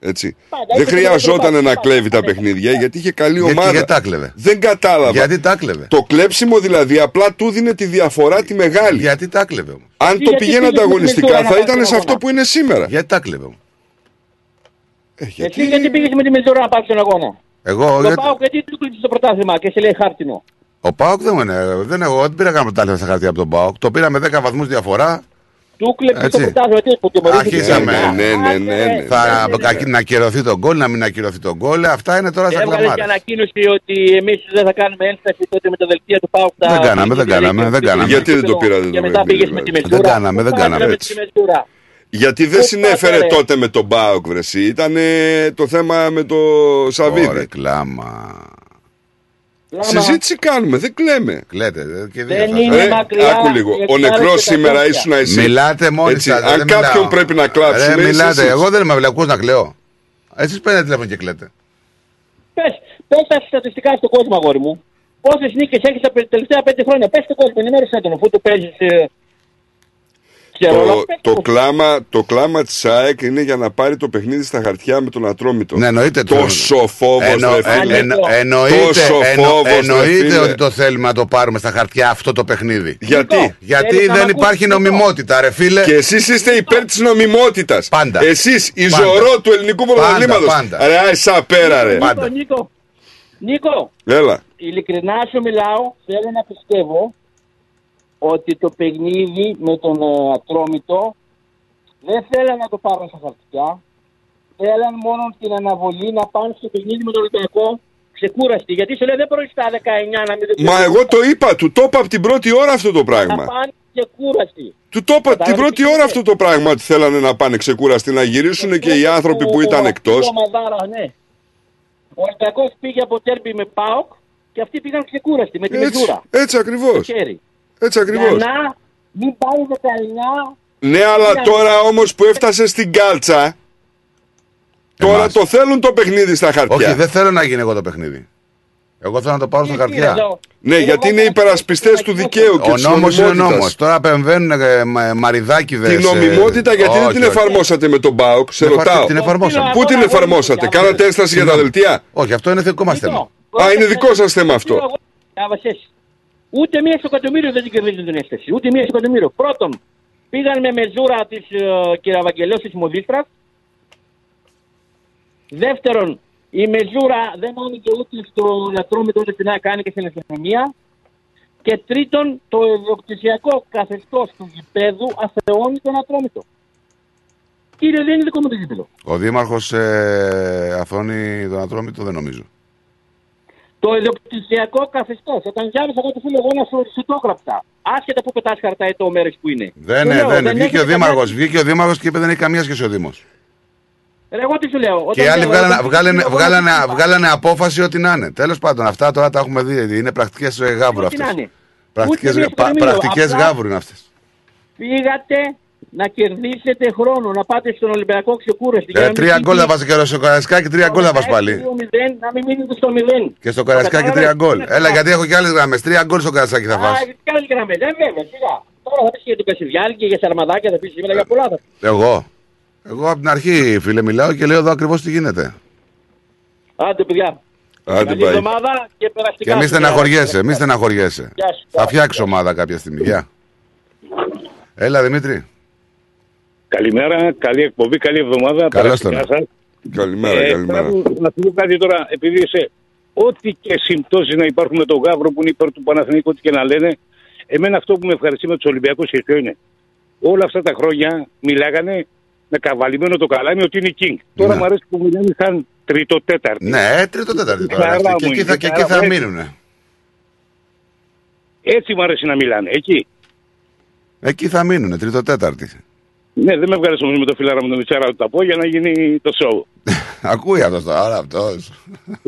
Έτσι. δεν είχε χρειαζόταν και να κλέβει τα παιχνίδια γιατί είχε καλή Γιατί- ομάδα. γιατί τα κλέβε; Δεν κατάλαβα. Γιατί τα κλέβε; Το κλέψιμο δηλαδή απλά του δίνει τη διαφορά τη μεγάλη. Γιατί τα κλέβε όμως; Αν Γιατί το γιατί πηγαίνει πήγε με ανταγωνιστικά Μεσούρα να θα πάρει ήταν τον σε αυτό αγώνα. που είναι σήμερα. Γιατί τα κλέβε όμως; Εσύ γιατί πήγες με τη Μεζούρα να πάρεις τον αγώνα; Εγώ, Το γιατί- πάω γιατί του κλείψεις το πρωτάθλημα και σε λέει χάρτινο; ο Πάοκ δεν είναι. Δεν, εγώ δεν πήρα κανένα πρωτάθλημα στα χαρτιά από τον Πάοκ. Το πήρα με 10 βαθμούς διαφορά. Του κλείψεις το Έτσι. πρωτάθλημα. Τι που τιμωρήθηκε. Αρχίσαμε. Ναι, ναι, ναι, ναι. Θα να ακυρωθεί τον γκολ, να μην ακυρωθεί τον γκολ. Αυτά είναι τώρα στα Έβγαλες και κλαμάρια. ανακοίνωση ότι εμείς δεν θα κάνουμε ένσταση τότε με τα δελτία του ΠΑΟΚ. Δεν κάναμε, δεν κάναμε, δεν κάναμε. Γιατί δεν το πήρατε Και το μετά παιχνίδι, πήγες με τη δηλαδή; Μεζούρα. Δεν κάναμε, δεν Πού κάναμε. Πάτρε με Έτσι. τη Μεζούρα. Γιατί δεν Πού συνέφερε πάτε, ρε. τότε με τον Μπάουκ, βρεσί. Ήταν το θέμα με το Ωραία, Σαββίδη. κλάμα. Συζήτηση κάνουμε, δεν κλαίμε. Κλαίτε. ε, και δύο Δεν σας. είναι Ε, μακριά άκου λίγο. η Ο εξάρτηση νεκρός τα σήμερα κόντια. ήσουν εσύ. Μιλάτε μόνοι Έτσι, σας. Αν δεν κάποιον μιλάω. πρέπει να κλάψουμε. Ρε, είσαι μιλάτε. εσείς. Εγώ δεν είμαι βλακούς να κλαίω. Εσείς παίρνετε τηλέφωνο και κλαίτε. Πες, πες τα στατιστικά στον κόσμο, αγόρι μου. Πόσες νίκες έχεις τα πε- τελευταία πέντε χρόνια. Πες στον κόσμο, ενημέρωσέ τον, αφού το παίζεις... Ε, ξέρω, αλλά Το, πες το, τον. κλάμα, το κλάμα της ΑΕΚ είναι για να πάρει το παιχνίδι στα χαρτιά με τον Ατρόμητο. Ναι, εννοείται. το- Τόσο φόβος, Εννο- ρε φίλε. ε, εννο- Εννοείται, Τόσο εννο- φόβος, ρε εννοείται φίλε. ότι το θέλουμε να το πάρουμε στα χαρτιά αυτό το παιχνίδι. Γιατί; Γιατί Θέλεις να δεν μ' υπάρχει ακούσεις, νομιμότητα, ρε φίλε. Και εσείς είστε υπέρ της νομιμότητας. Πάντα. Εσείς, η Πάντα. ζωρό του ελληνικού πρωταθλήματος. πάντα. Ρε, άι, σαν πέρα, ρε. Πάντα. Νίκο, Νίκο, Νίκο, Έλα. ειλικρινά σου μιλάω, θέλω να πιστεύω ότι το παιχνίδι με τον ε, Ατρόμητο δεν θέλαν να το πάρουν στα χαρτιά. Θέλαν μόνο την αναβολή να πάνε στο παιχνίδι με τον Ολυμπιακό ξεκούραστοι. Γιατί σου λέει δεν μπορεί στα 19 να μην το Μα εγώ το είπα, του το είπα από την πρώτη ώρα αυτό το Να πράγμα. πάνε ξεκούραστοι. Του το είπα την Κατάλαβες πρώτη τι ώρα είναι. αυτό το πράγμα ότι θέλανε να πάνε ξεκούραστοι, να γυρίσουν και οι άνθρωποι που ήταν εκτός. Ο Μαδάρας, ναι. Ο Ολυμπιακός πήγε από τέρμπι με ΠΑΟΚ και αυτοί πήγαν ξεκούραστοι με τη Έτσι, μεζούρα. έτσι ακριβώς. Στο χέρι. Έτσι Για ακριβώς. να μην πάει 19 Ναι, αλλά τώρα όμως που έφτασε στην κάλτσα, τώρα Εμάς. το θέλουν το παιχνίδι στα χαρτιά. Όχι, δεν θέλω να γίνει εγώ το παιχνίδι. Εγώ θέλω να το πάρω στα χαρτιά. Ναι, γιατί είναι υπερασπιστές του δικαίου και Ο της νόμος είναι ο νομιμότητας. νόμος. Τώρα επεμβαίνουν ε, μα- μαριδάκιδες. Την νομιμότητα ε, γιατί δεν όχι, την όχι. εφαρμόσατε με τον Μπάουκ, σε Την εφα- ρωτάω. την εφαρμόσαμε. Πού την εφαρμόσατε, κάνατε ένσταση για τα δελτία; Όχι, αυτό είναι δικό μας θέμα. Α, είναι δικό σας θέμα αυτό. Άβασες. Ούτε μία στο εκατομμύριο δεν την κερδίζουν την έκθεση. Ούτε μία στο εκατομμύριο. Πρώτον, πήγαν με μεζούρα της uh, κυρία Βαγγελέου της Μοδίστρας. Δεύτερον, η μεζούρα δεν άνοιγε ούτε στο λατρόμετρο ούτε στην κάνει και στην αστυνομία. Και τρίτον, το ιδιοκτησιακό καθεστώς του γηπέδου αθεώνει τον ατρόμητο. Κύριε, δεν είναι δικό μου το γήπεδο. Ο Δήμαρχος ε, αθώνει τον Ατρόμητο, δεν νομίζω. Το ιδιοκτησιακό καθεστώς. Όταν διάβασα εγώ το φίλο, εγώ να σου, σου το έγραψα. Άσχετα που πετάς χαρτά το μέρε που είναι. Δεν Σου είναι, λέω, δεν είναι. Βγήκε έχετε ο Δήμαρχος, καμιά- βγήκε ο Δήμαρχος και είπε δεν έχει καμία σχέση ο Δήμος. Ρε, εγώ τι σου λέω. Και οι όταν άλλοι λέω, βγάλανε, όταν- βγάλανε, εγώ βγάλανε, να σου είπα, βγάλανε απόφαση ότι να είναι. Τέλος πάντων, αυτά τώρα τα έχουμε δει. Είναι πρακτικές ε, γάβρου ό,τι να αυτές. είναι. Πρακτικές, Ούτε μία πα- εκατομμύριο. πρακτικές Απλά γάβρου είναι αυτές. Πήγατε να κερδίσετε χρόνο, να πάτε στον Ολυμπιακό ξεκούραστη. για Ε, να μην τρία φύγει γκολ θα βάζει και στο Καρασκάκι, τρία γκολ θα βάζει πάλι. 2-0, Να μην μείνετε στο 0. Και στο Καρασκάκι τρία γκολ. Έλα, γιατί έχω και άλλες γραμμές. Τρία γκολ στο Καρασκάκι θα Α, βάζει. και άλλες γραμμές. Ε, βέβαια, σιγά. Τώρα θα πεις και για τον Κασιδιάλη και για Σαρμαδάκια, θα πεις σήμερα για πολλά. θα πεις. Εγώ. Εγώ από την αρχή, φίλε, μιλάω και λέω εδώ ακριβώς τι γίνεται. Άντε, παιδιά. Άντε, Καλή πάει. εβδομάδα και περαστικά. Και μη σου, στεναχωριέσαι, μη στεναχωριέσαι. Γεια σου. Θα φτιάξω ομάδα κάποια στιγμή. Γεια. Έλα, Δημήτρη. Καλημέρα, καλή εκπομπή, καλή εβδομάδα. Καλώς τον. Περαστικά σας. Καλημέρα, Ε, καλημέρα. Να, σου- να σου πω κάτι τώρα, επειδή είσαι ό,τι και συμπτώσεις να υπάρχουν με τον Γαύρο που είναι υπέρ του Παναθηναϊκού, ό,τι και να λένε, εμένα αυτό που με ευχαριστεί με τους Ολυμπιακούς και ποιο είναι. Όλα αυτά τα χρόνια μιλάγανε με καβαλημένο το καλάμι ότι είναι king. Τώρα Ναι. μου αρέσει που μιλάνε σαν τρίτο τέταρτο. Ναι, τρίτο τέταρτη τώρα. Χαρά αυτοί. μου Και εκεί είναι, θα, και εκεί χαρά θα μου. μείνουνε. Έτσι μου αρέσει να μιλάνε. Εκεί. Εκεί θα μείνουνε, τρίτο τέταρτη. Ναι, δεν με βγάλεις όμως με το φιλάρα μου τον Μιτσάρα να τα πω για να γίνει το show. Ακούει αυτός τώρα, αυτός.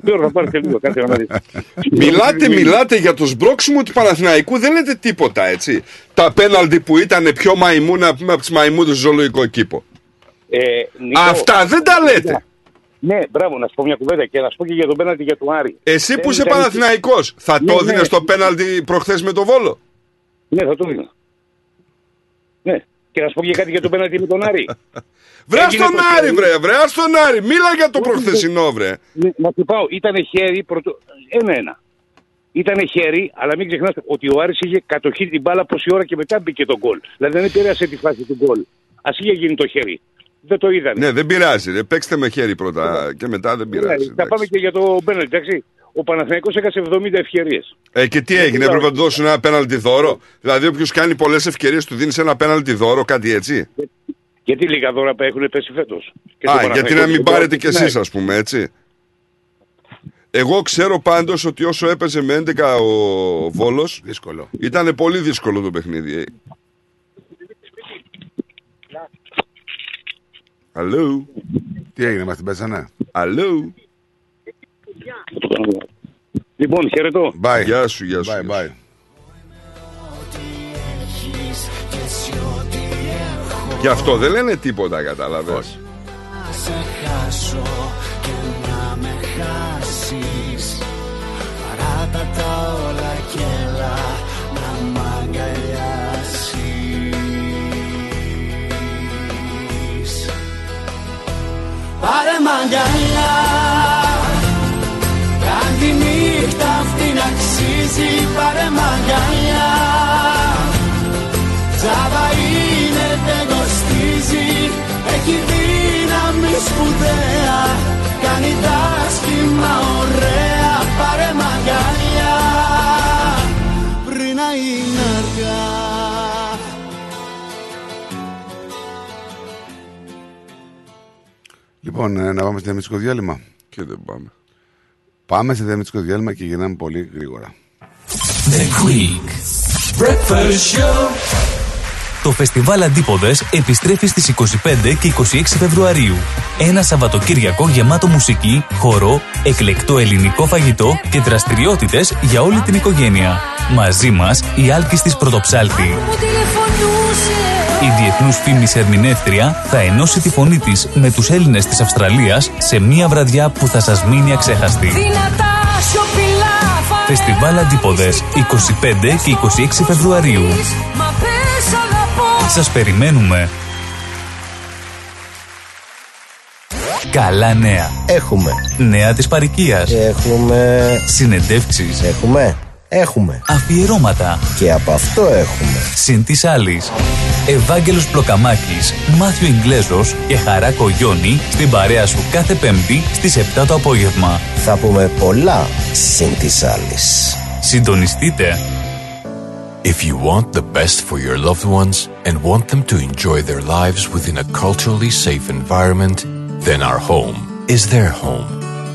Τώρα θα πάρει και λίγο, κάτσε να δεις. Μιλάτε, μιλάτε για το σμπρόξιμο του Παναθηναϊκού, δεν λέτε τίποτα έτσι. Τα πέναλτι που ήταν πιο μαϊμούνα πούμε, από τις μαϊμούδες στο ζωολογικό κήπο. Ε, Νίκο, Αυτά δεν τα λέτε. Ναι, μπράβο, να σου πω μια κουβέντα και να σου πω και για τον πέναλτι για τον Άρη. Εσύ Δεν που είσαι ήταν- Παναθηναϊκός, θα Ναι, το ναι. έδινες το πέναλτι προχθές με το Βόλο; Ναι, θα το δίνω. Ναι. Και να σου πω και κάτι για τον πέναλτι με τον Άρη. Βρε Έγινε στον το Άρη, χέρι. βρε, βρε, ας τον Άρη. Μίλα για το προχθεσινό, βρε. Ναι, να σου πάω, ήταν χέρι πρωτο... ένα-ένα. Ήταν χέρι, αλλά μην ξεχνάτε ότι ο Άρης είχε κατοχή την μπάλα πόση ώρα και μετά μπήκε το γκολ. Δηλαδή δεν επηρέασε τη φάση του γκολ. Α είχε γίνει το χέρι. Δεν το είδανε. Ναι, δεν πειράζει. Ρε. Παίξτε με χέρι πρώτα και μετά δεν πειράζει. Ναι, θα πάμε και για το πέναλτι, εντάξει. Ο Παναθηναϊκός έχασε 70 ευκαιρίες. Ε, και τι έγινε, έπρεπε να του δώσουν ένα πέναλτι δώρο; Δηλαδή, όποιος κάνει πολλές ευκαιρίες, του δίνεις ένα πέναλτι δώρο, κάτι έτσι; Γιατί λίγα δώρα που έχουν πέσει φέτος; Α, γιατί να μην πάρετε κι εσείς, ας πούμε, έτσι. Εγώ ξέρω πάντως ότι όσο έπαιζε με 11 ο Βόλος. Δύσκολο. Ήταν πολύ δύσκολο το παιχνίδι. Αλλού. Τι έγινε, μα την πέσανε. Αλλού. Λοιπόν, χαιρετώ. Bye. Γεια σου, γεια σου. Bye, γεια σου. bye. Γι' αυτό δεν λένε τίποτα, κατάλαβες. Να σε χάσω και να με χάσεις Παράτα τα όλα και έλα να μ' αγκαλιάσεις Πάρε μ' αγκαλιά αξίζει Πάρε μ' αγκαλιά Τζάβα είναι δεν κοστίζει Έχει δύναμη σπουδαία Κάνει τα σχήμα ωραία Πάρε μ' αγκαλιά Πριν να είναι αργά Λοιπόν, ε, να πάμε σε διαμετικό διάλειμμα. Και δεν πάμε. Πάμε σε διαμετικό διάλειμμα και γυρνάμε πολύ γρήγορα. The Greek Breakfast Show. Το φεστιβάλ Αντίποδες επιστρέφει στις 25 και 26 Φεβρουαρίου. Ένα Σαββατοκύριακο γεμάτο μουσική, χορό, εκλεκτό ελληνικό φαγητό και δραστηριότητες για όλη την οικογένεια. Μαζί μας η Άλκης της Πρωτοψάλτη. Η διεθνούς φήμης ερμηνεύτρια θα ενώσει τη φωνή της με τους Έλληνες της Αυστραλίας σε μία βραδιά που θα σας μείνει αξέχαστη. Δυνατά σιωπηλά Φεστιβάλ Αντίποδες 25 και 26 Φεβρουαρίου. Μα πες αγαπώ Σας περιμένουμε. Καλά νέα. Έχουμε. Νέα της παροικίας. Έχουμε. Συνεντεύξεις. Έχουμε. Έχουμε. Αφιερώματα. Και από αυτό έχουμε. Συν της άλλης. Ευάγγελος Πλοκαμάκης, Μάθιο Ιγκλέζος και Χαράκο Γιόνι στην παρέα σου κάθε Πέμπτη στις 7 το απόγευμα. Θα πούμε πολλά συν της άλλης. Συντονιστείτε. If you want the best for your loved ones and want them to enjoy their lives within a culturally safe environment, then our home is their home.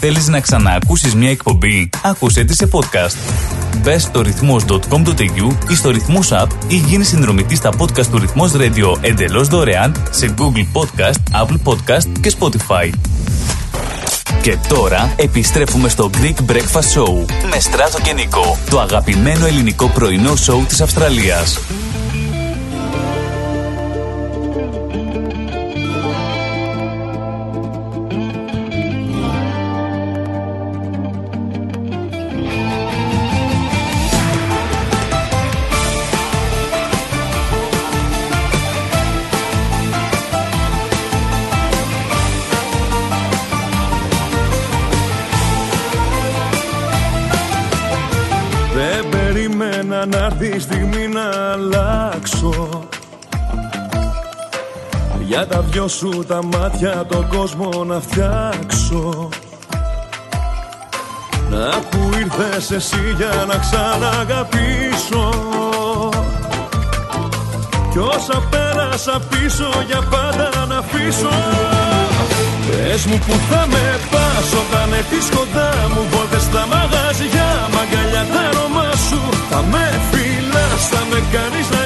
Θέλεις να ξαναακούσεις μια εκπομπή; Άκουσέ τη σε podcast. Μπες στο ρυθμός.com.au ή στο ρυθμός app ή γίνει συνδρομητής στα podcast του ρυθμός radio εντελώς δωρεάν σε Google Podcast, Apple Podcast και Spotify. Και τώρα επιστρέφουμε στο Greek Breakfast Show με Στράτο και Νικό, το αγαπημένο ελληνικό πρωινό σοου της Αυστραλίας. Για τα δυο σου τα μάτια τον κόσμο να φτιάξω. Να που ήρθες εσύ για να ξαναγαπήσω. Κι όσα πέρασα πίσω για πάντα να αφήσω. Πες μου που θα με πας όταν έρθεις κοντά μου Βόλτες στα μαγαζιά, μαγκαλιά τα αρώμα σου. Θα με φυλάς, θα με κάνεις να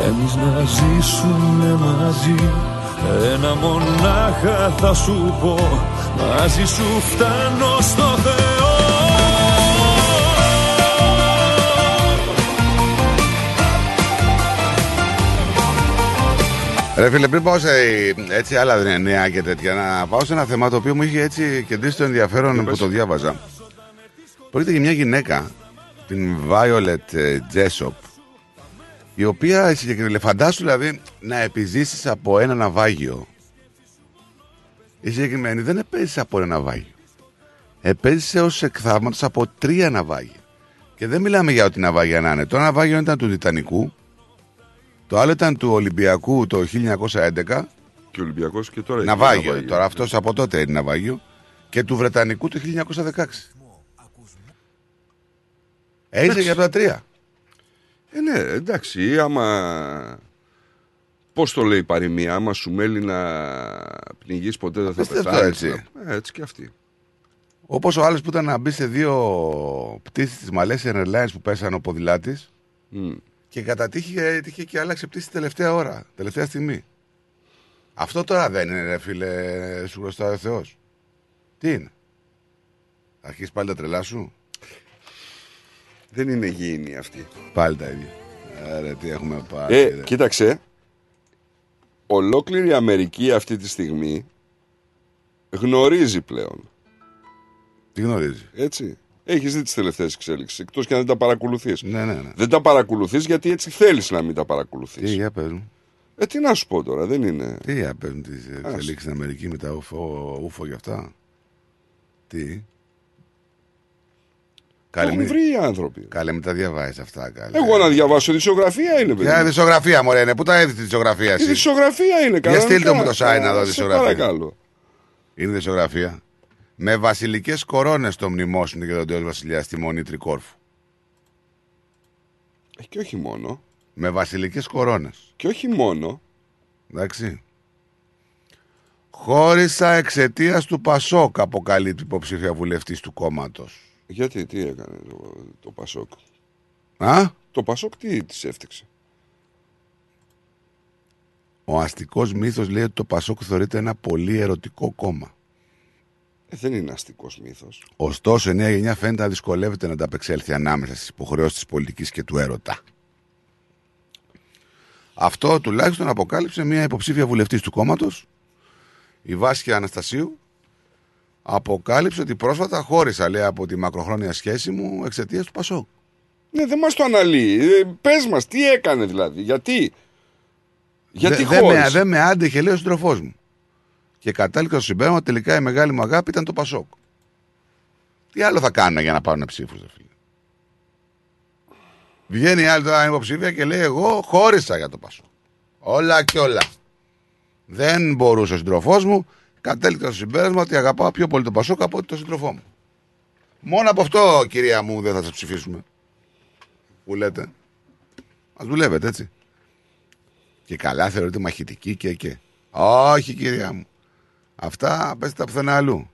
εμείς να ζήσουμε μαζί. Ένα μονάχα θα σου πω. Μαζί σου φτάνω στο Θεό. Ρε φίλε, πριν πάω σε έτσι, άλλα νέα και τέτοια, να πάω σε ένα θέμα το οποίο μου είχε έτσι κεντρήσει το ενδιαφέρον που το διάβαζα. Πρόκειται για μια γυναίκα, την Violet ε, Jessop, η οποία συγκεκριμένα, φαντάσου δηλαδή να επιζήσεις από ένα ναυάγιο. Η συγκεκριμένη δεν επέζησε από ένα ναυάγιο. Επέζησε ως εκθαύματος από τρία ναυάγια. Και δεν μιλάμε για ό,τι ναυάγια να είναι. Το ένα ναυάγιο ήταν του Τιτανικού, το άλλο ήταν του Ολυμπιακού το 1911. Και ο Ολυμπιακός και τώρα έχει Ναυάγιο. ναυάγιο. Τώρα αυτός από τότε είναι ναυάγιο. Και του Βρετανικού το 1916. Έζησε για αυτά τα τρία. Ε, ναι, εντάξει, άμα. Πώς το λέει η παροιμία, άμα σου μέλει να πνιγείς ποτέ δεν θα Απίστευτο, πεθάνεις. έτσι. έτσι και αυτή. Όπως ο άλλος που ήταν να μπει σε δύο πτήσεις της Malaysian Airlines που πέσανε ο ποδηλάτης Μμ. και κατά τύχη έτυχε και άλλαξε πτήση τελευταία ώρα, τελευταία στιγμή. Αυτό τώρα δεν είναι, ρε φίλε, σου χρωστάει ο Θεός. Τι είναι; Θα αρχίσει πάλι τα τρελάς σου; Δεν είναι υγιεινή αυτή. Πάλι τα ίδια. Άρα τι έχουμε πάρει. Ε, ρε. κοίταξε. Ολόκληρη η Αμερική αυτή τη στιγμή γνωρίζει πλέον. Τι γνωρίζει; Έτσι. Έχεις δει τις τελευταίες εξέλιξεις. Εκτός και αν δεν τα παρακολουθείς. Ναι, ναι, ναι. Δεν τα παρακολουθείς γιατί έτσι θέλεις να μην τα παρακολουθείς. Τι για πες μου. Ε, τι να σου πω τώρα, δεν είναι. Τι για πες μου τις Ας. εξελίξεις στην Αμερική με τα ούφο, ούφο και αυτά. Τι. Το έχουν μην- βρει οι άνθρωποι. Καλέ, μην τα διαβάζεις αυτά, καλέ. Εγώ να διαβάσω δισογραφία είναι, παιδί. Ποια δισογραφία, μωρέ, είναι. Πού τα έδειξε τη δισογραφία Η εσύ; δισογραφία είναι Για κανονικά. στείλτε μου το site να δω Σε δισογραφία. παρακαλώ. Είναι δισογραφία. Με βασιλικές κορώνες στο μνημόσυνο και τον Τέος Βασιλιά στη Μονή Τρικόρφου. Ε, Και όχι μόνο. Με βασιλικές κορώνες. Και όχι μόνο. Εντάξει. Χώρισα εξαιτίας του Πασόκ, αποκαλύπτει υποψήφια βουλευτής του κόμματος. Γιατί, τι έκανε το, το Πασόκ; Α; Το Πασόκ τι της έφτιαξε; Ο αστικός μύθος λέει ότι το Πασόκ θεωρείται ένα πολύ ερωτικό κόμμα. Ε, δεν είναι αστικός μύθος. Ωστόσο, η νέα γενιά φαίνεται να δυσκολεύεται να ανταπεξέλθει ανάμεσα στις υποχρεώσεις της πολιτικής και του έρωτα. Αυτό τουλάχιστον αποκάλυψε μια υποψήφια βουλευτής του κόμματος, η Βάσια Αναστασίου. Αποκάλυψε ότι πρόσφατα χώρισα, λέει, από τη μακροχρόνια σχέση μου εξαιτίας του Πασόκ. Ναι, δεν μας το αναλύει. Ε, Πες μας, τι έκανε δηλαδή, γιατί; Γιατί Δε- δεν με, χώρισε; δεν με άντεχε, λέει ο συντροφό μου. Και κατάληξα στο συμπέρασμα ότι τελικά η μεγάλη μου αγάπη ήταν το Πασόκ. Τι άλλο θα κάνουν για να πάρουν ψήφους, δε φίλε; Βγαίνει η άλλη τώρα υποψήφια και λέει: Εγώ χώρισα για το Πασόκ. Όλα και όλα. Δεν μπορούσε ο σύντροφός μου. Κατέληξα στο συμπέρασμα ότι αγαπάω πιο πολύ τον Πασόκ από ότι τον σύντροφό μου. Μόνο από αυτό, κυρία μου, δεν θα σας ψηφίσουμε. Που λέτε. Μα δουλεύετε έτσι. Και καλά θεωρείτε μαχητική και και. Όχι, κυρία μου. Αυτά πέστε τα πουθενά αλλού.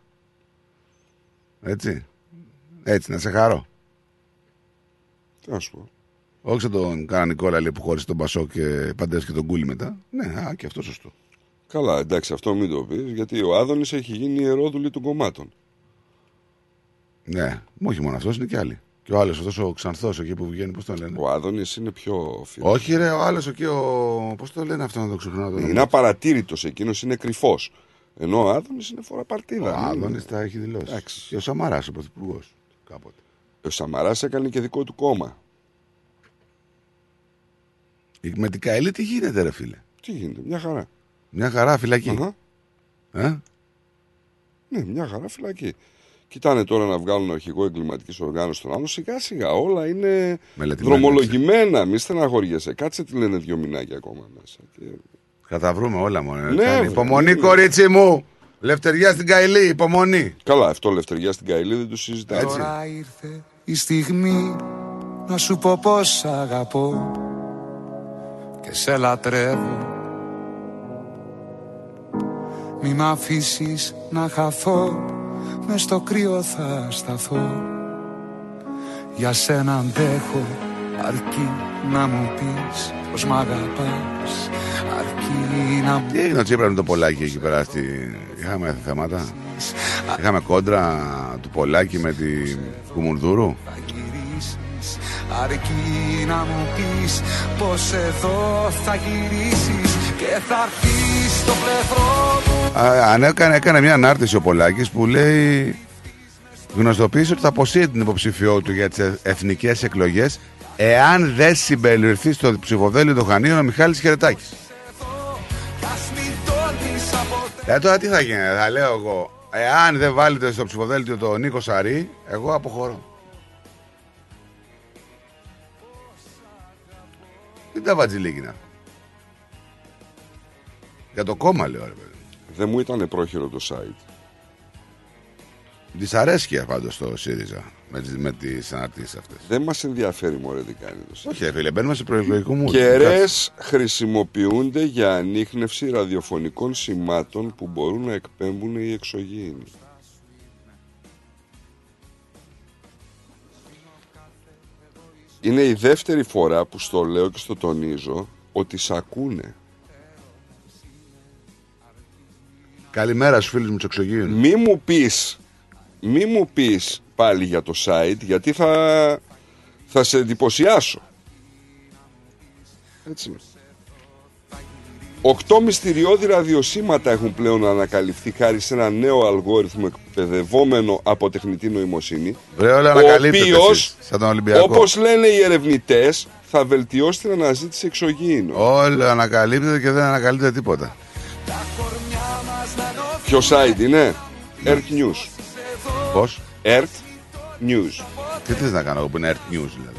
Έτσι. Έτσι, να σε χαρώ. Τι να σου πω. Όχι σαν τον κανονικό λέει που χώρισε τον Πασό και παντρεύτηκε τον Κούλι μετά. Ναι, α, και αυτό σωστό. Καλά, εντάξει, αυτό μην το πεις, γιατί ο Άδωνης έχει γίνει ιερόδουλη των κομμάτων. Ναι, μου όχι μόνο αυτός, είναι και άλλοι. Και ο άλλος, αυτός ο Ξανθός εκεί που βγαίνει, πώς το λένε; Ο Άδωνης είναι πιο φίλο. Όχι, ρε, ο άλλος εκεί, ο. Πώς το λένε αυτό να το ξεχνάω. Το Είναι απαρατήρητος εκείνος, είναι κρυφός. Ενώ ο Άδωνης είναι φορά παρτίδα. Ο Άδωνης τα έχει δηλώσει. Εντάξει. Και ο Σαμαράς, ο πρωθυπουργός. Κάποτε. Ο Σαμαράς έκανε και δικό του κόμμα. Με την Καηλή τι γίνεται, ρε φίλε; Τι γίνεται, μια χαρά. Μια χαρά φυλακή. Αχα. Ε; Ναι, μια χαρά φυλακή. Κοιτάνε τώρα να βγάλουν αρχηγό εγκληματικής οργάνωσης στον άλλο. Σιγά σιγά όλα είναι Μελετημένα, δρομολογημένα. Μη στεναχωριέσαι. Κάτσε τι λένε δύο μηνάκια ακόμα μέσα. Και... Θα τα βρούμε όλα μόνο. Ναι, βρε, υπομονή, ναι. κορίτσι μου. Λευτεριά στην Καηλή, υπομονή. Καλά, αυτό λευτεριά στην Καηλή δεν το συζητάει. Έτσι. Τώρα ήρθε η στιγμή να σου πω πως αγαπώ και σε λατρεύω Μη μ' αφήσεις να χαθώ. Μες στο κρύο θα σταθώ. Για σένα αντέχω. Αρκεί να μου πεις πως μ' αγαπάς. Αρκεί να μου Τι έγινε ο Τσίπρα με το Πολάκι εκεί πέρα στη... Είχαμε θέματα. Είχαμε κόντρα του Πολάκι με τη Κουμουνδούρου. Γυρίσεις Αρκεί να μου πεις πως εδώ θα γυρίσεις Και θα έρθεις στο πλευρό μου Α, αν έκανε, έκανε μια ανάρτηση ο Πολάκης που λέει γνωστοποίησε ότι θα αποσύρει την υποψηφιότητα του για τις εθνικές εκλογές εάν δεν συμπεριληφθεί στο ψηφοδέλτιο των Χανίων ο Μιχάλης Χερετάκης. Ας μην τόλμης από Ε, τώρα τι θα γίνει, θα λέω εγώ. Εάν δεν βάλετε στο ψηφοδέλτιο το Νίκο Σαρή, εγώ αποχωρώ. Τι τα βατζιλίκινα. Για το κόμμα λέω ρε παιδί. Δεν μου ήταν πρόχειρο το site. Δυσαρέσκεια πάντως το ΣΥΡΙΖΑ με τις, με τις αναρτήσεις αυτές. Δεν μας ενδιαφέρει μωρέ τι κάνει το site. Όχι ρε φίλε, μπαίνουμε σε προεκλογικό μου. Κεραίες χρησιμοποιούνται για ανείχνευση ραδιοφωνικών σημάτων που μπορούν να εκπέμπουν οι εξωγήινοι. Είναι η δεύτερη φορά που στο λέω και στο τονίζω ότι σ' ακούνε. Καλημέρα στους φίλους μου τους εξωγήινους. Μη μου πεις, μη μου πεις πάλι για το site γιατί θα, θα σε εντυπωσιάσω. Έτσι. Οκτώ μυστηριώδη ραδιοσύματα έχουν πλέον ανακαλυφθεί χάρη σε ένα νέο αλγόριθμο εκπαιδευόμενο από τεχνητή νοημοσύνη. Ρε, όλα ο ανακαλύπτεται οποίος, εσείς, σαν τον Ολυμπιακό. όπως λένε οι ερευνητές, θα βελτιώσει την αναζήτηση εξωγήινων. Όλα ανακαλύπτεται και δεν ανακαλύπτεται τίποτα. Ποιος site είναι; Earth News. Πώς; Earth News. Τι θες να κάνω εγώ που είναι Earth News δηλαδή;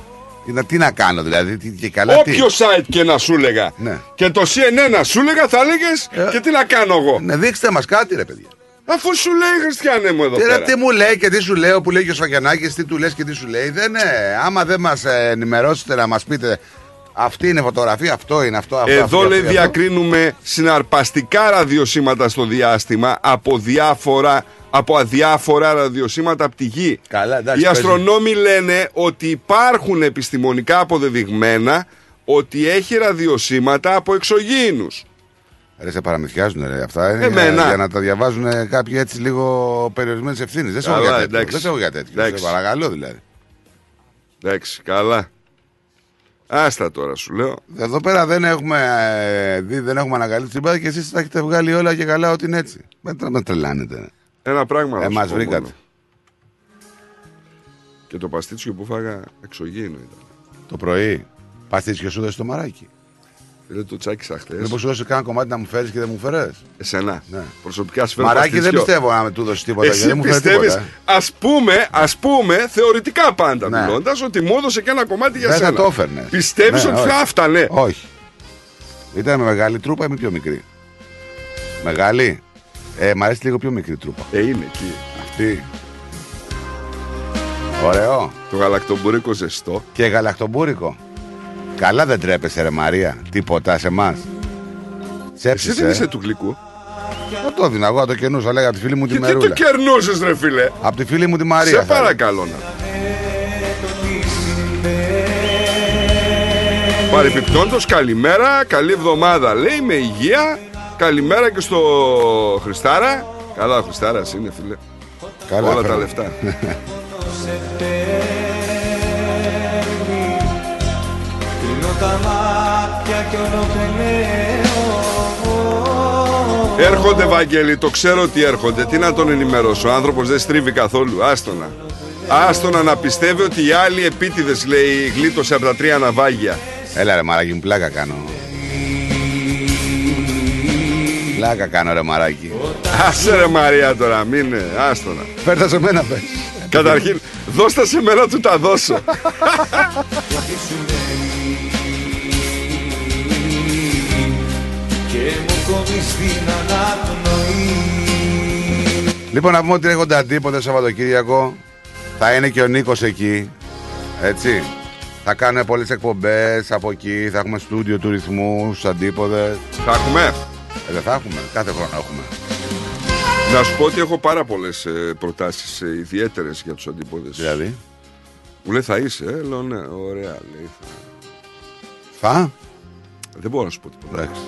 Τι να, τι να κάνω δηλαδή, τι, και καλά τι. Όποιο site και να σου έλεγα. Ναι. Και το CNN να σου έλεγα, θα έλεγε και τι να κάνω εγώ. Ναι, δείξτε μας κάτι ρε παιδιά. Αφού σου λέει Χριστιανέ μου εδώ Τι, ρε, πέρα. τι μου λέει και τι σου λέω που λέει και ο Σφακιανάκης, τι του λες και τι σου λέει. Δεν είναι. Άμα δεν μας ε, ενημερώσετε να μας πείτε αυτή είναι φωτογραφία, αυτό είναι αυτό, αυτό. Εδώ αυτό, λέει αυτό, διακρίνουμε συναρπαστικά ραδιοσύματα στο διάστημα από διάφορα από αδιάφορα ραδιοσύματα από τη γη. Καλά, εντάξει, Οι παίζει. αστρονόμοι λένε ότι υπάρχουν επιστημονικά αποδεδειγμένα ότι έχει ραδιοσύματα από εξωγήινους. Ρε, σε παραμυθιάζουν ρε, αυτά. Είναι Εμένα. Για, για να τα διαβάζουν κάποιοι έτσι λίγο περιορισμένες ευθύνες. Δεν σε έχω Καλά, για τέτοιο. εντάξει. Δεν σε έχω για τέτοιο. Εντάξει. Σε παρακαλώ δηλαδή. Εντάξει, καλά. Άστα τώρα σου λέω. Εδώ πέρα δεν έχουμε ε, δει, δεν έχουμε ανακαλύψει τίποτα και εσείς τα έχετε βγάλει όλα και καλά ότι είναι έτσι. Δεν τα με τρελάνετε. Ένα πράγμα. να Ε, σου μας πω βρήκατε. μόνο. Και το παστίτσιο που φάγα εξωγήινο ήταν. Το πρωί παστίτσιο σου δες στο μαράκι. Δεν το τσάκισα χθες. Μήπω σου δώσεις κανένα κομμάτι να μου φέρεις και δεν μου φέρες; Εσένα. Ναι. Προσωπικά σου φέρω Μαράκι δεν παστίτσιο. πιστεύω να με του δώσεις τίποτα. γιατί Εσύ δεν μου φέρε πιστεύεις, τίποτα. ας πούμε, ας πούμε, θεωρητικά πάντα Ναι. μιλώντας, ότι μου έδωσε και ένα κομμάτι για Δεν θα σένα. το έφερνες. Πιστεύεις Ναι, ότι όχι. θα έφτανε; Όχι. Ήταν με μεγάλη τρούπα ή με πιο μικρή; Μεγάλη; Ε, μ' αρέσει λίγο πιο μικρή τρούπα. Ε, είναι εκεί. Αυτή. Ωραίο. Το γαλακτομπούρικο ζεστό. Και γαλακτομπούρικο. Καλά δεν τρέπεσαι ρε Μαρία. Τίποτα σε εμάς. Εσύ δεν είσαι του γλυκού. Δεν το έδινα εγώ, το κερνούσα. Λέγα από τη φίλη μου τη Και τι το Μερούλα. κερνούσες, ρε φίλε; Από τη φίλη μου τη Μαρία. Σε θα παρακαλώ να. Παρεπιπτόντως καλημέρα, καλή εβδομάδα λέει με υγεία Καλημέρα και στο Χριστάρα. Καλά ο Χριστάρας είναι φίλε. Καλά, Όλα τα φέρνω. λεφτά. Κλείνω τα μάτια κι ολοπενέω Έρχονται Βαγγέλη, το ξέρω ότι έρχονται. Τι να τον ενημερώσω, ο άνθρωπος δεν στρίβει καθόλου. Άστονα. Άστονα να πιστεύει ότι οι άλλοι επίτηδες λέει γλίτωσε από τα τρία ναυάγια. Έλα ρε μαράκι μου, πλάκα κάνω. Πλάκα κάνω ρε μαράκι. Άσε ρε Μαρία τώρα, μην είναι, άστονα Φέρτα σε μένα πες. Καταρχήν, δώστα σε μένα του τα δώσω Και μου κόβεις την αναπνοή Λοιπόν, να πούμε ότι έρχονται αντίποτε Σαββατοκύριακο. Θα είναι και ο Νίκος εκεί. Έτσι. Θα κάνουμε πολλές εκπομπές από εκεί. Θα έχουμε στούντιο του ρυθμού στους αντίποδες. Θα έχουμε. Ε, δεν θα έχουμε. Κάθε χρόνο έχουμε. Να σου πω ότι έχω πάρα πολλές προτάσεις ιδιαίτερες για τους αντίποδε. Δηλαδή; Μου λέει θα είσαι, ε, λέω ναι, ωραία. Λέει, θα... Θα; Δεν μπορώ να σου πω τίποτα. Εντάξει.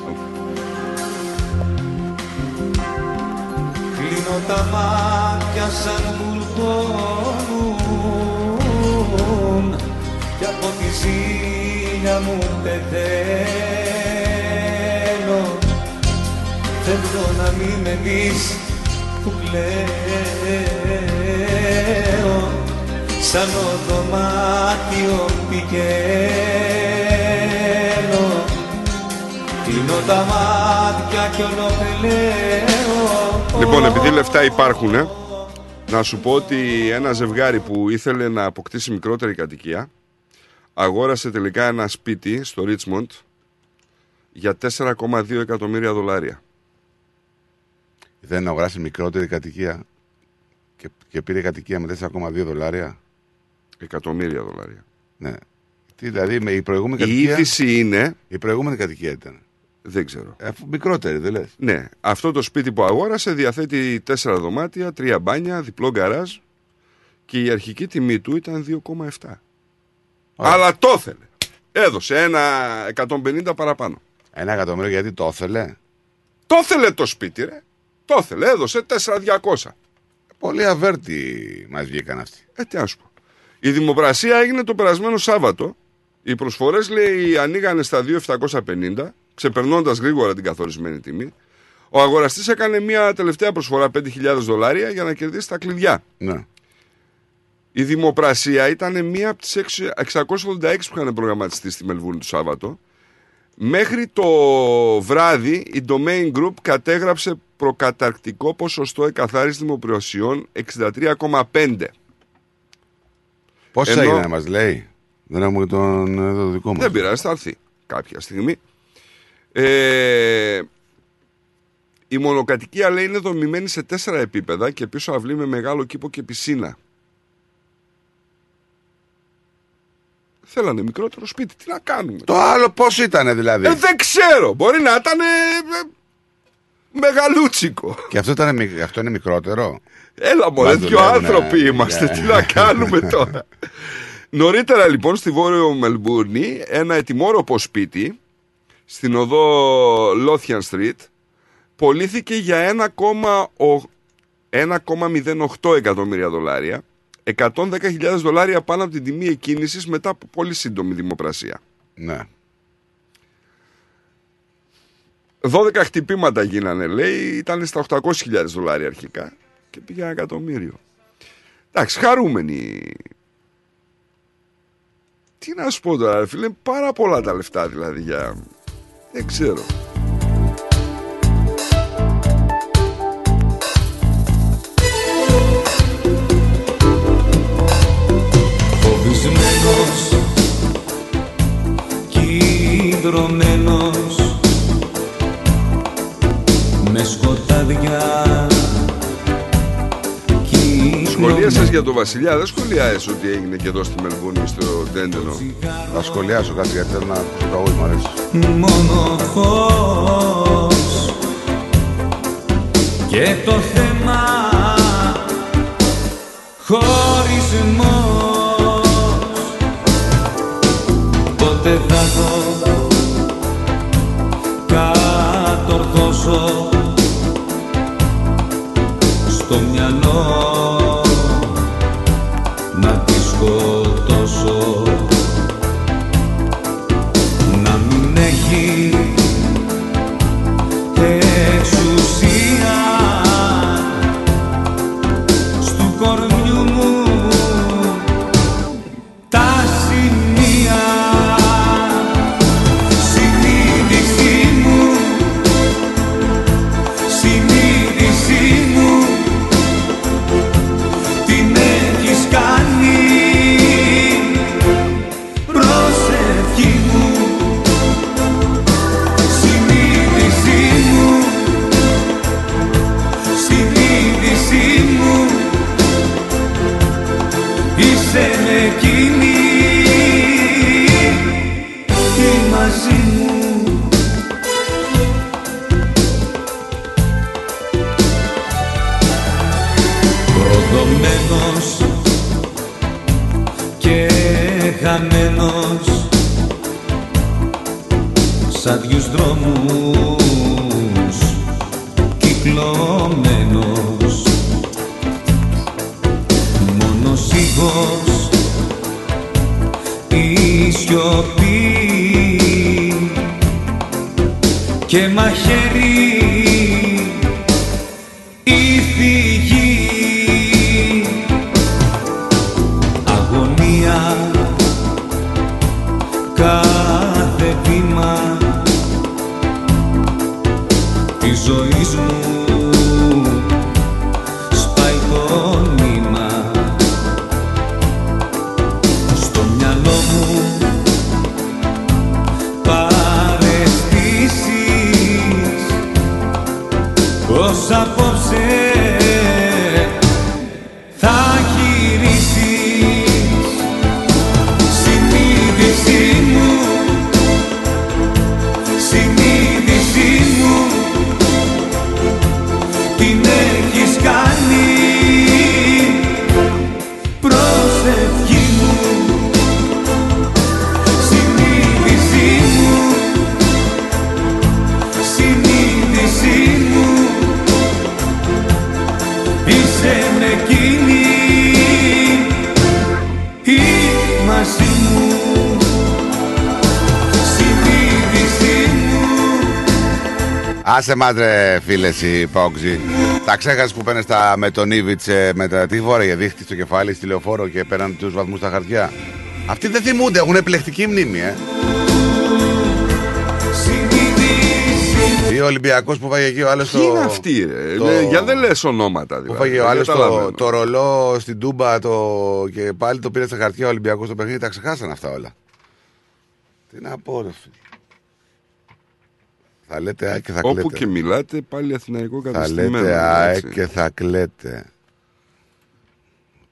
Κλείνω τα μάτια σαν κουρτώνουν Κι από τη ζήλια μου πεθαίνω Φεύγω να μην με δεις που κλαίω. Σαν ο δωμάτιο πηγαίνω. Κλείνω τα μάτια κι ολοπελέω Λοιπόν, επειδή λεφτά υπάρχουν, ε, να σου πω ότι ένα ζευγάρι που ήθελε να αποκτήσει μικρότερη κατοικία αγόρασε τελικά ένα σπίτι στο Ρίτσμοντ για 4,2 εκατομμύρια δολάρια. Ήθελε να αγοράσει μικρότερη κατοικία και, και πήρε κατοικία με 4,2 δολάρια. Εκατομμύρια δολάρια. Ναι. Τι, δηλαδή με η προηγούμενη Η κατοικία. είδηση είναι. Η προηγούμενη κατοικία ήταν. Δεν ξέρω. Ε, Αφού μικρότερη, δεν λες. Ναι, αυτό το σπίτι που αγόρασε διαθέτει τέσσερα δωμάτια, τρία μπάνια, διπλό γκαράζ και η αρχική τιμή του ήταν 2,7. Αλλά το ήθελε. Έδωσε ένα 150 παραπάνω. Ένα εκατομμύριο γιατί το ήθελε. Το ήθελε το σπίτι, ρε. Το ήθελε, έδωσε 4.200. Πολύ αβέρτη μας βγήκαν αυτοί. Ε, τι να σου πω. Η δημοπρασία έγινε το περασμένο Σάββατο. Οι προσφορές, λέει, ανοίγανε στα 2.750, ξεπερνώντας γρήγορα την καθορισμένη τιμή. Ο αγοραστής έκανε μια τελευταία προσφορά 5.000 δολάρια για να κερδίσει τα κλειδιά. Ναι. Η δημοπρασία ήταν μία από τις 686 που είχαν προγραμματιστεί στη Μελβούνη το Σάββατο. Μέχρι το βράδυ η Domain Group κατέγραψε προκαταρκτικό ποσοστό εκαθάρισης δημοπρασιών 63,5. Πόσα Ενώ- έγινε, μας λέει; Δεν έχουμε τον εδώ δικό μας. Δεν πειράζει, θα έρθει κάποια στιγμή. Ε, η μονοκατοικία λέει είναι δομημένη σε τέσσερα επίπεδα και πίσω αυλή με μεγάλο κήπο και πισίνα. Θέλανε μικρότερο σπίτι. Τι να κάνουμε; Το άλλο πώς ήταν δηλαδή; Ε, δεν ξέρω. Μπορεί να ήταν ε, ε, μεγαλούτσικο. Και αυτό, ήταν, μικ- αυτό είναι μικρότερο; Έλα μωρέ, Μας δυο δουλεύουνε. άνθρωποι είμαστε. Ναι. Τι να κάνουμε τώρα; Νωρίτερα λοιπόν στη Βόρειο Μελμπούρνη ένα ετοιμόρροπο σπίτι στην οδό Λόθιαν Street πωλήθηκε για 1,08 1,08 εκατομμύρια δολάρια 110.000 δολάρια πάνω από την τιμή εκκίνησης μετά από πολύ σύντομη δημοπρασία. Ναι. 12 χτυπήματα γίνανε, λέει, ήταν στα 800.000 δολάρια αρχικά και πήγε ένα εκατομμύριο. Εντάξει, χαρούμενοι. Τι να σου πω τώρα, ρε φίλε, πάρα πολλά τα λεφτά δηλαδή για Δεν ξέρω. Φοβισμένος Κυδρωμένος Με σκοτάδια Σχολίασες για τον Βασιλιά, δεν σχολιάζεις ότι έγινε και εδώ στη Μελβούνη στο Ντέντενο. Θα σχολιάσω κάτι γιατί θέλω να ακούσω το τραγούδι μου αρέσει. μόνος φως και το θέμα χωρισμός πότε θα το κατορθώσω. Στο μυαλό σ' άδειους δρόμους κυκλωμένος. Μόνος ήχος η σιωπή. Και μαχαίρι Άσε μάτρε φίλε οι Πόξι. Τα ξέχασες που πένε στα με τον Ήβιτ με τα τι φόρεγε δίχτυ στο κεφάλι στη λεωφόρο και πέραν τους βαθμούς στα χαρτιά. Αυτοί δεν θυμούνται, έχουν επιλεκτική μνήμη, ε. Ή ο Ολυμπιακός που φάγε εκεί ο άλλος. Ποιοι είναι αυτοί, ρε; Ναι, για δεν λες ονόματα Που δηλαδή. φάγε ο δεν άλλος το, καταλαβαίνω. το ρολό στην Τούμπα το... και πάλι το πήρε στα χαρτιά ο Ολυμπιακός στο παιχνίδι. Τα ξεχάσαν αυτά όλα. Τι να πω, ρε φίλε. Θα λέτε ΑΕΚ και θα Όπου κλαίτε. και μιλάτε πάλι αθηναϊκό Θα καταστημένο. λέτε ΑΕΚ εντάξει. και θα κλαίτε.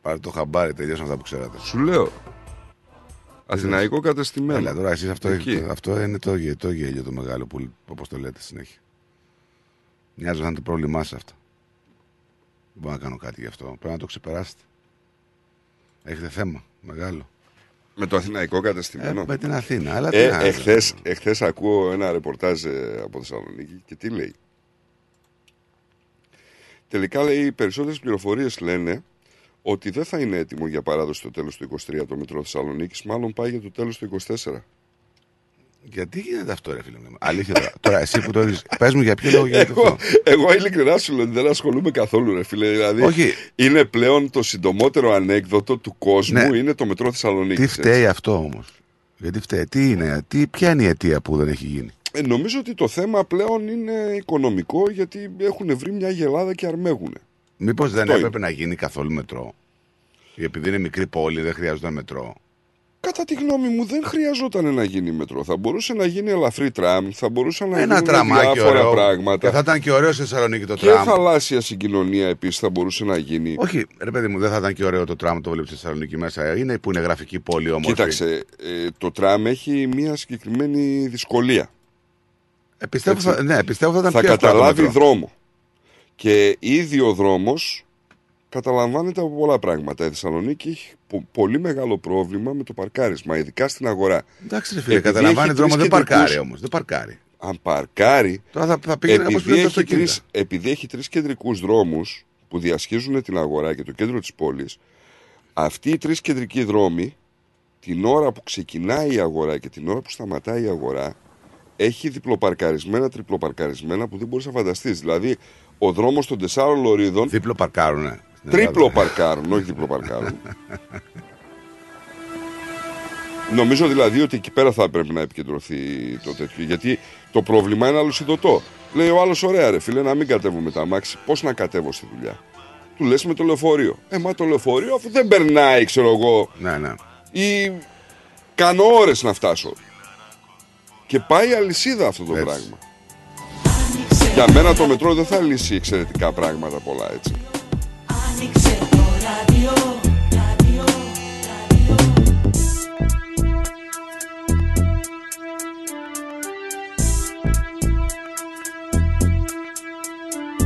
Πάρε το χαμπάρι, τελειώσαν αυτά που ξέρατε. Σου λέω. Αθηναϊκό κατεστημένο. Έλα τώρα, εσείς αυτό, Εκεί. αυτό είναι το, γε- το γέλιο το μεγάλο που όπως το λέτε συνέχεια. Μοιάζει να είναι το πρόβλημά σας αυτό. Δεν μπορώ να κάνω κάτι γι' αυτό. Πρέπει να το ξεπεράσετε. Έχετε θέμα μεγάλο. Με το αθηναϊκό κατεστημένο. Ε, με την Αθήνα, αλλά τι ε, να- εχθές, εχθές ακούω ένα ρεπορτάζ ε, από Θεσσαλονίκη και τι λέει. Τελικά λέει οι περισσότερες πληροφορίες λένε ότι δεν θα είναι έτοιμο για παράδοση το τέλος του 23 το μετρό Θεσσαλονίκης, μάλλον πάει για το τέλος του 24. Γιατί γίνεται αυτό, ρε φίλε μου; Αλήθεια τώρα. τώρα εσύ που το έχεις, πες μου για ποιο λόγο γίνεται Εγώ, αυτό. εγώ ειλικρινά σου λέω ότι δεν ασχολούμαι καθόλου, ρε φίλε. Δηλαδή, Όχι. είναι πλέον το συντομότερο ανέκδοτο του κόσμου Ναι. είναι το μετρό Θεσσαλονίκης. Τι φταίει αυτό όμως; Γιατί φταίει, τι είναι, τι, ποια είναι η αιτία που δεν έχει γίνει; Ε, νομίζω ότι το θέμα πλέον είναι οικονομικό γιατί έχουν βρει μια γελάδα και αρμέγουν. Μήπως δεν Αυτό έπρεπε να γίνει καθόλου μετρό; Επειδή είναι μικρή πόλη, δεν χρειάζονταν μετρό. Κατά τη γνώμη μου δεν χρειαζόταν να γίνει μετρό. Θα μπορούσε να γίνει ελαφρύ τραμ, θα μπορούσαν να Ένα γίνουν τραμάκι διάφορα ωραίο. πράγματα. Και θα ήταν και ωραίο στη Θεσσαλονίκη το Και τραμ. θαλάσσια συγκοινωνία επίσης θα μπορούσε να γίνει. Όχι, ρε παιδί μου, δεν θα ήταν και ωραίο το τραμ το βλέπει στη Θεσσαλονίκη μέσα. Είναι που είναι γραφική πόλη όμως. Κοίταξε, ε, το τραμ έχει μια συγκεκριμένη δυσκολία. Ε, πιστεύω θα- ναι, πιστεύω θα ήταν θα πιο εύκολο το καταλάβει μετρό. δρόμο. Και ήδη ο δρόμος καταλαμβάνεται από πολλά πράγματα. Η Θεσσαλονίκη έχει πο- πολύ μεγάλο πρόβλημα με το παρκάρισμα, ειδικά στην αγορά. Εντάξει, ρε φίλε, Επειδή καταλαμβάνει έχει δρόμο, τρεις δεν παρκάρει κεντρικούς- όμως. Δεν παρκάρει. Αν παρκάρει. Τώρα θα, θα πήγαινε όπως επειδή, πήγαινε το έχει αυτοκίνητο. τρεις, επειδή έχει τρεις κεντρικούς δρόμους που διασχίζουν την αγορά και το κέντρο της πόλης, αυτοί οι τρεις κεντρικοί δρόμοι, την ώρα που ξεκινάει η αγορά και την ώρα που σταματάει η αγορά, έχει διπλοπαρκαρισμένα, τριπλοπαρκαρισμένα που δεν μπορείς να φανταστείς. Δηλαδή, ο δρόμος των τεσσάρων λωρίδων. Δίπλο παρκάρουνε. Τρίπλο παρκάρουν, όχι διπλο παρκάρουν. Νομίζω δηλαδή ότι εκεί πέρα θα έπρεπε να επικεντρωθεί το τέτοιο. Γιατί το πρόβλημα είναι αλλοσυντοτό. Λέει ο άλλος, ωραία, ρε φίλε, να μην κατέβω με τα αμάξι. Πώς να κατέβω στη δουλειά; Του λες με το λεωφορείο. Ε, μα το λεωφορείο αφού δεν περνάει, ξέρω εγώ. Ναι, ναι. Ή κάνω ώρες να φτάσω. Και πάει αλυσίδα αυτό το πράγμα. Για μένα το μετρό δεν θα λύσει εξαιρετικά πράγματα πολλά έτσι.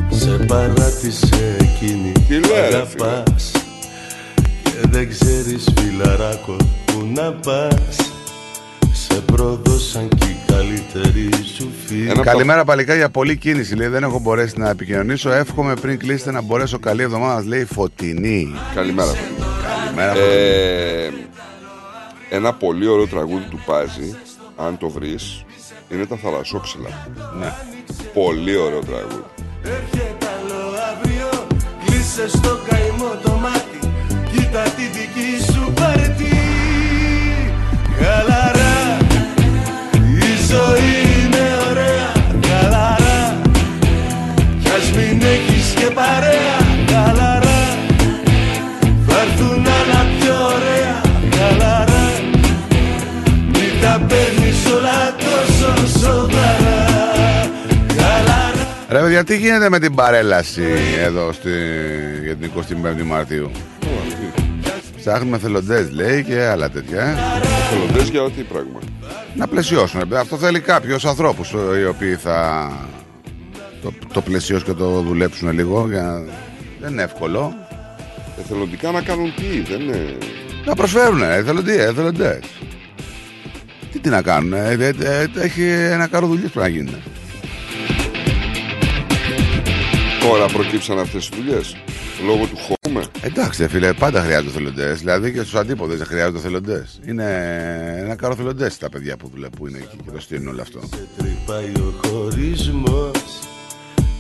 Σε παράτησε εκείνη Τι που λέει, ρε, αγαπάς Και δεν ξέρεις φιλαράκο που να πας Σε πρόδωσαν κι οι καλύτεροι σου φίλοι Καλημέρα παλικάρια, πολλή κίνηση. Λέει δεν έχω μπορέσει να επικοινωνήσω. Εύχομαι πριν κλείσετε να μπορέσω καλή εβδομάδα. Λέει φωτεινή. Καλημέρα. Καλημέρα. Ε, ένα πολύ ωραίο τραγούδι του Πάζη, αν το βρεις, είναι τα θαλασσόψηλα. Ναι. Πολύ ωραίο τραγούδι. Έρχεται άλλο αύριο Κλείσε στο καημό το μάτι Κοίτα τη δική σου πάρτι Χαλαρά Η ζωή είναι ωραία Χαλαρά Κι ας μην έχεις και παρέα Χαλαρά Θα έρθουν άλλα πιο ωραία Χαλαρά Μην τα παίρνεις όλα τόσο σοβαρά Χαλαρά Ρε παιδιά, τι γίνεται με την παρέλαση εδώ στη... για την 25η Μαρτίου; Ψάχνουμε θελοντές, λέει και άλλα τέτοια. ε. Θελοντές για τι πράγμα. Να πλαισιώσουν. ρε παιδιά. Αυτό θέλει κάποιου ανθρώπους οι οποίοι θα το, το πλαισιώσουν και το δουλέψουν λίγο. Για... να- Δεν είναι εύκολο. Εθελοντικά να κάνουν τι, δεν είναι... Να προσφέρουν, ε, εθελοντέ, εθελοντές. Τι, τι να κάνουν, ε, ε, ε, έχει ένα κάρο δουλειές που να γίνουν. Τώρα προκύψαν αυτές τις δουλειές. Λόγω του χώμα. Εντάξει, ρε φίλε, πάντα χρειάζονται θελοντές. Δηλαδή και στους αντίποδες δεν χρειάζονται θελοντές. Είναι ένα κάρο θελοντές τα παιδιά που δουλεύουν που είναι εκεί και το στείλουν όλο αυτό. Τρυπάει ο χωρισμός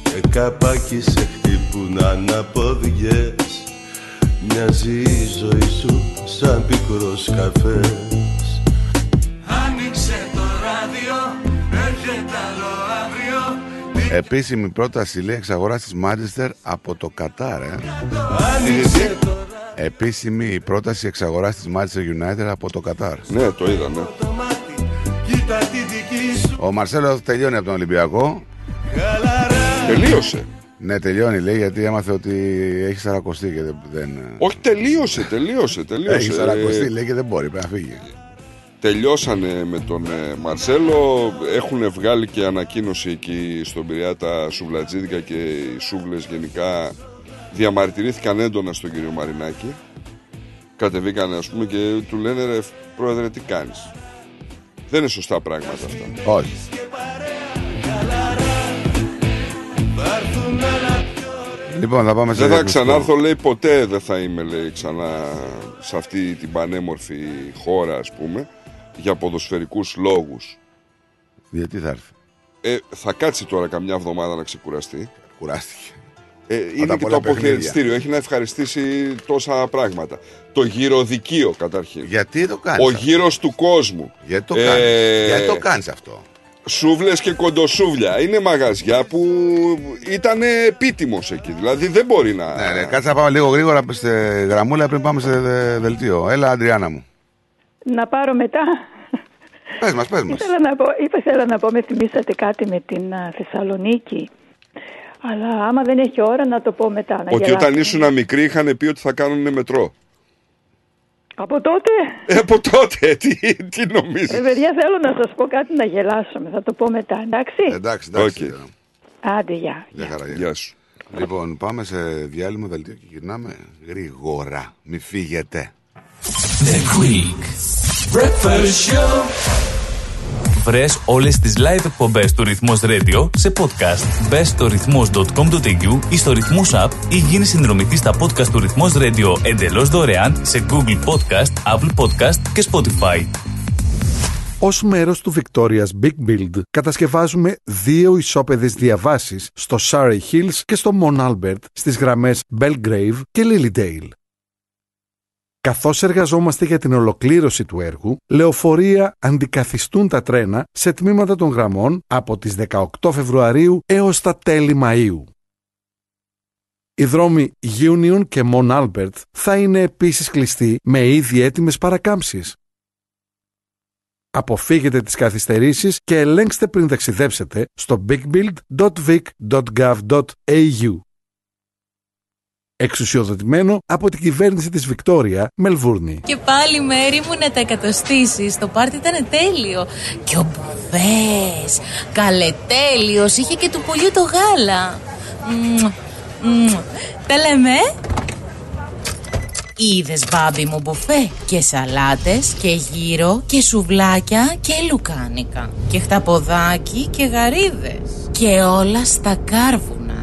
Και καπάκι σε χτυπούν αναποδιές Μοιάζει η ζωή σου σαν πικρός καφές Άνοιξε το ράδιο, έρχεται άλλο αύριο Επίσημη πρόταση λέει εξαγοράς της Manchester από το Κατάρ. Ε. Άνοιξε το Επίσημη πρόταση εξαγοράς της Manchester United από το Κατάρ. Ναι, το είδα, ναι. κοίτα τη δική σου Ο Μαρσέλο τελειώνει από τον Ολυμπιακό. χαλαρά Τελείωσε. Ναι, τελειώνει λέει γιατί έμαθε ότι έχει σαρακοστεί και δεν. δεν... Όχι, τελείωσε, τελείωσε, τελείωσε. Έχει σαρακοστεί Ε, λέει και δεν μπορεί, πρέπει να φύγει. Τελειώσανε με τον ε, Μαρσέλο, έχουν βγάλει και ανακοίνωση εκεί στον Πειραιά τα σουβλατζίδικα και οι σούβλες γενικά διαμαρτυρήθηκαν έντονα στον κύριο Μαρινάκη. Κατεβήκανε ας πούμε και του λένε ρε πρόεδρε τι κάνεις; Δεν είναι σωστά πράγματα αυτά. Όχι. Λοιπόν, θα πάμε σε Δεν θα διαφημιστικό. ξανάρθω λέει ποτέ δεν θα είμαι λέει ξανά σε αυτή την πανέμορφη χώρα ας πούμε για ποδοσφαιρικούς λόγους. Γιατί θα έρθει; Ε, θα κάτσει τώρα καμιά εβδομάδα να ξεκουραστεί. Κουράστηκε. Ε, είναι τα και πολλά το αποχαιρετιστήριο. Έχει να ευχαριστήσει τόσα πράγματα. Το γυροδικείο καταρχήν. Γιατί το κάνεις. Ο γύρος του κόσμου. Γιατί το Ε, κάνεις. Γιατί το κάνεις αυτό; σούβλες και κοντοσούβλια. Είναι μαγαζιά που ήταν επίτιμος εκεί. Δηλαδή δεν μπορεί να... Ναι, ναι, κάτσε να πάμε λίγο γρήγορα στη γραμμούλα πριν πάμε σε δε- δελτίο. Έλα, Αντριάννα μου. Να πάρω μετά. Πες μας, πες μας. Ήθελα να πω, είπα, ήθελα να πω, με θυμήσατε κάτι με την α, Θεσσαλονίκη. Αλλά άμα δεν έχει ώρα να το πω μετά. Να Ότι γελάσουμε. όταν ήσουν μικροί είχαν πει ότι θα κάνουν μετρό. Από τότε, Ε, από τότε, τι, τι νομίζεις; ρε παιδιά, θέλω να σας πω κάτι να γελάσουμε. Θα το πω μετά, εντάξει; Εντάξει, εντάξει. Άντε, γεια. Γεια χαρά, γεια. Γεια σου. Λοιπόν, πάμε σε διάλειμμα δελτίο και γυρνάμε γρήγορα. Μη φύγετε. The Greek Breakfast Show. Βρες όλες τις live εκπομπές του Ρυθμός Radio σε podcast. Μπες στο ρυθμός.com.au ή στο Ρυθμός App ή γίνεις συνδρομητής στα podcast του Ρυθμός Radio εντελώς δωρεάν σε Google Podcast, Apple Podcast και Spotify. Ως μέρος του Victoria's Big Build κατασκευάζουμε δύο ισόπεδες διαβάσεις στο Surrey Hills και στο Mount Albert στις γραμμές Belgrave και Lilydale. Καθώς εργαζόμαστε για την ολοκλήρωση του έργου, λεωφορεία αντικαθιστούν τα τρένα σε τμήματα των γραμμών από τις 18 Φεβρουαρίου έως τα τέλη Μαΐου. Οι δρόμοι Union και Mount Albert θα είναι επίσης κλειστοί με ήδη έτοιμες παρακάμψεις. Αποφύγετε τις καθυστερήσεις και ελέγξτε πριν ταξιδέψετε στο bigbuild.vic.gov.au. Εξουσιοδοτημένο από την κυβέρνηση της Βικτόρια, Μελβούρνη. Και πάλι μέρη μου να τα εκατοστήσεις. Το πάρτι ήταν τέλειο. Και ο Μπουβές, καλετέλειος, είχε και του πουλιού το γάλα. Μμμ, μμμ. Τα λέμε. Είδες μπάμπι μου μπουφέ; Και σαλάτες και γύρο και σουβλάκια και λουκάνικα και χταποδάκι και γαρίδες και όλα στα κάρβουνα.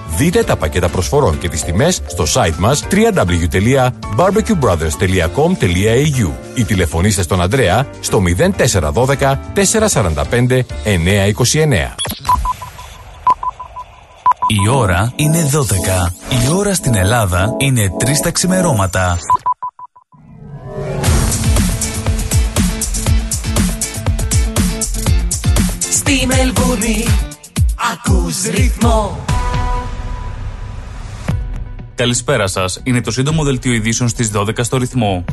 Δείτε τα πακέτα προσφορών και τις τιμές στο site μας www.barbecuebrothers.com.au ή τηλεφωνήστε στον Ανδρέα στο 0412 445 929. Η ώρα είναι 12. Η ώρα στην Ελλάδα είναι 3 τα ξημερώματα. Στη Μελβούνι ακούς ρυθμό Καλησπέρα σας. Είναι το σύντομο δελτίο ειδήσεων στις 12 στο ρυθμό.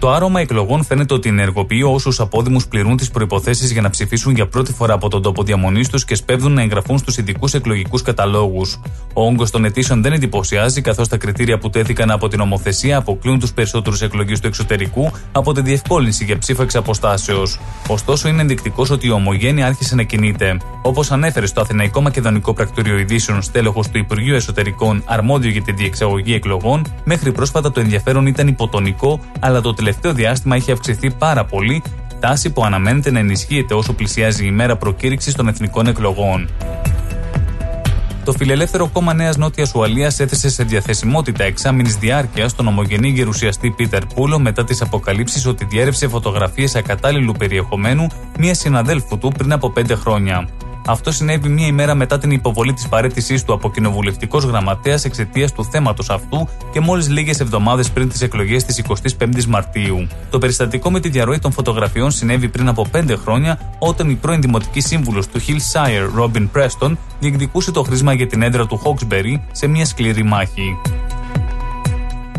Το άρωμα εκλογών φαίνεται ότι ενεργοποιεί όσους απόδημου πληρούν τις προποθέσει για να ψηφίσουν για πρώτη φορά από τον τόπο διαμονής τους και σπέβδουν να εγγραφούν στους ειδικούς εκλογικούς καταλόγους. Ο όγκος των αιτήσεων δεν εντυπωσιάζει, καθώς τα κριτήρια που τέθηκαν από την νομοθεσία αποκλείουν τους περισσότερους εκλογείς του εξωτερικού από τη διευκόλυνση για ψήφο εξ αποστάσεως. Ωστόσο, είναι ενδεικτικός ότι η ομογένεια άρχισε να κινείται. Όπως ανέφερε στο Αθηναϊκό Μακεδονικό Πρακτορείο Ειδήσεων στέλεχος του Υπουργείου Εσωτερικών αρμόδιο για τη διεξαγωγή εκλογών, μέχρι πρόσφατα το ενδιαφέρον ήταν υποτονικό, αλλά το τελευταίο διάστημα έχει αυξηθεί πάρα πολύ, τάση που αναμένεται να ενισχύεται όσο πλησιάζει η μέρα προκήρυξης των εθνικών εκλογών. Το φιλελεύθερο κόμμα Νέας Νότιας Ουαλίας έθεσε σε διαθεσιμότητα εξάμηνης διάρκειας τον ομογενή γερουσιαστή Πίτερ Πούλο μετά τις αποκαλύψεις ότι διέρευσε φωτογραφίες ακατάλληλου περιεχομένου μιας συναδέλφου του πριν από πέντε χρόνια. Αυτό συνέβη μία ημέρα μετά την υποβολή της παρέτησής του από κοινοβουλευτικός γραμματέας εξαιτίας του θέματος αυτού και μόλις λίγες εβδομάδες πριν τις εκλογές της 25η Μαρτίου. Το περιστατικό με τη διαρροή των φωτογραφιών συνέβη πριν από πέντε χρόνια, όταν η πρώην δημοτική σύμβουλος του Hillshire, Robin Preston, διεκδικούσε το χρήσμα για την έδρα του Hawkesbury σε μια σκληρή μάχη.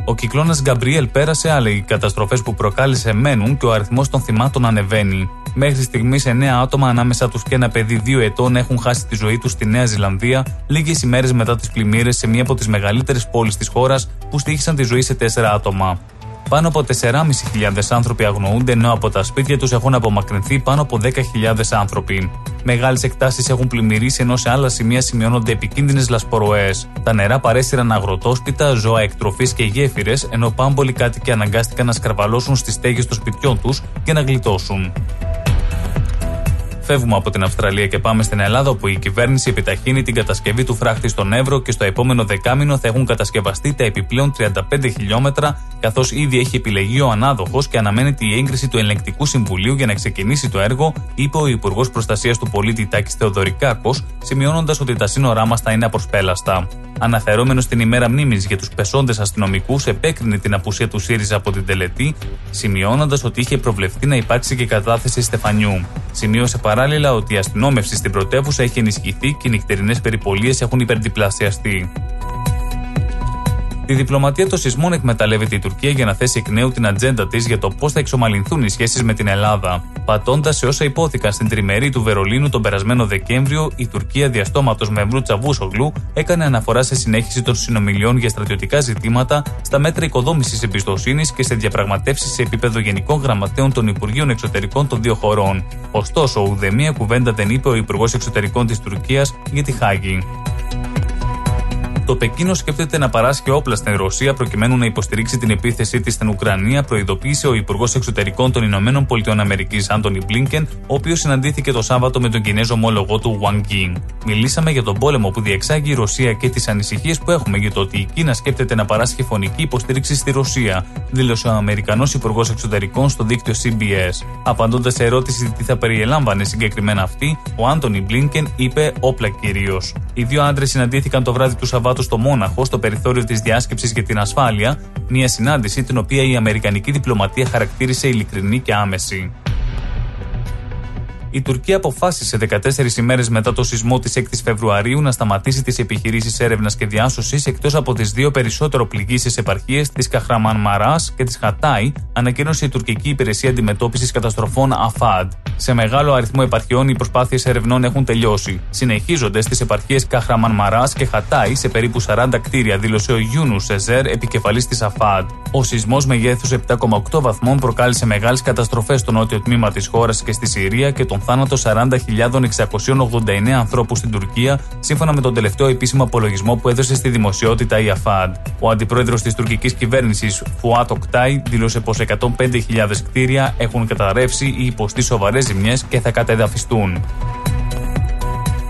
Ο κυκλώνας Γκαμπριέλ πέρασε, αλλά οι καταστροφές που προκάλεσε μένουν και ο αριθμός των θυμάτων ανεβαίνει. Μέχρι στιγμής, 9 άτομα ανάμεσα τους και ένα παιδί 2 ετών έχουν χάσει τη ζωή τους στη Νέα Ζηλανδία, λίγες ημέρες μετά τις πλημμύρες σε μία από τις μεγαλύτερες πόλεις της χώρας που στήχησαν τη ζωή σε 4 άτομα. Πάνω από 4.500 άνθρωποι αγνοούνται, ενώ από τα σπίτια τους έχουν απομακρυνθεί πάνω από 10.000 άνθρωποι. Μεγάλες εκτάσεις έχουν πλημμυρίσει, ενώ σε άλλα σημεία σημειώνονται επικίνδυνες λασποροέ. Τα νερά παρέστηραν αγροτόσπιτα, ζώα εκτροφής και γέφυρες, ενώ πάμπολοι κάτοικοι αναγκάστηκαν να σκαρβαλώσουν στις στέγες των σπιτιών τους και να γλιτώσουν. Φεύγουμε από την Αυστραλία και πάμε στην Ελλάδα, όπου η κυβέρνηση επιταχύνει την κατασκευή του φράχτη στον Εύρο και στο επόμενο δεκάμινο θα έχουν κατασκευαστεί τα επιπλέον 35 χιλιόμετρα, καθώς ήδη έχει επιλεγεί ο ανάδοχος και αναμένεται η έγκριση του Ελεγκτικού Συμβουλίου για να ξεκινήσει το έργο, είπε ο Υπουργός Προστασίας του Πολίτη Τάκης Θεοδωρικάκος, σημειώνοντας ότι τα σύνορά μας θα είναι απροσπέλαστα. Αναφερόμενος στην ημέρα μνήμης για τους πεσόντες αστυνομικούς, επέκρινε την απουσία του ΣΥΡΙΖΑ από την τελετή, σημειώνοντας ότι είχε προβλεφθεί να υπάρξει και κατάθεση Στεφανιού. Σημείωσε παράλληλα ότι η αστυνόμευση στην πρωτεύουσα έχει ενισχυθεί και οι νυχτερινές περιπολίες έχουν υπερδιπλασιαστεί. Τη διπλωματία των σεισμών εκμεταλλεύεται η Τουρκία για να θέσει εκ νέου την ατζέντα της για το πώς θα εξομαλυνθούν οι σχέσεις με την Ελλάδα. Πατώντας σε όσα υπόθηκαν στην τριμερή του Βερολίνου τον περασμένο Δεκέμβριο, η Τουρκία διαστόματος με Βρούτσα Βούσογλου έκανε αναφορά σε συνέχιση των συνομιλιών για στρατιωτικά ζητήματα, στα μέτρα οικοδόμησης εμπιστοσύνης και σε διαπραγματεύσεις σε επίπεδο γενικών γραμματέων των Υπουργείων Εξωτερικών των δύο χωρών. Ωστόσο, ουδέμια κουβέντα δεν είπε ο Υπουργός Εξωτερικών της Τουρκίας για τη Χάγη. Το Πεκίνο σκέφτεται να παράσχει όπλα στην Ρωσία προκειμένου να υποστηρίξει την επίθεσή της στην Ουκρανία, προειδοποίησε ο Υπουργός Εξωτερικών των Ηνωμένων Πολιτειών Αμερικής, Άντωνι Μπλίνκεν, ο οποίος συναντήθηκε το Σάββατο με τον Κινέζο ομόλογό του Wang Ying. Μιλήσαμε για τον πόλεμο που διεξάγει η Ρωσία και τις ανησυχίες που έχουμε για το ότι η Κίνα σκέφτεται να παράσχει φωνική υποστήριξη στη Ρωσία, δήλωσε ο Αμερικανός Υπουργός Εξωτερικών στο δίκτυο CBS. Απαντώντας σε ερώτηση τι θα περιελάμβανε συγκεκριμένα αυτή, ο Άντωνι Μπλίνκεν είπε όπλα κυρίως. Οι δύο άντρες συναντήθηκαν το βράδυ του Σαββάτου στο Μόναχο, στο περιθώριο της διάσκεψης για την ασφάλεια, μια συνάντηση την οποία η Αμερικανική διπλωματία χαρακτήρισε ειλικρινή και άμεση. Η Τουρκία αποφάσισε 14 ημέρες μετά το σεισμό της 6η Φεβρουαρίου να σταματήσει τις επιχειρήσεις έρευνας και διάσωσης εκτός από τις δύο περισσότερο πληγήσεις επαρχίες της Καχραμάν Μαράς και της Χατάι, ανακοίνωσε η τουρκική υπηρεσία αντιμετώπισης καταστροφών ΑΦΑΔ. Σε μεγάλο αριθμό επαρχιών οι προσπάθειες ερευνών έχουν τελειώσει. Συνεχίζονται στι επαρχίες Καχραμάν Μαράς και Χατάι σε περίπου 40 κτίρια, δήλωσε ο Γιούνους Σεζέρ, επικεφαλής της ΑΦΑΔ. Ο σεισμός μεγέθους 7,8 βαθμών προκάλεσε μεγάλες καταστροφές στο νότιο τμήμα της χώρας και στη Συρία και τον θάνατο 40.689 ανθρώπους στην Τουρκία, σύμφωνα με τον τελευταίο επίσημο απολογισμό που έδωσε στη δημοσιότητα η ΑΦΑΔ. Ο αντιπρόεδρος της τουρκικής κυβέρνησης, Φουάτ Οκτάι, δήλωσε πως 105.000 κτίρια έχουν καταρρεύσει ή υποστεί σοβαρές ζημιές και θα κατεδαφιστούν.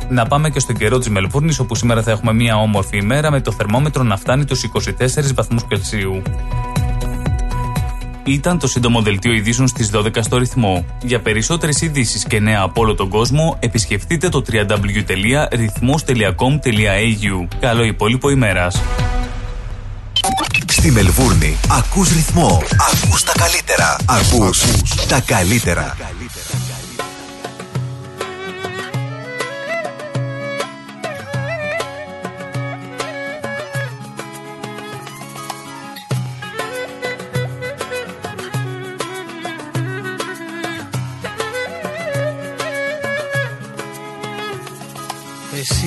Να πάμε και στον καιρό της Μελβούρνης, όπου σήμερα θα έχουμε μια όμορφη ημέρα με το θερμόμετρο να φτάνει τους 24 βαθμούς Κελσίου. Ήταν το σύντομο δελτίο ειδήσεων στις 12 στο ρυθμό. Για περισσότερες ειδήσεις και νέα από όλο τον κόσμο, επισκεφτείτε το www.rythmos.com.au. Καλό υπόλοιπο ημέρας. Στη Μελβούρνη ακούς ρυθμό, ακούς τα καλύτερα, ακούς τα καλύτερα.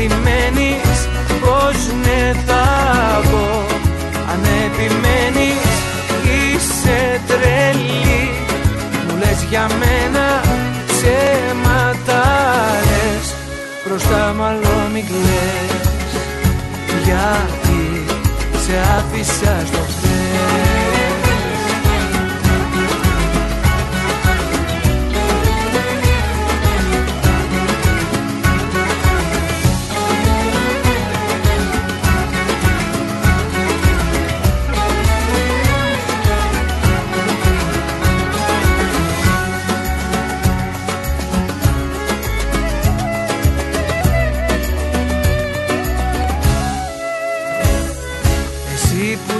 περιμένεις πως ναι θα πω. Αν επιμένεις είσαι τρελή. Μου λες για μένα ψέματα λες Μπροστά μάλλον μην κλαις. Γιατί σε άφησα στο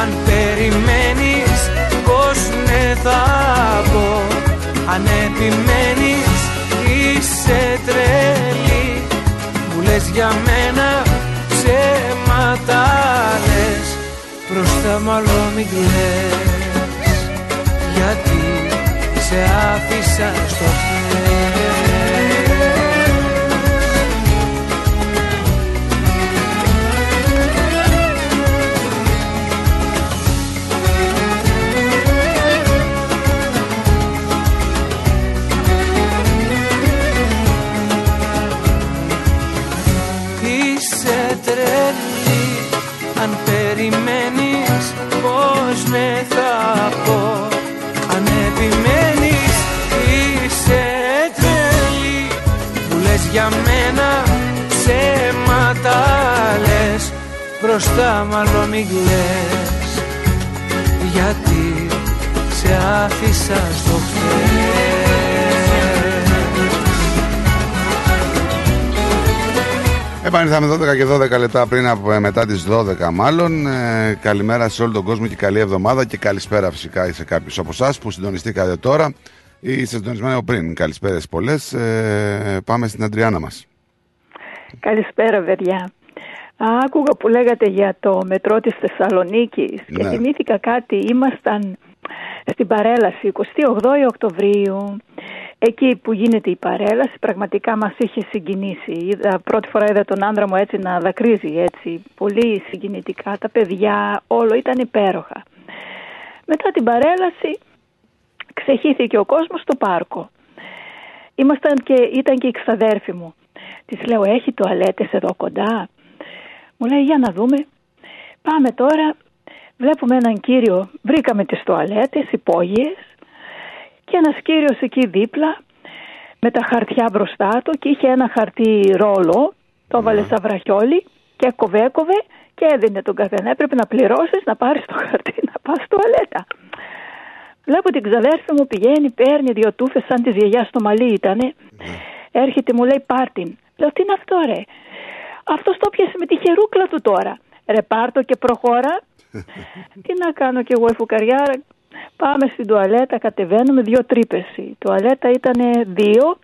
Αν περιμένεις πως ναι θα πω. Αν επιμένεις είσαι τρελή. Μου λες για μένα ψέματα λες. Μπροστά μάλλον μην κλαις. Γιατί σε άφησα στο χέρι για μένα ψέματα λες Μπροστά μάλλον μην κλαις. Γιατί σε άφησα στο χέρι. Επανήλθαμε 12 και 12 λεπτά πριν από ε, μετά τις 12 μάλλον. Ε, καλημέρα σε όλο τον κόσμο και καλή εβδομάδα και καλησπέρα φυσικά σε κάποιους από εσάς που συντονιστήκατε τώρα. ή είστε συντονισμένοι από πριν. Καλησπέρες πολλές. Ε, πάμε στην Αντριάννα μας. Καλησπέρα, παιδιά. Άκουγα που λέγατε για το μετρό της Θεσσαλονίκης και Ναι. θυμήθηκα κάτι. Ήμασταν στην παρέλαση 28 Οκτωβρίου, εκεί που γίνεται η παρέλαση, πραγματικά μας είχε συγκινήσει. Είδα, πρώτη φορά είδα τον άντρα μου έτσι να δακρύζει έτσι, πολύ συγκινητικά. Τα παιδιά, όλο ήταν υπέροχα. Μετά την παρέλαση ξεχύθηκε ο κόσμος στο πάρκο. Ήμασταν και, ήταν και η ξαδέρφη μου. Της λέω, έχει τουαλέτες εδώ κοντά. Μου λέει, για να δούμε. Πάμε τώρα. Βλέπουμε έναν κύριο, βρήκαμε τις τουαλέτες, υπόγειες και ένας κύριος εκεί δίπλα με τα χαρτιά μπροστά του και είχε ένα χαρτί ρόλο, το έβαλε σαν βραχιόλι και έκοβε, έκοβε και έδινε τον καθένα. Έπρεπε να πληρώσεις, να πάρεις το χαρτί, να πας τουαλέτα. Βλέπω την ξαδέρφη μου πηγαίνει, παίρνει δύο τούφες σαν της γιαγιάς στο μαλλί ήτανε. Έρχεται, μου λέει πάρτιν. Λέω τι είναι αυτό ρε; Αυτός το πιασε με τη χερούκλα του τώρα. Ρε πάρτο και προχώρα. τι να κάνω κι εγώ η φουκαριάρα. Πάμε στην τουαλέτα, κατεβαίνουμε δύο τρύπες. Η τουαλέτα ήταν δύο,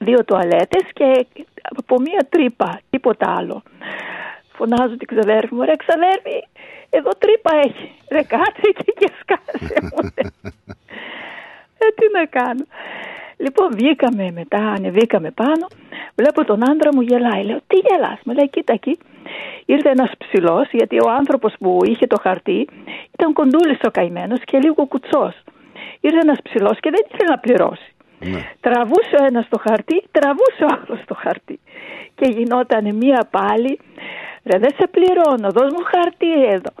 δύο τουαλέτες και από μία τρύπα, τίποτα άλλο. Φωνάζω την ξαδέρφη μου, ρε ξαδέρφη, εδώ τρύπα έχει. Ρε κάτσε εκεί και σκάσε μου. ε, τι να κάνω. Λοιπόν, βγήκαμε μετά, ανεβήκαμε πάνω. Βλέπω τον άντρα μου γελάει. Λέω, τι γελάς. Μου λέει, κοίτα εκεί. Ήρθε ένας ψηλός, γιατί ο άνθρωπος που είχε το χαρτί ήταν κοντούλης ο καημένος και λίγο κουτσός. Ήρθε ένας ψηλός και δεν ήθελε να πληρώσει. Τραβούσε ο ένας το χαρτί, τραβούσε ο άλλος το χαρτί. Και γινόταν μία πάλι, ρε δεν σε πληρώνω, δώσ' μου χαρτί εδώ.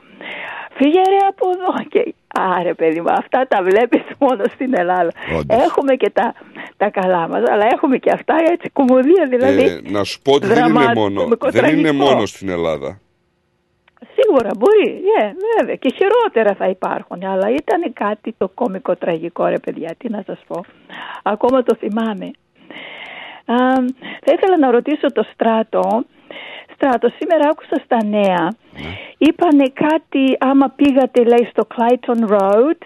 Φύγε ρε από εδώ. Και, άρε παιδί μου, αυτά τα βλέπεις μόνο στην Ελλάδα. Έχουμε και τα, τα καλά μας, αλλά έχουμε και αυτά έτσι κομμωδία δηλαδή. Ε, να σου πω ότι δεν είναι, δραματικό, μόνο, δεν μικροτραγικό. είναι μόνο στην Ελλάδα. Σίγουρα μπορεί, yeah, βέβαια. Και χειρότερα θα υπάρχουν. Αλλά ήταν κάτι το κόμικο τραγικό, ρε παιδιά, τι να σας πω. Ακόμα το θυμάμαι. Α, θα ήθελα να ρωτήσω το Στράτο. Στράτο, σήμερα άκουσα στα νέα. Είπανε κάτι, άμα πήγατε, λέει, στο Clayton Road,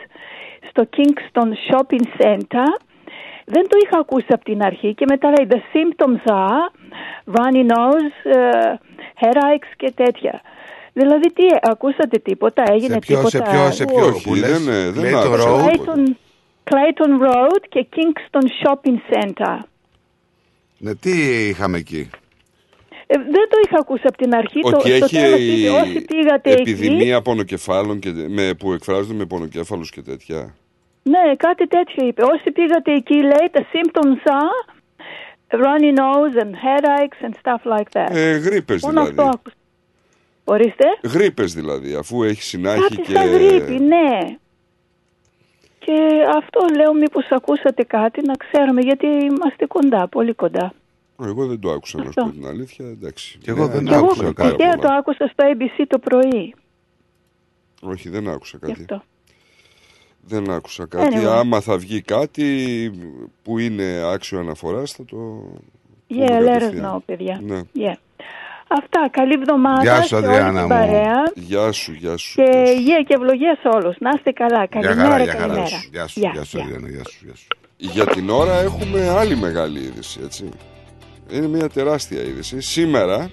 στο Kingston Shopping Center. Δεν το είχα ακούσει από την αρχή και μετά λέει, the symptoms are runny nose, uh, headaches και τέτοια. Δηλαδή τι, ακούσατε τίποτα, έγινε ποιο- τίποτα. σε ποιο- σε ποιο Όχι, που λες, δεν, ε, δεν Clayton άκουσα Road. τίποτα. Clayton, Clayton Road και Kingston Shopping Center. Ναι, τι είχαμε εκεί; Ε, δεν το είχα ακούσει από την αρχή. το, Ότι στο έχει τέλος είπε, όσοι πήγατε εκεί, επιδημία πονοκεφάλων και, με, που εκφράζονται με πονοκέφαλους και τέτοια. ναι, κάτι τέτοιο είπε. Όσοι πήγατε εκεί, λέει, the symptoms are runny nose and headaches and stuff like that. Ε, γρήπες Μόνο δηλαδή. αυτό άκουσα. Ορίστε. Γρήπες δηλαδή, αφού έχει συνάχη Κάτι και. σαν γρήπη, ναι. Και αυτό λέω μήπως ακούσατε κάτι να ξέρουμε γιατί είμαστε κοντά, πολύ κοντά. Εγώ δεν το άκουσα να σου Αυτό. πω την αλήθεια. Εντάξει. Και εγώ δεν Ναι, άκουσα πάρα κάτι. Τυχαία πολλά. το άκουσα στο ABC το πρωί. Όχι, δεν άκουσα Γι' κάτι. αυτό. Δεν άκουσα κάτι. Anyway. Άμα θα βγει κάτι που είναι άξιο αναφοράς, θα το. Yeah, πούμε let us κατευθείαν. know, παιδιά. Ναι. Yeah. Αυτά, καλή εβδομάδα Γεια σου, σε όλη Αδριάννα την μου. παρέα. Γεια σου, γεια σου. Και υγεία και ευλογία σε όλους. Να είστε καλά. Γεια Καλημέρα, χαρά, γεια χαρά. καλημέρα. σου. Γεια σου, Γεια, γεια σου, γεια. Αδριάννα, γεια σου, γεια σου. Για την ώρα έχουμε άλλη μεγάλη είδηση, έτσι. Είναι μια τεράστια είδηση. Σήμερα,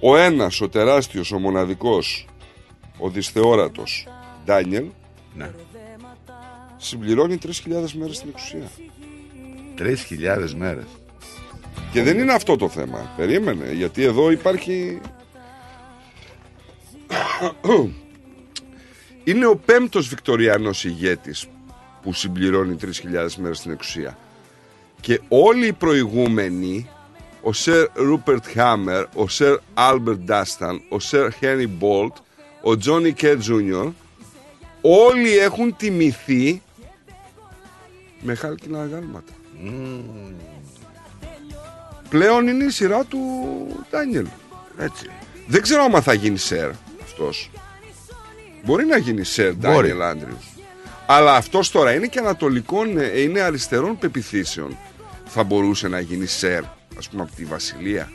ο ένας, ο τεράστιος, ο μοναδικός, ο δυσθεόρατος, Ντάνιελ, Ναι. συμπληρώνει 3.000 μέρες στην εξουσία. 3.000 μέρες. Και δεν είναι αυτό το θέμα. Περίμενε, γιατί εδώ υπάρχει... είναι ο πέμπτος Βικτοριανός ηγέτης που συμπληρώνει 3.000 μέρες στην εξουσία. Και όλοι οι προηγούμενοι, ο Σερ Ρούπερτ Χάμερ, ο Σερ Άλμπερτ Ντάσταν, ο Σερ Χένρι Μπόλτ, ο Τζον Κέιν Τζούνιορ, όλοι έχουν τιμηθεί με χάλκινα αγάλματα. Πλέον είναι η σειρά του Ντάνιελ. Έτσι. Δεν ξέρω άμα θα γίνει Σερ αυτός. Μπορεί να γίνει Σερ Μπορεί. Ντάνιελ Άντριους. Αλλά αυτός τώρα είναι και ανατολικών, ε, είναι αριστερών πεπιθήσεων. Θα μπορούσε να γίνει Σερ, ας πούμε, από τη Βασιλεία.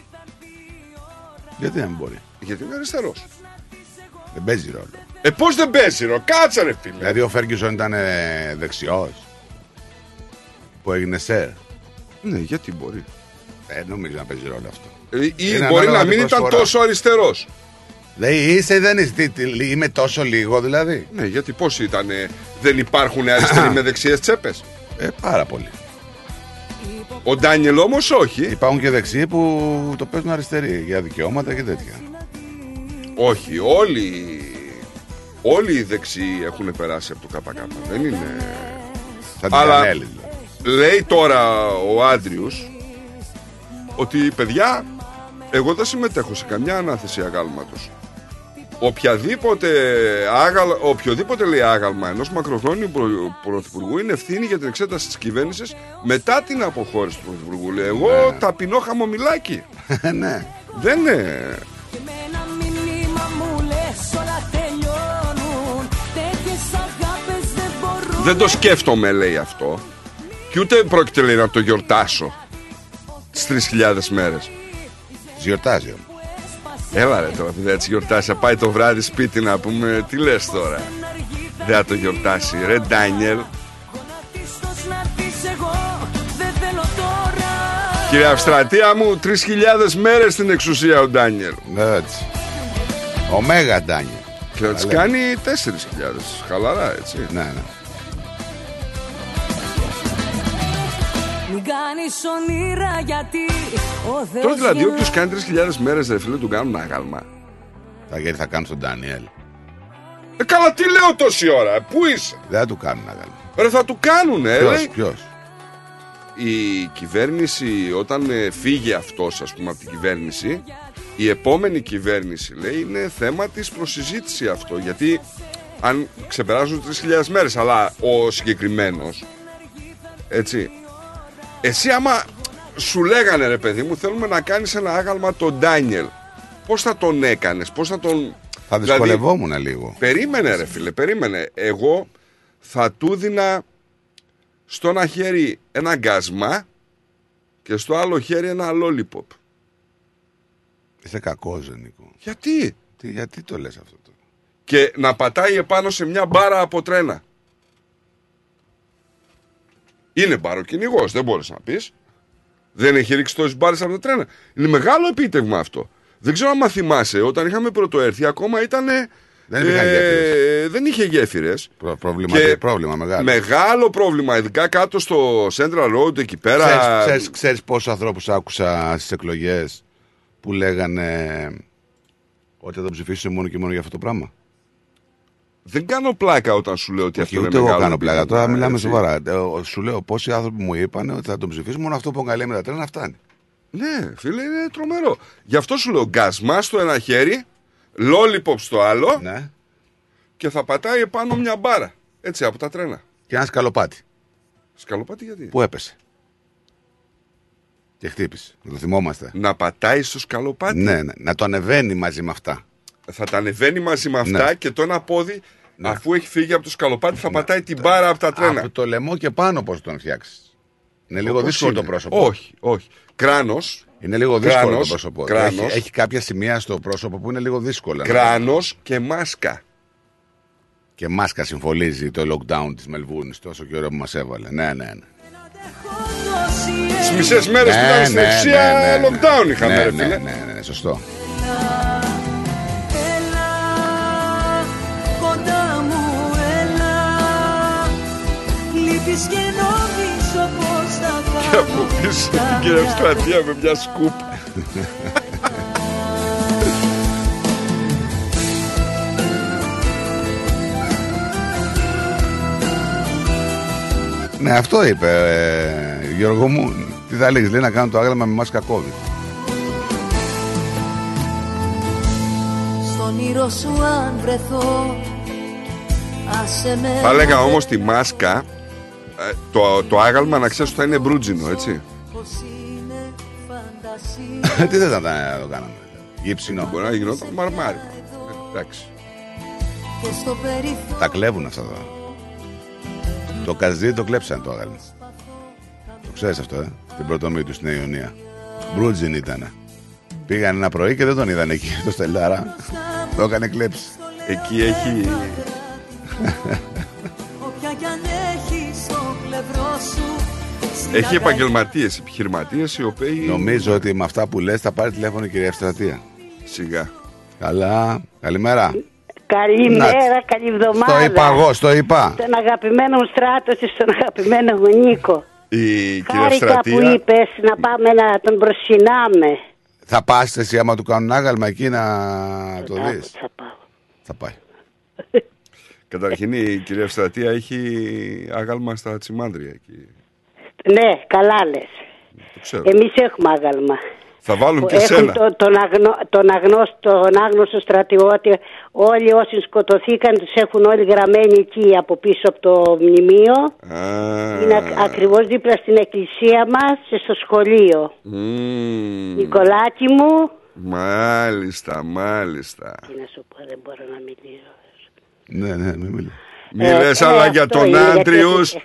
Γιατί δεν μπορεί; Γιατί είναι αριστερός. Δεν παίζει ρόλο. Ε, πώς δεν παίζει, ρο, κάτσε ρε φίλε. Δηλαδή ο Φέργκισον ήταν ε, δεξιός. Που έγινε σερ. Ναι, γιατί μπορεί. Δεν νομίζω να παίζει ρόλο αυτό. Ε, ή Είναι μπορεί ανάλογα να την μην ήταν προσφορά. τόσο αριστερός. Δηλαδή είσαι ή δεν είσαι. τι- τι- Είμαι τόσο λίγο δηλαδή. Ναι, γιατί πώς ήταν, δεν υπάρχουν αριστεροί με δεξιές τσέπες; Ε, πάρα πολύ. Ο Ντάνιελ όμως όχι. Υπάρχουν και δεξιοί που το παίζουν αριστεροί για δικαιώματα και τέτοια. Όχι, όλοι, όλοι οι δεξιοί έχουν περάσει από το ΚΚ. Δεν είναι... Σαν την Αλλά Κανέλη, δηλαδή. λέει τώρα ο Άντριους ότι παιδιά, εγώ δεν συμμετέχω σε καμιά ανάθεση αγάλματος. Οποιαδήποτε άγαλ, οποιοδήποτε λέει άγαλμα ενός μακροχρόνιου προ- πρωθυπουργού είναι ευθύνη για την εξέταση της κυβέρνησης μετά την αποχώρηση του πρωθυπουργού. Λέει, εγώ ταπεινό χαμομηλάκι. ναι. Δεν είναι... Ένα μήνυμα μου λες όλα τελειώνουν Τέτοιες αγάπες δεν μπορούν Δεν το σκέφτομαι, λέει αυτό. Και ούτε πρόκειται, λέει, να το γιορτάσω. Τι 3.000 μέρες. Γιορτάζει όμως. Έλα ρε τώρα, δεν έτσι γιορτάσει. Θα πάει το βράδυ σπίτι να πούμε, τι λες τώρα; Δεν θα το γιορτάσει. Ρε Ντάνιελ. Ίσως να δεις εγώ δεν θέλω τώρα Κύριε Αυστρατεία μου, 3.000 μέρες στην εξουσία ο Ντάνιελ. Έτσι. Ο Μέγα Ντάνιελ. Και θα τις Καλά. κάνει 4.000. Χαλαρά, έτσι. Ναι, ναι. Κάνεις όνειρα γιατί ο Θεός Τώρα δηλαδή, γεννά- όποιος κάνει 3.000 μέρες, ρε φίλε, του κάνουν άγαλμα. Θα, γιατί θα κάνουν στον Ντάνιελ. Ε, καλά, τι λέω τόση ώρα, πού είσαι; Δεν θα του κάνουν αγάλμα. Ρε, θα του κάνουνε, Ποιος, λέει. ποιος; η κυβέρνηση όταν ε, φύγει αυτός ας πούμε από την κυβέρνηση η επόμενη κυβέρνηση λέει είναι θέμα της προσυζήτηση αυτό γιατί αν ξεπεράζουν 3.000 μέρες αλλά ο συγκεκριμένος έτσι εσύ άμα σου λέγανε ρε παιδί μου θέλουμε να κάνεις ένα άγαλμα τον Ντάνιελ πως θα τον έκανες πως θα τον Θα Δηλαδή, δυσκολευόμουν λίγο. Περίμενε ρε φίλε, περίμενε. Εγώ θα του δίνα στο ένα χέρι ένα γκάσμα και στο άλλο χέρι ένα lollipop. Είσαι κακός, ρε, Νίκο. Γιατί; Τι, γιατί το λες αυτό το; Και να πατάει επάνω σε μια μπάρα από τρένα. Είναι μπαροκυνηγός, δεν μπορείς να πεις. Δεν έχει ρίξει τόσες μπάρε από τα τρένα. Είναι μεγάλο επίτευγμα αυτό. Δεν ξέρω αν θυμάσαι, όταν είχαμε πρωτοέρθει, ακόμα ήταν. Δεν υπήρχαν γέφυρες. δεν είχε γέφυρες. Προ- πρόβλημα, Και πρόβλημα μεγάλο. Μεγάλο πρόβλημα, ειδικά κάτω στο Central Road εκεί πέρα. Ξέρεις, ξέρεις, ξέρεις πόσους ανθρώπους άκουσα στις εκλογές που λέγανε ότι θα τον ψηφίσουν μόνο και μόνο για αυτό το πράγμα; Δεν κάνω πλάκα όταν σου λέω ότι Όχι, αυτό ούτε είναι εγώ μεγάλο κάνω πλάκα. Τώρα επίτευγμα, μιλάμε έτσι. σοβαρά. Ε, ο- Σου λέω πόσοι άνθρωποι μου είπαν ότι θα τον ψηφίσουν μόνο αυτό που εγκαλεί με τα τρένα φτάνει. Ναι, φίλε, είναι τρομερό. Γι' αυτό σου λέω γκάσμα στο ένα χέρι, lollipop στο άλλο Ναι. και θα πατάει επάνω μια μπάρα. Έτσι από τα τρένα. Και ένα σκαλοπάτι. Σκαλοπάτι γιατί; Που έπεσε; Και χτύπησε. Να το θυμόμαστε. Να πατάει στο σκαλοπάτι; Ναι, ναι. Να το ανεβαίνει μαζί με αυτά. Θα τα ανεβαίνει μαζί με αυτά Ναι. και το ένα πόδι, αφού έχει φύγει από το σκαλοπάτι, θα πατάει την μπάρα από τα τρένα. Από το λαιμό και πάνω πώς τον φτιάξεις. Είναι λίγο Πώς δύσκολο είναι. το πρόσωπο. Όχι, όχι. Κράνος. Είναι λίγο δύσκολο Κράνος, το πρόσωπο. κράνος. Έχει, έχει κάποια σημεία στο πρόσωπο που είναι λίγο δύσκολα. Κράνος και μάσκα. Και μάσκα συμφωλίζει το lockdown της Μελβούρνη τόσο καιρό που μας έβαλε. Ναι, ναι, ναι. Τις μισές μέρες που ήταν στην εξουσία, lockdown είχαμε, ναι, ρε ναι, φίλε. ναι, ναι, ναι, σωστό. Λείπεις και νομίζω πως θα Και από πίσω την κυριαρχία με μια σκούπ. Ναι, αυτό είπε ε, Γιώργο μου. Τι θα λέγεις, λέει να κάνω το άγαλμα με μάσκα COVID. Στον ήρω σου αν βρεθώ Άσε με Θα έλεγα όμως τη μάσκα, ε, το, το άγαλμα να ξέρεις ότι θα είναι μπρούτζινο, έτσι. πως είναι φαντασία Τι δεν θα τα- το κάναμε. Γύψινο. Μπορεί να γινόταν μαρμάρι. Εντάξει. και στο περιθώριο Τα κλέβουν αυτά τώρα. Το καζί το κλέψαν το άγαλμα. Το ξέρεις αυτό, ε; Την πρωτομή του στην Ιωνία. Μπρούτζιν ήταν. Πήγαν ένα πρωί και δεν τον είδαν εκεί το Στελάρα. το έκανε κλέψει. Εκεί έχει. Έχει επαγγελματίες, επιχειρηματίες οι οποίοι. Νομίζω ότι με αυτά που λες θα πάρεις τηλέφωνο η κυρία Ευστρατεία. Σιγά. Καλά. Καλημέρα. Καλημέρα, καλή εβδομάδα. Το είπα εγώ, στο είπα. Στον αγαπημένο μου στράτο και στον αγαπημένο μου Νίκο. Η κυρία Χάρηκα που Ευστρατεία. είπες να πάμε να τον προσκυνάμε. Θα πας εσύ άμα του κάνουν άγαλμα εκεί να το δεις; Θα πάω. Θα πάει. Καταρχήν η κυρία Ευστρατεία έχει άγαλμα στα τσιμάνδρια εκεί. Ναι, καλά λες. Το ξέρω. Εμείς έχουμε άγαλμα. Θα βάλουν Που και έχουν σένα. το- τον, αγνω, τον, αγνώστο, τον άγνωστο στρατιώτη. Όλοι όσοι σκοτωθήκαν τους έχουν όλοι γραμμένοι εκεί από πίσω από το μνημείο. Α, Είναι ακ- ακριβώς δίπλα στην εκκλησία μας και στο σχολείο. μμμ. Νικολάκη μου. Μάλιστα, μάλιστα. Τι να σου πω, δεν μπορώ να μιλήσω. Ναι, ναι, μην μιλά. Μη Ε, λες ε, άλλα αυτό για τον είναι, γιατί- Άντριους.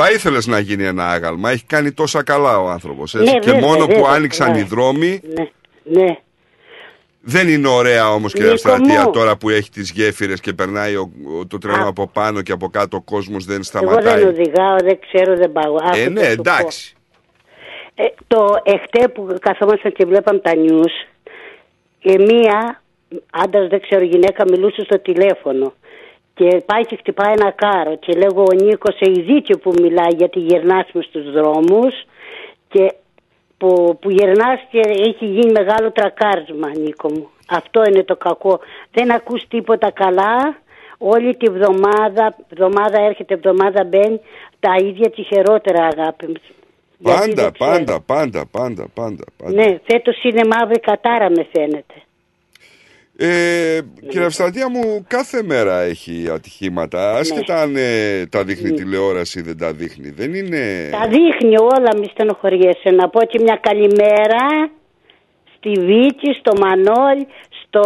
Θα ήθελες να γίνει ένα άγαλμα. Έχει κάνει τόσα καλά ο άνθρωπος. Έτσι. Ναι, και βέβαια, μόνο που βέβαια, άνοιξαν ναι. οι δρόμοι. Ναι, ναι. Δεν είναι ωραία όμως κυρία Νίκο Ευστρατεία μου. τώρα που έχει τις γέφυρες και περνάει ο, ο- το τρένο από πάνω και από κάτω ο κόσμος δεν Εγώ σταματάει. δεν οδηγάω, δεν ξέρω, δεν πάω. Άκου ε, θα ναι, σου πω. εντάξει. Ε, το εχθέ που καθόμασταν και βλέπαμε τα νιούς, και μία άντρας, δεν ξέρω, γυναίκα μιλούσε στο τηλέφωνο. Και πάει και χτυπάει ένα κάρο. Και λέγω ο Νίκος έχει δίκιο που μιλάει γιατί γυρνάς μες στους δρόμους και που, που γυρνάς και έχει γίνει μεγάλο τρακάρισμα Νίκο μου. Αυτό είναι το κακό. Δεν ακούς τίποτα καλά. Όλη τη βδομάδα, βδομάδα έρχεται, βδομάδα μπαίνει, τα ίδια τη χειρότερα αγάπη μου. Γιατί Πάντα, δεν ξέρω. πάντα, πάντα, πάντα, πάντα, πάντα. Ναι, φέτος είναι μαύρη κατάρα με φαίνεται. Ε, κύριε Ευστρατεία μου, κάθε μέρα έχει ατυχήματα. Ναι. Άσχετα αν ε, τα δείχνει τηλεόραση ή δεν τα δείχνει. Δεν είναι. Τα δείχνει όλα, μη στενοχωριέσαι. Να πω και μια καλημέρα στη Βίκη, στο Μανώλ, στο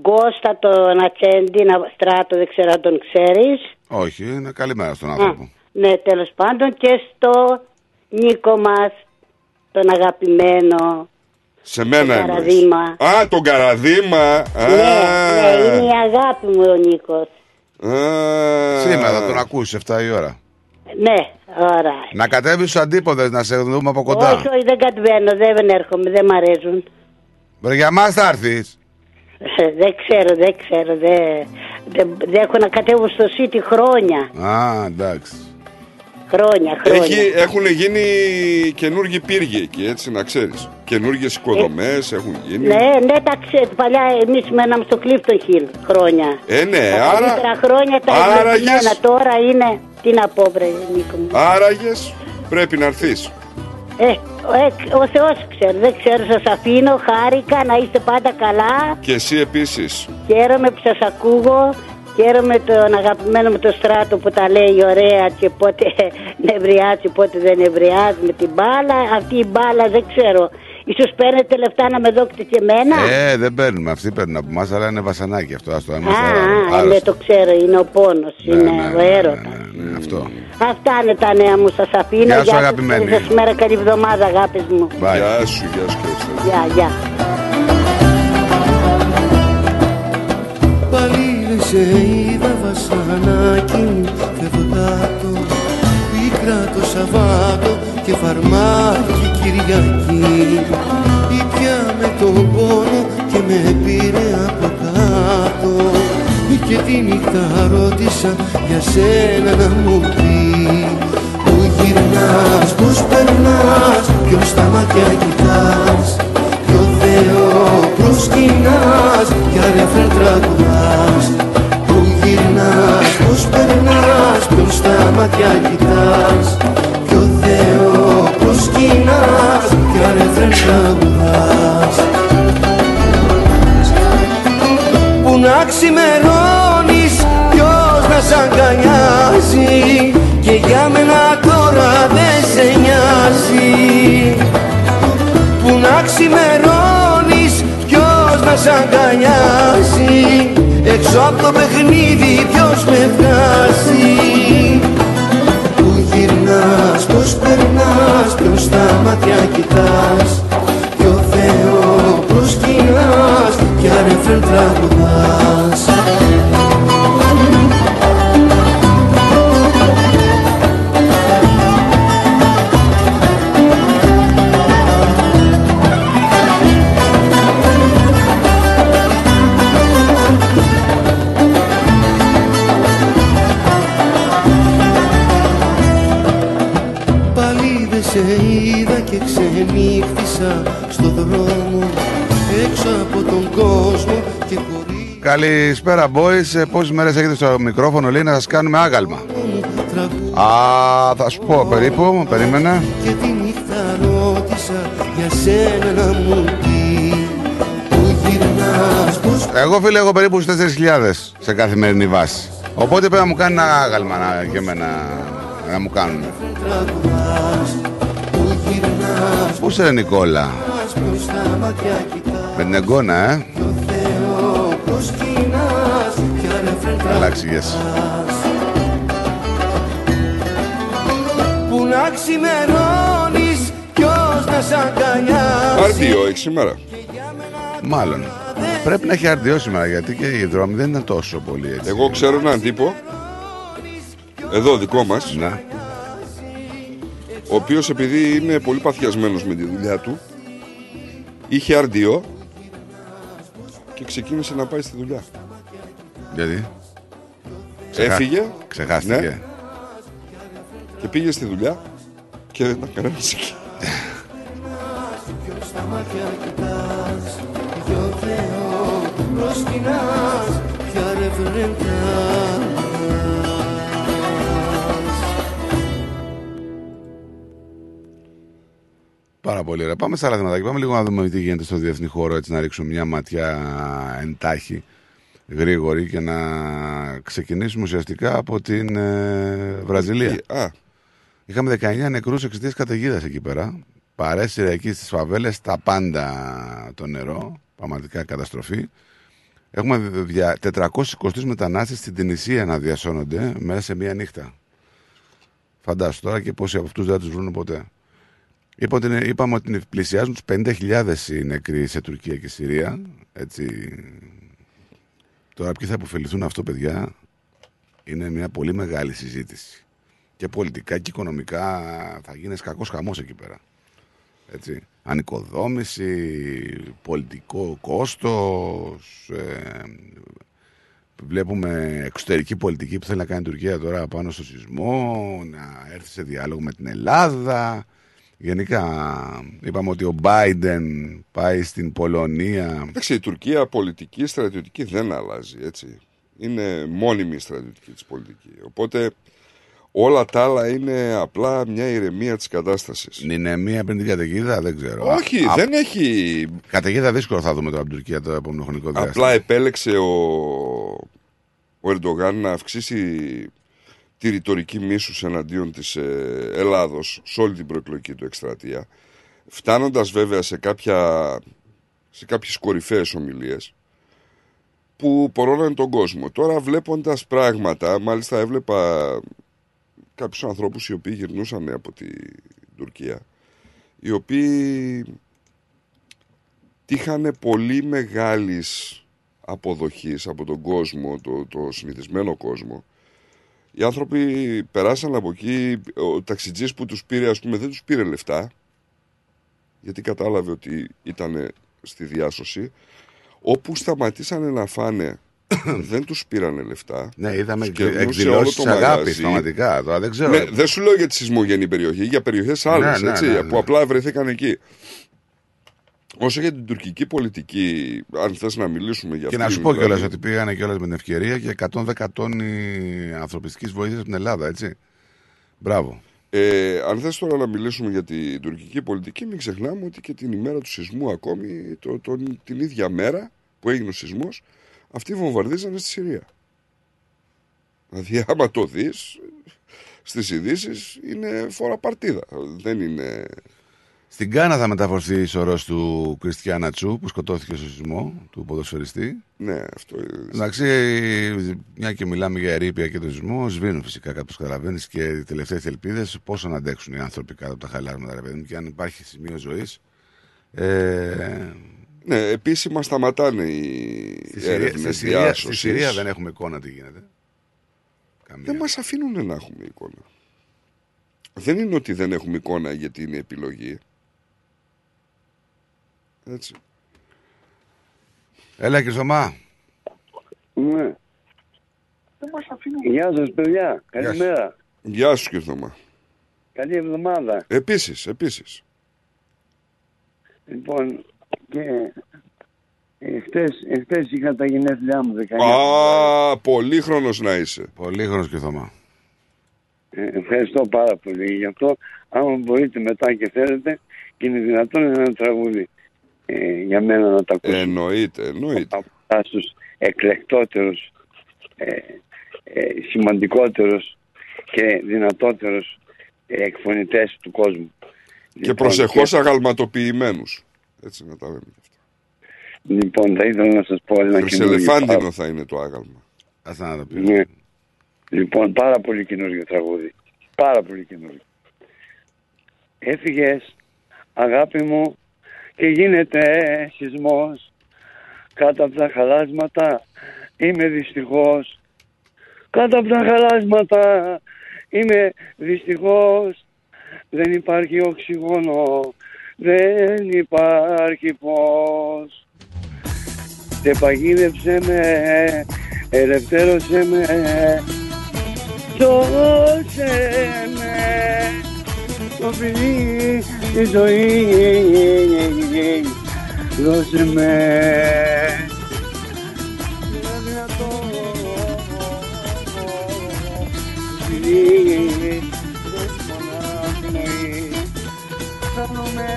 Γκώστα, τον Ατσέντη, να- στράτο, δεν ξέρω αν τον ξέρεις. Όχι, είναι καλημέρα στον Α, άνθρωπο. ναι, τέλος πάντων και στο Νίκο μας, τον αγαπημένο. Σε μένα Το εννοείς. Καραδίμα. Α, τον Καραδίμα. Α, Ναι, ναι, είναι η αγάπη μου ο Νίκος. α. Σήμερα θα τον ακούσεις 7 η ώρα. Ναι, ωραία. Να κατέβεις στους αντίποδες να σε δούμε από κοντά. Όχι, όχι, δεν κατεβαίνω, δεν έρχομαι, δεν μ' αρέσουν. Βρε, για μα θα έρθεις. δεν ξέρω, δεν ξέρω, δεν, δεν, δεν έχω να κατέβω στο City χρόνια. Α, εντάξει. Χρόνια, χρόνια. Έχει, έχουν γίνει καινούργιοι πύργοι εκεί, έτσι να ξέρεις. Καινούργιες οικοδομές έχουν γίνει. Ναι, ναι, τα ξέρω. Παλιά εμείς μέναμε στο Clifton Hill χρόνια. Ε, ναι, τα άρα, καλύτερα χρόνια τα άραγες- ευλογημένα. Τώρα είναι. Τι να πω, βρε Νίκο μου. άραγες πρέπει να έρθεις. Ε, ε, ο Θεός ξέρει, δεν ξέρω, σας αφήνω, χάρηκα, να είστε πάντα καλά. Και εσύ επίσης. Χαίρομαι που σας ακούγω. Χαίρομαι τον αγαπημένο μου το στράτο που τα λέει ωραία και πότε νευριάζει, πότε δεν νευριάζει με την μπάλα. Αυτή η μπάλα δεν ξέρω. Ίσως παίρνετε λεφτά να με δόκετε και εμένα; Ε, δεν παίρνουμε. Αυτοί παίρνουν από εμάς, αλλά είναι βασανάκι αυτό. Ας το Α, είμαστε α, άρρωστοι. ναι, το ξέρω, είναι ο πόνος, είναι ο έρωτας. Ναι, αυτό. Αυτά είναι τα νέα μου, σας αφήνω. Γεια σου, σας, αγαπημένη. καλή σας μέρα, καλή εβδομάδα, αγάπης μου. Γεια σου, γεια σου Κώστα. Γεια, γεια. Σε είδα βασανάκι μου Φευγάτο Πίκρα το Σαββάτο Και φαρμάκι Κυριακή. Ήπια με τον πόνο Και με πήρε από κάτω. Και τη νύχτα ρώτησα Για σένα να μου πεις Πού γυρνάς, πώς περνάς Ποιος στα μάτια κοιτάς Ποιο Θεό προσκυνάς Κι αρεφρέν τραγουδάς. Πού γυρνάς, πώς περνάς Ποιον στα μάτια κοιτάς. Ποιο Θεός προσκυνάς Κι αρεφρέν τραγουδάς. Που να ξημερώνεις Ποιος να σ' αγκαλιάζει. Και για μένα τώρα δεν σε νοιάζει. Που να ξημερώνεις Ποιος να σ' αγκαλιάζει Έξω από το παιχνίδι ποιος με βγάζει. Πού γυρνάς, πώς περνάς Ποιον στα μάτια κοιτάς. Ποιο Θεός προσκυνάς Κι αρεφρέν τραγουδάς Καλησπέρα, boys. Ε, Πόσες μέρες έχετε στο μικρόφωνο, λέει, να σας κάνουμε άγαλμα. Α, θα σου πω περίπου, περίμενε. Και τη νύχτα ρώτησα για σένα να μου πει Πού γυρνάς, πώς Εγώ, φίλε, έχω περίπου στι 4.000 σε καθημερινή βάση. Οπότε πρέπει να μου κάνει ένα άγαλμα να, και εμένα να μου κάνουν. τραγουδάς Πού γυρνάς, Πού είσαι, ρε Νικόλα, ποιος στα μάτια κοιτάς με την εγγόνα, ε. Αρεφρέν Καλά, εξηγέσαι. Που να ξημερώνεις Ποιος να σ' αγκαλιάζει Αρτίο έχει σήμερα. Μάλλον. Πρέπει να έχει αρτιό σήμερα γιατί και οι δρόμοι δεν είναι τόσο πολύ έτσι. Εγώ ξέρω έναν τύπο εδώ δικό μας Ναι. ο οποίος επειδή είναι πολύ παθιασμένος με τη δουλειά του είχε αρντιό και ξεκίνησε να πάει στη δουλειά. Γιατί; Ξεχά- Έφυγε Ξεχάστηκε. ναι, και πήγε στη δουλειά και δεν ήταν κανένας εκεί. Ποιος στα μάτια κοιτάς Ποιο Θεό προσκυνάς Κι αρεφρέν Πάρα πολύ ωραία. Πάμε σε άλλα θέματα. Πάμε λίγο να δούμε τι γίνεται στο διεθνή χώρο, έτσι να ρίξουμε μια ματιά εντάχει, γρήγορη και να ξεκινήσουμε ουσιαστικά από την ε, Βραζιλία. Α, Είχαμε 19 νεκρούς εξαιτίας καταιγίδας εκεί πέρα. Παρέσυρε εκεί στις φαβέλες τα πάντα το νερό. Πραγματικά καταστροφή. Έχουμε δια- 423 μετανάστες στην Τινησία να διασώνονται μέσα σε μία νύχτα. Φαντάσου τώρα και πόσοι από αυτούς δεν θα τους βρουν ποτέ. Είπα ότι είναι- είπαμε ότι πλησιάζουν τους 50.000 οι νεκροί σε Τουρκία και Συρία. Έτσι. Τώρα ποιοι θα υποφεληθούν αυτό, παιδιά, είναι μια πολύ μεγάλη συζήτηση. Και πολιτικά και οικονομικά θα γίνεις κακός χαμός εκεί πέρα. Έτσι. Ανοικοδόμηση, πολιτικό κόστος, ε, βλέπουμε εξωτερική πολιτική που θέλει να κάνει η Τουρκία τώρα πάνω στο σεισμό, να έρθει σε διάλογο με την Ελλάδα. Γενικά είπαμε ότι ο Biden πάει στην Πολωνία. εντάξει, η Τουρκία πολιτική, στρατιωτική δεν αλλάζει, έτσι. Είναι μόνιμη η στρατιωτική της πολιτική. Οπότε Όλα τα άλλα είναι απλά μια ηρεμία της κατάστασης. Είναι μία πριν την καταιγίδα, δεν ξέρω. Όχι, Α, δεν έχει... Καταιγίδα δύσκολο θα δούμε τώρα από την Τουρκία το επόμενο χρονικό διάστημα. Απλά επέλεξε ο, ο Ερντογάν να αυξήσει τη ρητορική μίσους εναντίον της ε, Ελλάδος σε όλη την προεκλογική του εκστρατεία φτάνοντας βέβαια σε, κάποια, σε κάποιες κορυφαίες ομιλίες που πορώναν τον κόσμο. Τώρα βλέποντας πράγματα, μάλιστα έβλεπα κάποιους ανθρώπους οι οποίοι γυρνούσαν από την Τουρκία οι οποίοι τύχανε πολύ μεγάλης αποδοχής από τον κόσμο, το, το συνηθισμένο κόσμο. Οι άνθρωποι περάσαν από εκεί, ο ταξιτζής που τους πήρε ας πούμε δεν τους πήρε λεφτά γιατί κατάλαβε ότι ήταν στη διάσωση όπου σταματήσανε να φάνε δεν τους πήρανε λεφτά Ναι, είδαμε Τους κερνούσε εκδηλώσεις όλο το της αγάπης, μαγαζί. πραγματικά. Τώρα δεν ξέρω. Ναι, δεν σου λέω για τη σεισμογενή περιοχή, για περιοχές άλλες Ναι, ναι, έτσι, ναι, ναι. που απλά βρεθήκαν εκεί. Όσο για την τουρκική πολιτική, αν θες να μιλήσουμε για Και αυτή, να σου πω δηλαδή, κιόλας ότι πήγανε κιόλας με την ευκαιρία και 110 τόνοι ανθρωπιστικής βοήθειας στην Ελλάδα, έτσι. Μπράβο. Ε, αν θες τώρα να μιλήσουμε για την τουρκική πολιτική, μην ξεχνάμε ότι και την ημέρα του σεισμού ακόμη, το, τον- την ίδια μέρα που έγινε ο σεισμός, αυτοί βομβαρδίζανε στη Συρία. Δηλαδή, άμα το δεις, στις ειδήσεις είναι φορά παρτίδα. Δεν είναι... Στην Κάνα θα μεταφορθεί η σωρός του Κριστιανά Τσου που σκοτώθηκε στο σεισμό του ποδοσφαιριστή. Ναι, αυτό Εντάξει, μια και μιλάμε για ερήπια και τον σεισμό, σβήνουν φυσικά κάπω καταλαβαίνει και οι τελευταίες ελπίδες πόσο να αντέξουν οι άνθρωποι κάτω από τα χαλάρματα, ρε παιδί μου, και αν υπάρχει σημείο ζωής. Ε, Ναι, επίσημα σταματάνε οι στη, Συρία, έρευνες στη, Συρία, στη διάσωσης. Συρία δεν έχουμε εικόνα τι γίνεται. Δεν μας αφήνουν να έχουμε εικόνα. Δεν είναι ότι δεν έχουμε εικόνα γιατί είναι επιλογή. Έτσι. Έλα, Κυρθωμά. Ναι. Γεια σας παιδιά, καλημέρα. Γεια σου Κυρθωμά. Καλή εβδομάδα. Επίσης, επίσης. Λοιπόν, και εχθές, εχθές είχα τα γενέθλιά μου 19. Α, πολύχρονος να είσαι. Πολύχρονος Κυρθωμά. Ε, ευχαριστώ πάρα πολύ γι' αυτό. Άμα μπορείτε μετά και θέλετε και είναι δυνατόν ένα τραγούδι ε, για μένα να τα ακούσω. Εννοείται, εννοείται. Από στους εκλεκτότερους, ε, ε, σημαντικότερους και δυνατότερους ε, εκφωνητές του κόσμου. Και προσεχώς αγαλματοποιημένους. Έτσι να τα λέμε. Λοιπόν, θα ήθελα να σας πω ένα καινούργιο Χρυσελεφάντινο θα είναι το άγαλμα. Ας να το Ναι. Λοιπόν, πάρα πολύ καινούργιο τραγούδι. Πάρα πολύ καινούργιο. Έφυγες, αγάπη μου, και γίνεται σεισμός. Κάτω από τα χαλάσματα είμαι δυστυχώς. Κάτω από τα χαλάσματα είμαι δυστυχώς. Δεν υπάρχει οξυγόνο, δεν υπάρχει πώς. Σε παγίδεψε με, ελευθέρωσε με, σώσε με. Το φιλί, τη ζωή, δώσε με. Φιλί, δώσε μονάχα πνοή. Χάνομαι,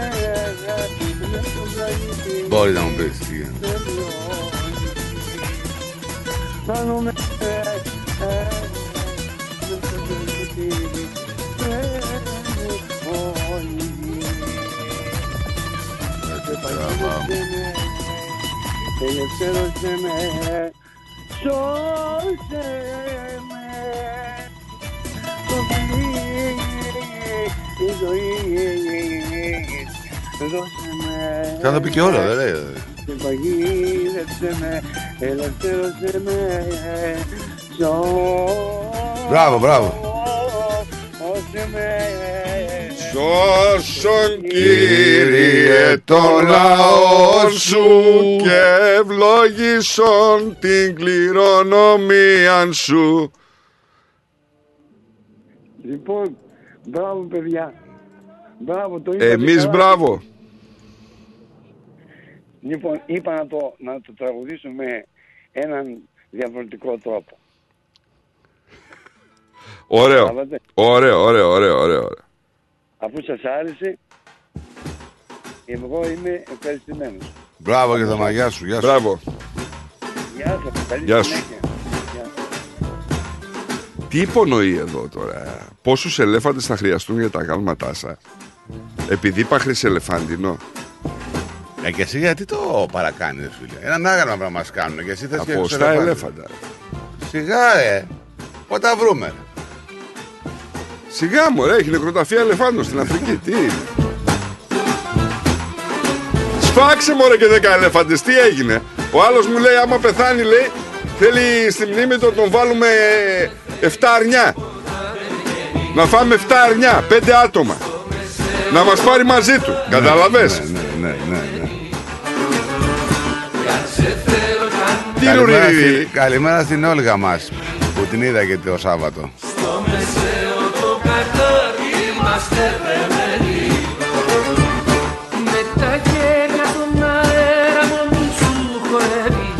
με στον πλανήτη. Μπορεί να μου πεις τι γίνεται. Ελευθέρωσε με, σώσε με Το φιλί, η ζωή, δώσε με Θα το πει και όλα, δεν λέει. Και παγίδεψε με, ελευθέρωσε με Σώσε Μπράβο, μπράβο. με Σώσον Κύριε το λαό σου και ευλογήσον την κληρονομία σου. Λοιπόν, μπράβο παιδιά. Μπράβο, το είπα. Εμείς μπράβο. Λοιπόν, είπα να το, να το τραγουδήσω με έναν διαφορετικό τρόπο. Ωραίο. Καταλάβατε. Ωραίο, ωραίο, ωραίο, ωραίο. Ωραίο. Αφού σας άρεσε, εγώ είμαι ευχαριστημένος. Μπράβο και τα μαγιά σου. Γεια σου. Μπράβο. Γεια σας, καλή Γεια σου. συνέχεια. Τι υπονοεί εδώ τώρα. Πόσους ελέφαντες θα χρειαστούν για τα γάλματά σας; Επειδή είπα χρυσελεφάντινο. Ε, και εσύ γιατί το παρακάνεις, ρε φίλε; Ένα άγαλμα πρέπει να μας κάνουν και εσύ θες και Από τους στα ελεφάντες. ελέφαντα. Σιγά, ρε. Πότε τα βρούμε. Ρε. Σιγά μου, ρε, έχει νεκροταφεία ελεφάντων στην Αφρική. Τι είναι; Σφάξε μωρέ και δέκα ελέφαντες, τι έγινε; Ο άλλος μου λέει άμα πεθάνει λέει θέλει στη μνήμη του να τον βάλουμε 7 αρνιά. Να φάμε 7 αρνιά, 5 άτομα. Να μας πάρει μαζί του. Καταλαβες; Ναι, ναι, ναι, ναι. Τι Καλημέρα, ρουρί. στη- καλημέρα στην Όλγα μας που την είδα και το Σάββατο. Στο μεσαίο το κατάρι είμαστε δεμένοι Με τα χέρια στον αέρα μου σου χορεύει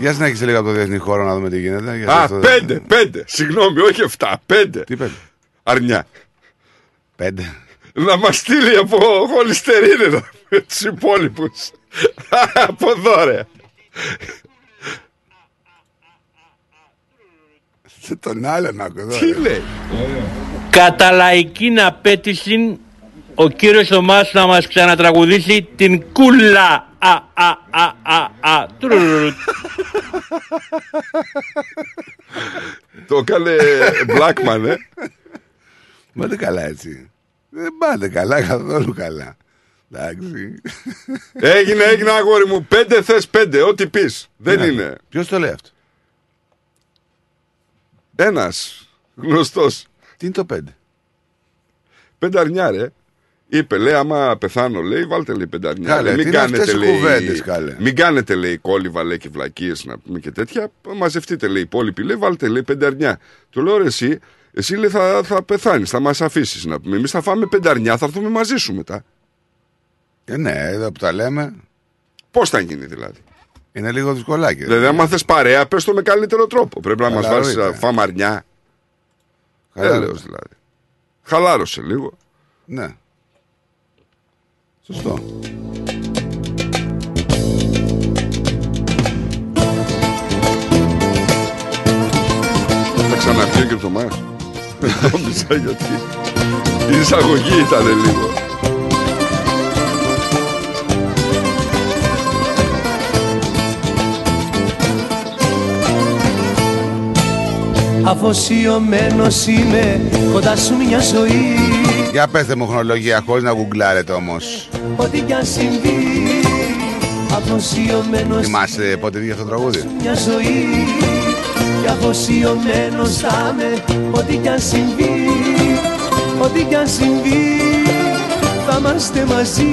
Για συνέχισε λίγο από το διεθνή χώρο να δούμε τι γίνεται. γιατί Α, αυτό δεν- πέντε, πέντε. Συγγνώμη, όχι 7, πέντε. Τι πέντε; Αρνιά. Πέντε. Να μας στείλει από χολυστερίνη με τους υπόλοιπους. από εδώ ρε. Σε τον άλλο να ακούω. Τι λέει; Κατά λαϊκή απέτηση ο κύριος Θωμάς να μας ξανατραγουδήσει την κούλα. Α, α, α, α, α. Τουρουρουρου. Το έκανε Blackman, ε. Μα δεν καλά έτσι. Δεν πάτε καλά, καθόλου καλά. Εντάξει. Έγινε, έγινε αγόρι μου. Πέντε θες πέντε, ό,τι πεις. Δεν Ναι. είναι. Ποιος το λέει αυτό; Ένας γνωστός. Τι είναι το πέντε; Πέντε αρνιά ρε. Είπε, λέει, άμα πεθάνω, λέει, βάλτε λέει πέντε αρνιά. Καλέ, Λέει, τι μην είναι κάνετε, αυτές οι λέει, κουβέντες, καλέ. μην κάνετε, λέει, κόλληβα, λέει, και βλακίες να πούμε και τέτοια. Μαζευτείτε, λέει, οι υπόλοιποι, λέει, βάλτε, λέει, πέντε αρνιά. Του λέω, ρε, εσύ, εσύ, λέει, θα, θα πεθάνεις, θα μας αφήσεις να πούμε. Εμείς θα φάμε πέντε αρνιά, θα έρθουμε μαζί σου μετά. Ε, ναι, εδώ που τα λέμε. Πώς θα γίνει δηλαδή; Είναι λίγο δυσκολάκι. Δηλαδή, άμα θες παρέα, πες το με καλύτερο τρόπο. Πρέπει να μας βάλεις φαμαριά. Ε, Έλεω δηλαδή. Χαλάρωσε λίγο. Ναι. Σωστό. Θα ξαναπιώ και το δεν Νόμιζα γιατί. Η εισαγωγή ήταν λίγο. Αφοσιωμένος είμαι κοντά σου μια ζωή Για πέστε μου χρονολογία χωρίς να γουγκλάρετε όμως. Ό,τι κι αν συμβεί Αφοσιωμένος Θυμάσαι πότε βγήκε αυτό το τραγούδι; μια ζωή Και αφοσιωμένος θα είμαι Ό,τι κι αν συμβεί Ό,τι κι αν συμβεί Θα είμαστε μαζί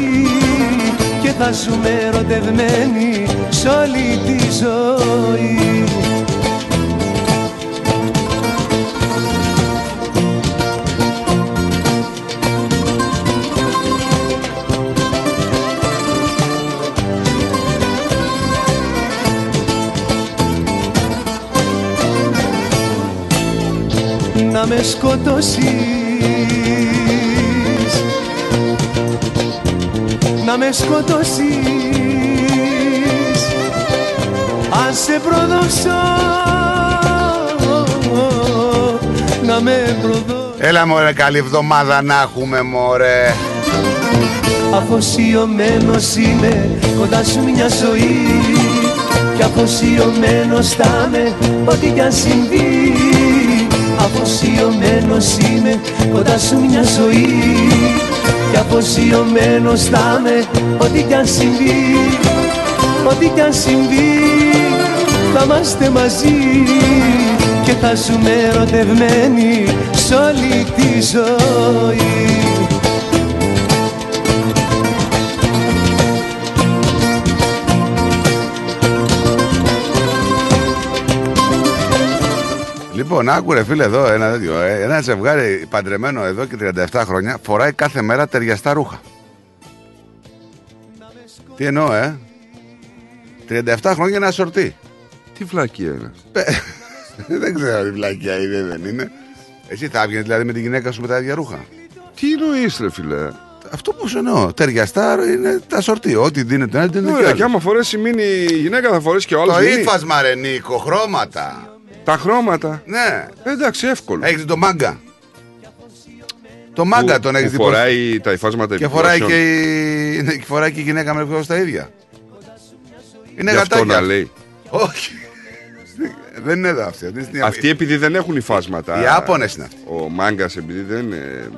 Και θα ζούμε ερωτευμένοι Σ' όλη τη ζωή με σκοτώσεις. Να με σκοτώσεις. Αν σε προδώσω να με προδώσω Έλα μωρέ καλή εβδομάδα να έχουμε μωρέ. Αφοσιωμένος είμαι κοντά σου μια ζωή. Και αφοσιωμένος θα είμαι ό,τι κι αν συμβεί Αφοσιωμένος είμαι κοντά σου μια ζωή. Και αφοσιωμένος θα είμαι ό,τι κι αν συμβεί Ό,τι κι αν συμβεί θα είμαστε μαζί. Και θα ζούμε ερωτευμένοι σ' όλη τη ζωή Λοιπόν, άκου ρε φίλε εδώ ένα τέτοιο. ε, Ένα ζευγάρι παντρεμένο εδώ και 37 χρόνια φοράει κάθε μέρα ταιριαστά ρούχα. Τι εννοώ, ε; 37 χρόνια ένα σορτί. Τι βλακία είναι. δεν ξέρω τι βλακιά είναι, δεν είναι. Εσύ θα έβγαινες δηλαδή με τη γυναίκα σου με τα ίδια ρούχα; Τι εννοείς, ρε φιλέ. Αυτό που σου εννοώ. Ταιριαστά είναι τα σορτί. Ό,τι δίνεται ένα δίνεται Ωραία, κι και άλλο. άμα φορέσει μείνει η γυναίκα θα φορέσει και ο άλλο. Το ύφασμα ρε Νίκο, χρώματα. Τα χρώματα. Ναι. Εντάξει, εύκολο. Έχεις το μάγκα; Το μάγκα Που- τον έχεις που φοράει τα υφάσματα Και φοράει και, επιπλώσεων. η... ναι, και φοράει και η γυναίκα με ακριβώς τα ίδια. Είναι Γι' αυτό γατάκια. να λέει. Όχι. δεν είναι εδώ αυτή. αυτή είναι στην- Αυτοί επειδή δεν έχουν υφάσματα. Οι Ιάπωνες είναι αυτοί. Ο μάγκας επειδή δεν. είναι-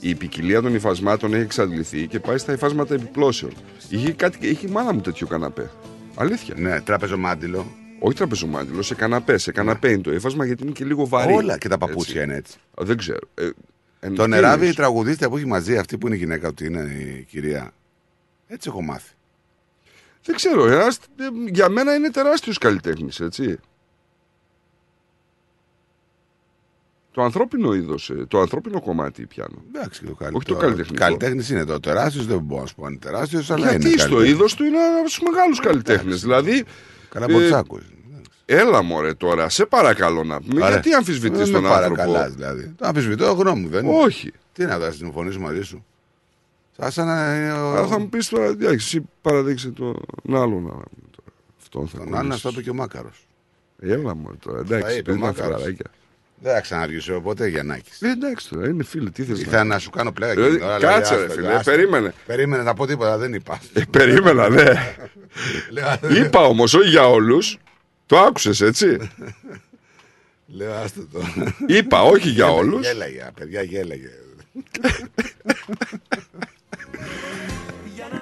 Η ποικιλία των υφασμάτων έχει εξαντληθεί και πάει στα υφάσματα επιπλώσεων. Είχε, κάτι, είχε η μάνα μου τέτοιο καναπέ. Αλήθεια. Ναι, τραπεζομάντιλο. Όχι τραπεζομάντιλος, σε καναπές. Σε καναπέ είναι το ύφασμα γιατί είναι και λίγο βαρύ. Όλα και τα παπούτσια είναι έτσι. Α, Δεν ξέρω. Ε, εν Το τι νεράβι η εννοείς; τραγουδίστρια που έχει μαζί, αυτή που είναι η γυναίκα του, είναι η κυρία. Έτσι έχω μάθει. Δεν ξέρω. ένας- ε, για μένα είναι τεράστιος καλλιτέχνης, έτσι. Το ανθρώπινο είδος, το ανθρώπινο κομμάτι πιάνω. Εντάξει, το Όχι το καλλιτεχνικό. Καλλιτέχνης είναι το τεράστιος, δεν μπορώ να σου πω αν είναι τεράστιος, αλλά Γιατί είναι. στο καλλιτέχνης. είδος του είναι από του μεγάλου καλλιτέχνε. Δηλαδή. Καλά, ε, μποτσάκος. Έλα μωρέ τώρα, σε παρακαλώ να πούμε. Άρα, Γιατί αμφισβητείς δεν τον με άνθρωπο; παρακαλάς, δηλαδή. Το αμφισβητώ γνώμη μου, δεν είναι. Όχι. Τι να θα συμφωνήσω μαζί σου. Θα σαν να είναι ο- Αλλά θα μου πεις τώρα, εντάξει, εσύ παραδείξε τον άλλον. να- τώρα. Αυτόν θα Τον άλλο να κολλήσεις. στο είπε και ο Μάκαρος. Έλα μωρέ τώρα, Θα εντάξει, είπε πες ο τα Μάκαρος. φιλαράκια. Δεν θα ξαναβγεί ποτέ Γιαννάκη. Ε, εντάξει τώρα, είναι φίλοι, τι θες Ήθελα να σου κάνω πλέον. Δηλαδή, κάτσε, ρε φίλε, περίμενε. Περίμενε να πω τίποτα, δεν είπα. Ε, περίμενα, ναι. Λέω, Είπα όμως, όχι για όλους. Το άκουσες, έτσι. Λέω, άστο το. Είπα, όχι για Γέλαγε, όλους. Γέλαγε, παιδιά, γέλαγε.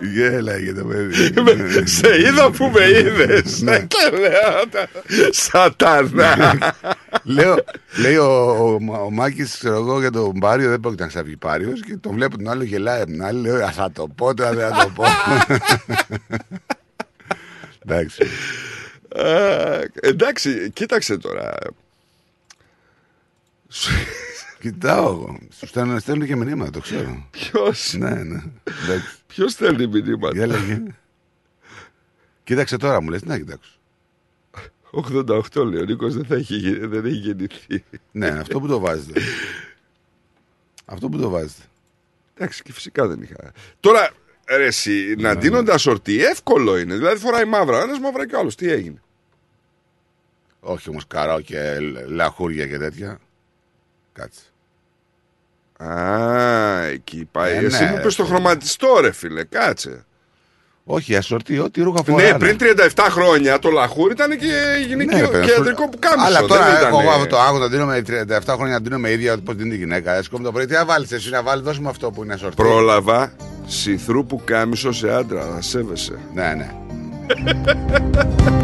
Γέλαγε το παιδί. Σε είδα που με είδες. Ναι. Και λέω, τα- Σατανά. Λέω, λέει ο, ο, ο Μάκης, ξέρω εγώ, για τον Πάριο, δεν πρόκειται να ξαφεί Πάριος και τον βλέπω τον άλλο γελάει από την άλλη, λέω, «Α, θα το πω τώρα, δεν θα το πω. Εντάξει. Α, Εντάξει, κοίταξε τώρα. Κοιτάω εγώ. Σου στέλνουν, στέλνουν και μηνύματα, το ξέρω. Ποιος; Ναι, ναι. Εντάξει. Ποιος στέλνει μηνύματα; Γέλαγε. Κοίταξε τώρα, μου λες, τι να κοιτάξω. 88 λέει ο Νίκος δεν, θα έχει, γε- δεν έχει γεννηθεί. Ναι, αυτό που το βάζετε. αυτό που το βάζετε. Εντάξει, και φυσικά δεν είχα. Τώρα, ρε, εσύ, να ντύνονται σορτί, εύκολο είναι. Δηλαδή φοράει μαύρα, ένας μαύρα και ο άλλος. Τι έγινε; Όχι όμως καράο και λαχούρια και τέτοια. Κάτσε. Α, εκεί πάει. Ε, Εσύ ναι, μου ρε, πες το φίλε. χρωματιστό, ρε φίλε, κάτσε. Όχι, ασορτή, ό,τι ρούχα φοράνε. Ναι, πριν 37 χρόνια το λαχούρι ήταν και γυναικείο Ναι, παιδί, και σου- ιατρικό που κάμισο. Αλλά δεν τώρα ήταν- έχω εγώ αυτό το άγχο, να δίνω με 37 χρόνια να δίνω με ίδια πώς δίνει η γυναίκα. Έτσι το πρωί, τι θα βάλεις εσύ να βάλεις, δώσ' μου αυτό που είναι σορτή. Πρόλαβα σιθρού που κάμισο σε άντρα, θα σέβεσαι. Ναι, ναι.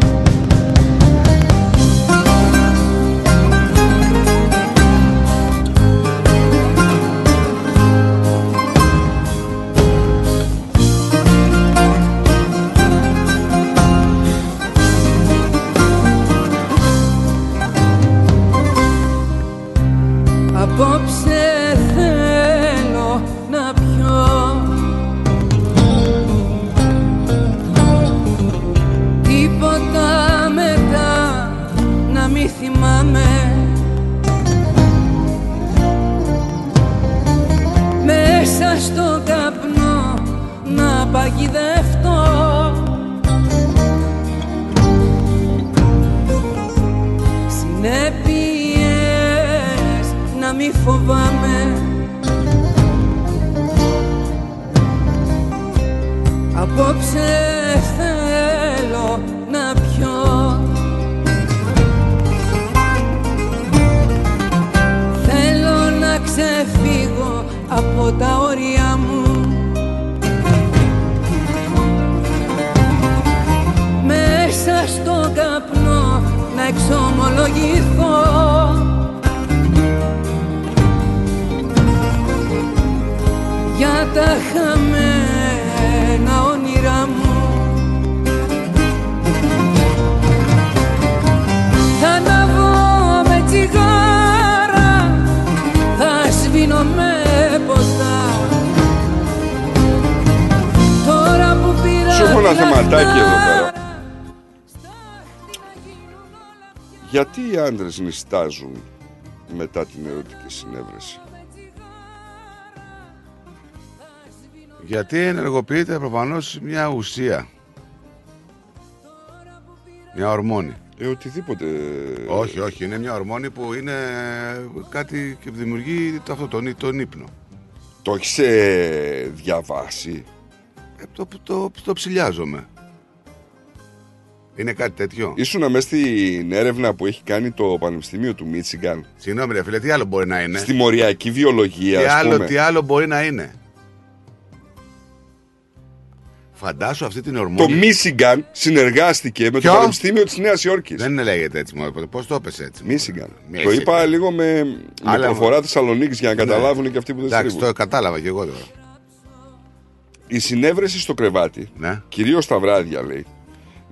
άντρες νηστάζουν μετά την ερωτική συνέβρεση. Γιατί ενεργοποιείται προφανώς μια ουσία. Μια ορμόνη. Ε, οτιδήποτε. Όχι, όχι. Είναι μια ορμόνη που είναι κάτι και δημιουργεί το, αυτό, τον, τον ύπνο. Το έχεις ε, διαβάσει; Ε, το, το, το ψηλιάζομαι. Είναι κάτι τέτοιο; Ήσουν μέσα στην έρευνα που έχει κάνει το Πανεπιστήμιο του Μίτσιγκαν; Συγγνώμη, ρε φίλε, τι άλλο μπορεί να είναι; Στη μοριακή βιολογία, τι, ας άλλο, πούμε. τι άλλο μπορεί να είναι; Φαντάσου αυτή την ορμόνη. Το Μίσιγκαν συνεργάστηκε με Ποιο; το Πανεπιστήμιο της Νέας Υόρκης. Δεν λέγεται έτσι μόνο. Πώ το έπεσε έτσι. Μίσιγκαν. Michigan. Το είπα λίγο με, με Αλλά- προφορά Θεσσαλονίκης για να Ναι. καταλάβουν και αυτοί που δεν Εντάξει, στρίβουν. το κατάλαβα και εγώ τώρα. Η συνέβρεση στο κρεβάτι, Ναι. κυρίως τα βράδια λέει,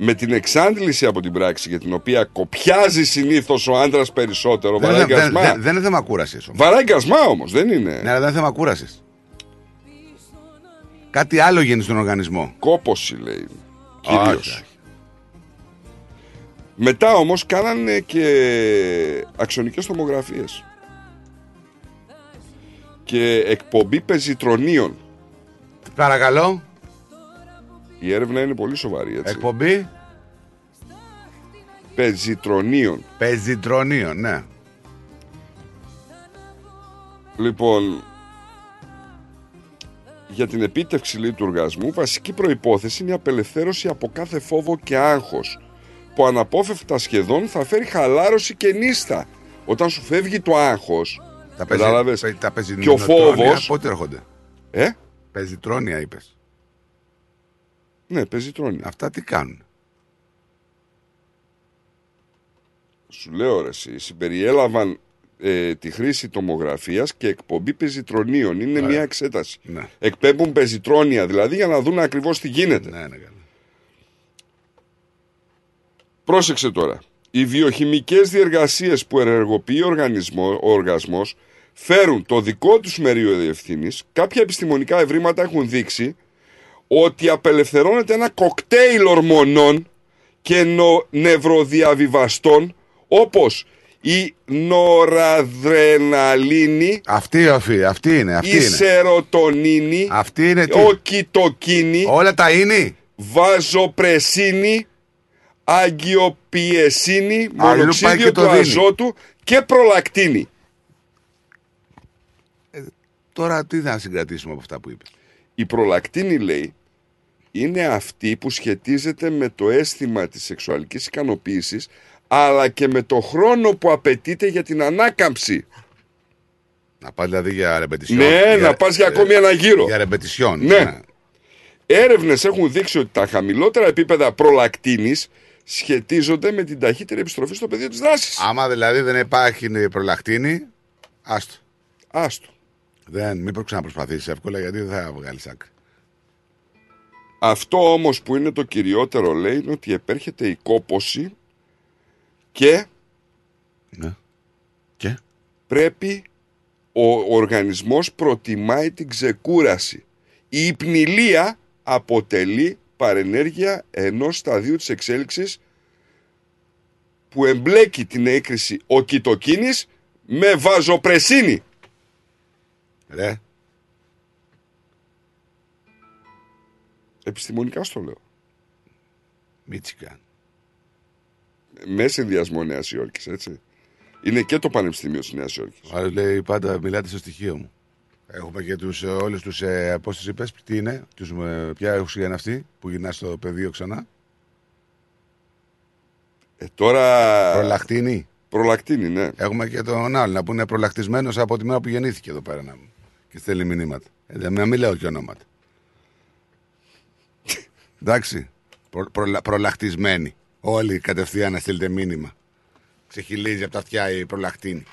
με την εξάντληση από την πράξη για την οποία κοπιάζει συνήθως ο άντρας περισσότερο. Δεν, Βαράει είναι- δεν, γκασμά. δεν, δεν είναι θέμα κούρασης όμως. Βαράει γκασμά όμως, δεν είναι. Ναι, αλλά δεν είναι θέμα κούρασης. Κάτι άλλο γίνει στον οργανισμό. Κόποση λέει. Όχι, Κυρίως. όχι. Μετά όμως κάνανε και αξιονικές τομογραφίες. Και εκπομπή πεζιτρονίων. Παρακαλώ. Η έρευνα είναι πολύ σοβαρή έτσι. Εκπομπή; Πεζιτρονίων. πεζιτρονίων, ναι. Λοιπόν, για την επίτευξη λέει, του οργασμού, βασική προϋπόθεση είναι η απελευθέρωση από κάθε φόβο και άγχος, που αναπόφευκτα σχεδόν θα φέρει χαλάρωση και νύστα. Όταν σου φεύγει το άγχος, Τα, πεζι, κατάλαβες, πε- τα και ο πεζιτρόνια φόβος, Πότε έρχονται; ε, Πεζιτρόνια είπες. Ναι, πεζιτρόνια. Αυτά τι κάνουν. Σου λέω ρε εσύ, συμπεριέλαβαν ε, τη χρήση τομογραφίας και εκπομπή πεζιτρονίων. Είναι μια εξέταση. Ναι. Εκπέμπουν πεζιτρόνια δηλαδή για να δουν ακριβώς τι γίνεται. Ναι, ναι, καλά. Πρόσεξε τώρα. Οι βιοχημικές διεργασίες που ενεργοποιεί ο, οργανισμό, ο οργασμός φέρουν το δικό τους μερίο ευθύνης. Κάποια επιστημονικά ευρήματα έχουν δείξει ότι απελευθερώνεται ένα κοκτέιλ ορμονών και νο, νευροδιαβιβαστών όπως η νοραδρεναλίνη, Αυτή, αυτή, αυτή είναι. Αυτή η είναι. σερωτονίνη, Αυτή είναι τι; ο κιτοκίνη, Όλα τα είναι. βαζοπρεσίνη, αγκιοπιεσίνη, Αλλού πάει μονοξίδιο και το του δίνει. αζότου και προλακτίνη. Τώρα τι θα συγκρατήσουμε από αυτά που είπε; Η προλακτίνη λέει είναι αυτή που σχετίζεται με το αίσθημα της σεξουαλικής ικανοποίησης αλλά και με το χρόνο που απαιτείται για την ανάκαμψη. Να πας δηλαδή για ρεμπετισιόν. Ναι, να πας για ακόμη ένα γύρο. Για ρεμπετισιόν. Ναι. Έρευνες έχουν δείξει ότι τα χαμηλότερα επίπεδα προλακτίνης σχετίζονται με την ταχύτερη επιστροφή στο πεδίο της δράσης. Άμα δηλαδή δεν υπάρχει προλακτίνη, άστο. Άστο. Δεν, μην ξαναπροσπαθήσει εύκολα γιατί δεν θα βγάλεις άκρη. Αυτό όμως που είναι το κυριότερο λέει είναι ότι επέρχεται η κόποση και Ναι. Και; πρέπει ο οργανισμός προτιμάει την ξεκούραση. Η υπνηλία αποτελεί παρενέργεια ενός σταδίου της εξέλιξης που εμπλέκει την έκρηση οκιτοκίνης με βαζοπρεσίνη. Ρε. Επιστημονικά στο λέω. Μίτσικαν. Με συνδυασμό Νέας Υόρκης, έτσι. Είναι και το Πανεπιστήμιο της Νέας Υόρκης. Άρα λέει πάντα μιλάτε στο στοιχείο μου. Έχουμε και τους, ε, όλους τους, ε, πώς τους είπες, τι είναι, τους, ε, ποια ουσία είναι αυτή που γυρνά στο πεδίο ξανά. Ε, τώρα... Προλακτίνη. Προλακτίνη, ναι. Έχουμε και τον άλλον που είναι προλακτισμένος από τη μέρα που γεννήθηκε εδώ πέρα να μου. Και στέλνει μηνύματα. Ε, δεν- να μην λέω και ονόματα. Εντάξει. Προ, προλα- προλαχτισμένοι. Όλοι κατευθείαν να στείλετε μήνυμα. Ξεχυλίζει από τα αυτιά η προλακτίνη.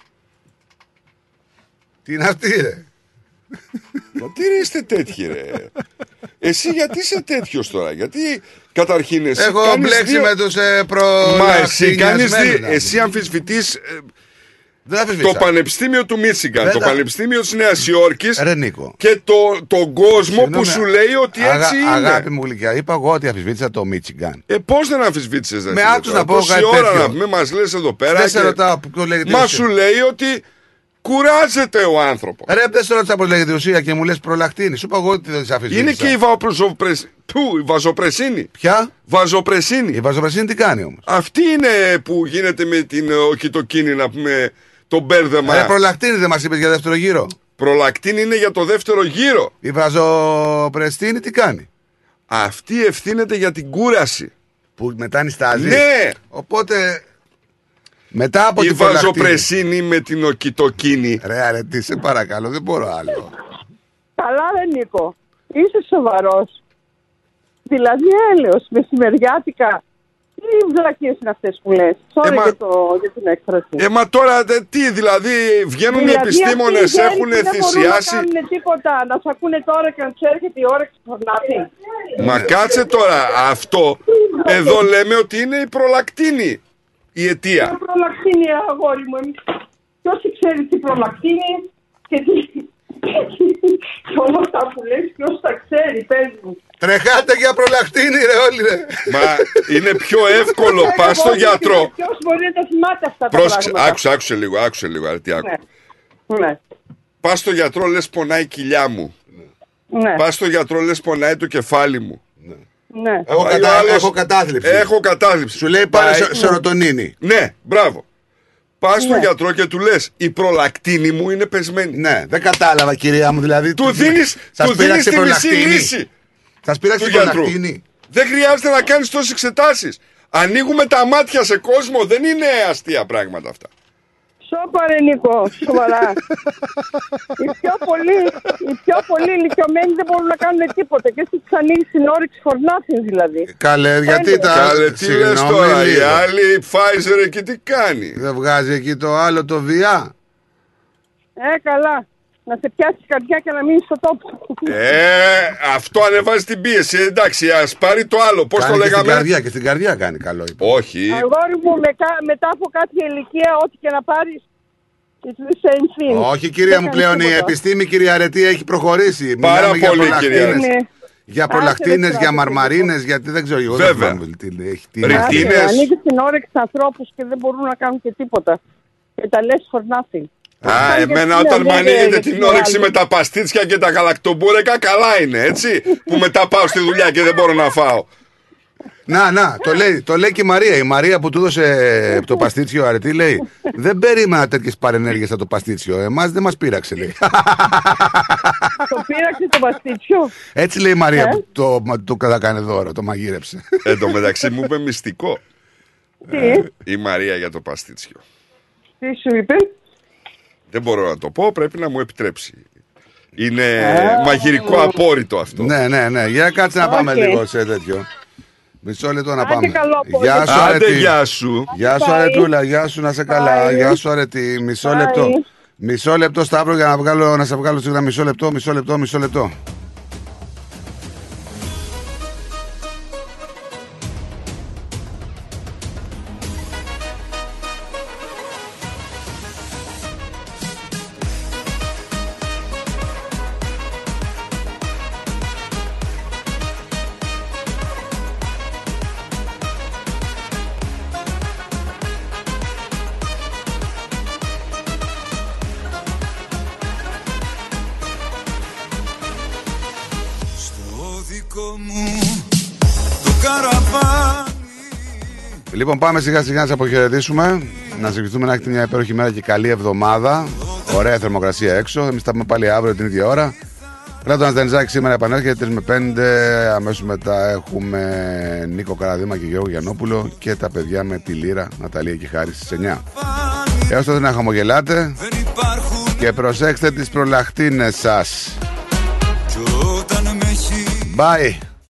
Τι είναι αυτή, ρε; Γιατί ρε είστε τέτοιοι ρε. Εσύ γιατί είσαι τέτοιος τώρα, γιατί καταρχήν εσύ Έχω κάνεις μπλέξει δύο- με τους ε, Μα εσύ κάνεις προλαχτινιασμένους, δι- να εσύ αμφισβητείς ε, Δεν το αφισβήτησα. Πανεπιστήμιο του Μίτσιγκαν, Δεν το τα- Πανεπιστήμιο της Νέας Υόρκης Ρε Νίκο. και το, τον κόσμο που Συγγνώμη, σου λέει ότι αγα- έτσι είναι. Αγάπη μου γλυκιά, είπα εγώ ότι αφισβήτησα το Μίτσιγκαν. Ε, πώς δεν αμφισβήτησε, Με άκουσες να πω κάτι ώρα τέτοιο. να πούμε, μας λες εδώ πέρα. Δεν σε και- ρωτάω ποιο λέγεται η Μα ουσία. σου λέει ότι κουράζεται ο άνθρωπος. Ρε, δεν σε ρώτησα πώς λέγεται η ουσία και μου λες προλακτίνη. Σου είπα εγώ ότι δεν σε αφισβήτησα. Είναι και η, βαζοπρεσ... Πού, η βαζοπρεσίνη; Ποια; Βαζοπρεσίνη. Η βαζοπρεσίνη τι κάνει όμως; Αυτή είναι που γίνεται με την ε, οκιτοκίνη, να πούμε, το μπέρδεμα. Ρε, προλακτίνη δεν μας είπες για δεύτερο γύρο. Προλακτίνη είναι για το δεύτερο γύρο. Η βαζοπρεστίνη τι κάνει; Αυτή ευθύνεται για την κούραση. Που μετά νιστάζει. Ναι. Οπότε. Μετά από η την προλακτίνη. βαζοπρεσίνη με την οκιτοκίνη. Ρε, αρε, τι σε παρακαλώ, δεν μπορώ άλλο. Καλά ρε Νίκο, είσαι σοβαρός. Δηλαδή έλεος, μεσημεριάτικα. Τι βλακίες είναι αυτές που λες. Sorry Ε, μα- για, το, για την έκφραση. Ε, μα τώρα δε- τι, δηλαδή βγαίνουν οι Δηλαδή, επιστήμονες, αυτοί οι έχουν γέροι Δεν θυσιάσει. μπορούν να κάνουν τίποτα, να σε ακούνε τώρα και να τους έρχεται η ώρα και ξεφορνάτη. Μα κάτσε τώρα, αυτό εδώ λέμε ότι είναι η προλακτίνη η Τι αιτία. προλακτίνη αγόρι μου. εμείς- Ποιος ξέρει τι προλακτίνη και τι... Και όλα αυτά που λες, ποιος τα ξέρει, πες μου. Τρεχάτε για προλακτίνη, ρε, όλοι ρε. Μα είναι πιο εύκολο, πας στο γιατρό. Ποιος μπορεί να τα θυμάται αυτά τα Πρόσεξε, πράγματα; άκουσε, άκουσε λίγο, άκουσε λίγο, αρετή, άκου. Ναι. Ναι. Πας στο γιατρό, λες πονάει η κοιλιά μου. Ναι. Πας στο γιατρό, λες πονάει το κεφάλι μου. Ναι. Έχω, Πάει κατα... ο άλλος, έχω κατάθλιψη. Έχω κατάθλιψη. Σου λέει πάρε Πάει- σε- σερωτονίνη. Ναι, μπράβο. Πας στον Ναι. γιατρό και του λες: Η προλακτίνη μου είναι πεσμένη. Ναι, δεν κατάλαβα, κυρία μου. Δηλαδή, Του δίνει Σας του πείραξε δίνεις τη μισή προλακτίνη. λύση. Σας πειράξει του η γιατρού. προλακτίνη. Δεν χρειάζεται να κάνεις τόσες εξετάσεις. Ανοίγουμε τα μάτια σε κόσμο. Δεν είναι αστεία πράγματα αυτά. Σώπα ρε Νίκο, σοβαρά. οι, πιο πολλοί, οι πιο πολλοί ηλικιωμένοι δεν μπορούν να κάνουν τίποτα και εσύ τους ανοίγεις την όρεξη for nothing δηλαδή. Καλέ, γιατί Έλεος. τα. Καλέ, τι λες Συγγνώμη τώρα, η λίγο. άλλη Pfizer εκεί τι κάνει; Δεν βγάζει εκεί το άλλο το βιά. Ε, καλά. Να σε πιάσει η καρδιά και να μείνεις στο τόπο. Ε, αυτό ανεβάζει την πίεση. Εντάξει, ας πάρει το άλλο. Πώς το Κάνει και στην λέγαμε; καρδιά και στην καρδιά κάνει καλό. είπε. Όχι. Αγόρι μου, με, κα- μετά από κάποια ηλικία, ό,τι και να πάρεις, it's the same thing. Όχι, κυρία Δεν μου, κάνεις πλέον η τίποτα. επιστήμη, κυρία Αρετή, έχει προχωρήσει. Πάρα Μιλάμε για πολύ, προλακτίνες. κυρία Αρετή. Ναι. Για Άσε, προλακτίνε, ρε, για στράτο, μαρμαρίνες, γιατί δεν ξέρω. Εγώ δεν Βέβαια. θυμάμαι τι λέει, έχει τι Ρε, να- τι είναι- Άσε, Ανοίγεις την όρεξη στους ανθρώπους και δεν μπορούν να κάνουν και τίποτα. Και τα λες for nothing. Α, Κάνει εμένα και όταν τι με να ανοίγετε λέει, την τι όρεξη άλλο. με τα παστίτσια και τα γαλακτομπούρεκα, καλά είναι, έτσι. που μετά πάω στη δουλειά και δεν μπορώ να φάω. Να, να, το λέει, το λέει και η Μαρία. Η Μαρία που του έδωσε το παστίτσιο αρετή λέει: Δεν περίμενα τέτοιες παρενέργειες από το παστίτσιο. Εμάς δεν μας πείραξε, λέει. Το πήραξε το παστίτσιο. Έτσι λέει η Μαρία Ε; που το, μα- το κατακάνε δώρο, το μαγείρεψε. Εν τω μεταξύ μου είπε μυστικό Τι, η Μαρία για το παστίτσιο. τι σου είπε; Δεν μπορώ να το πω, πρέπει να μου επιτρέψει. Είναι Α. μαγειρικό απόρρητο αυτό. ναι, ναι, ναι. Για κάτσε να πάμε Οκ. λίγο σε τέτοιο. Μισό λεπτό να Άντε πάμε. καλό απόγευμα. Γεια σου, Άντε, Αρετή. γεια σου. Γεια σου, Bye. Αρετούλα. Γεια σου, να 'σαι καλά. Bye. Γεια σου, Αρετή. Μισό Bye. λεπτό. Μισό λεπτό, Σταύρο, για να, βγάλω, να σε βγάλω σίγουρα. Μισό λεπτό, μισό λεπτό, μισό λεπτό. Λοιπόν, πάμε σιγά σιγά να σα αποχαιρετήσουμε. Να σα ευχηθούμε να έχετε μια υπέροχη μέρα και καλή εβδομάδα. Ωραία θερμοκρασία έξω. Εμείς θα πούμε πάλι αύριο την ίδια ώρα. Πλάτωνας Δενζάκη σήμερα επανέρχεται 3 με 5. Αμέσως μετά έχουμε Νίκο Καραδίμα και Γιώργο Γιαννόπουλο και τα παιδιά με τη Λύρα, Ναταλία και Χάρη στις 9. Έως τότε να χαμογελάτε και προσέξτε τις προλαχτίνες σας. Κι όταν με έχεις Bye.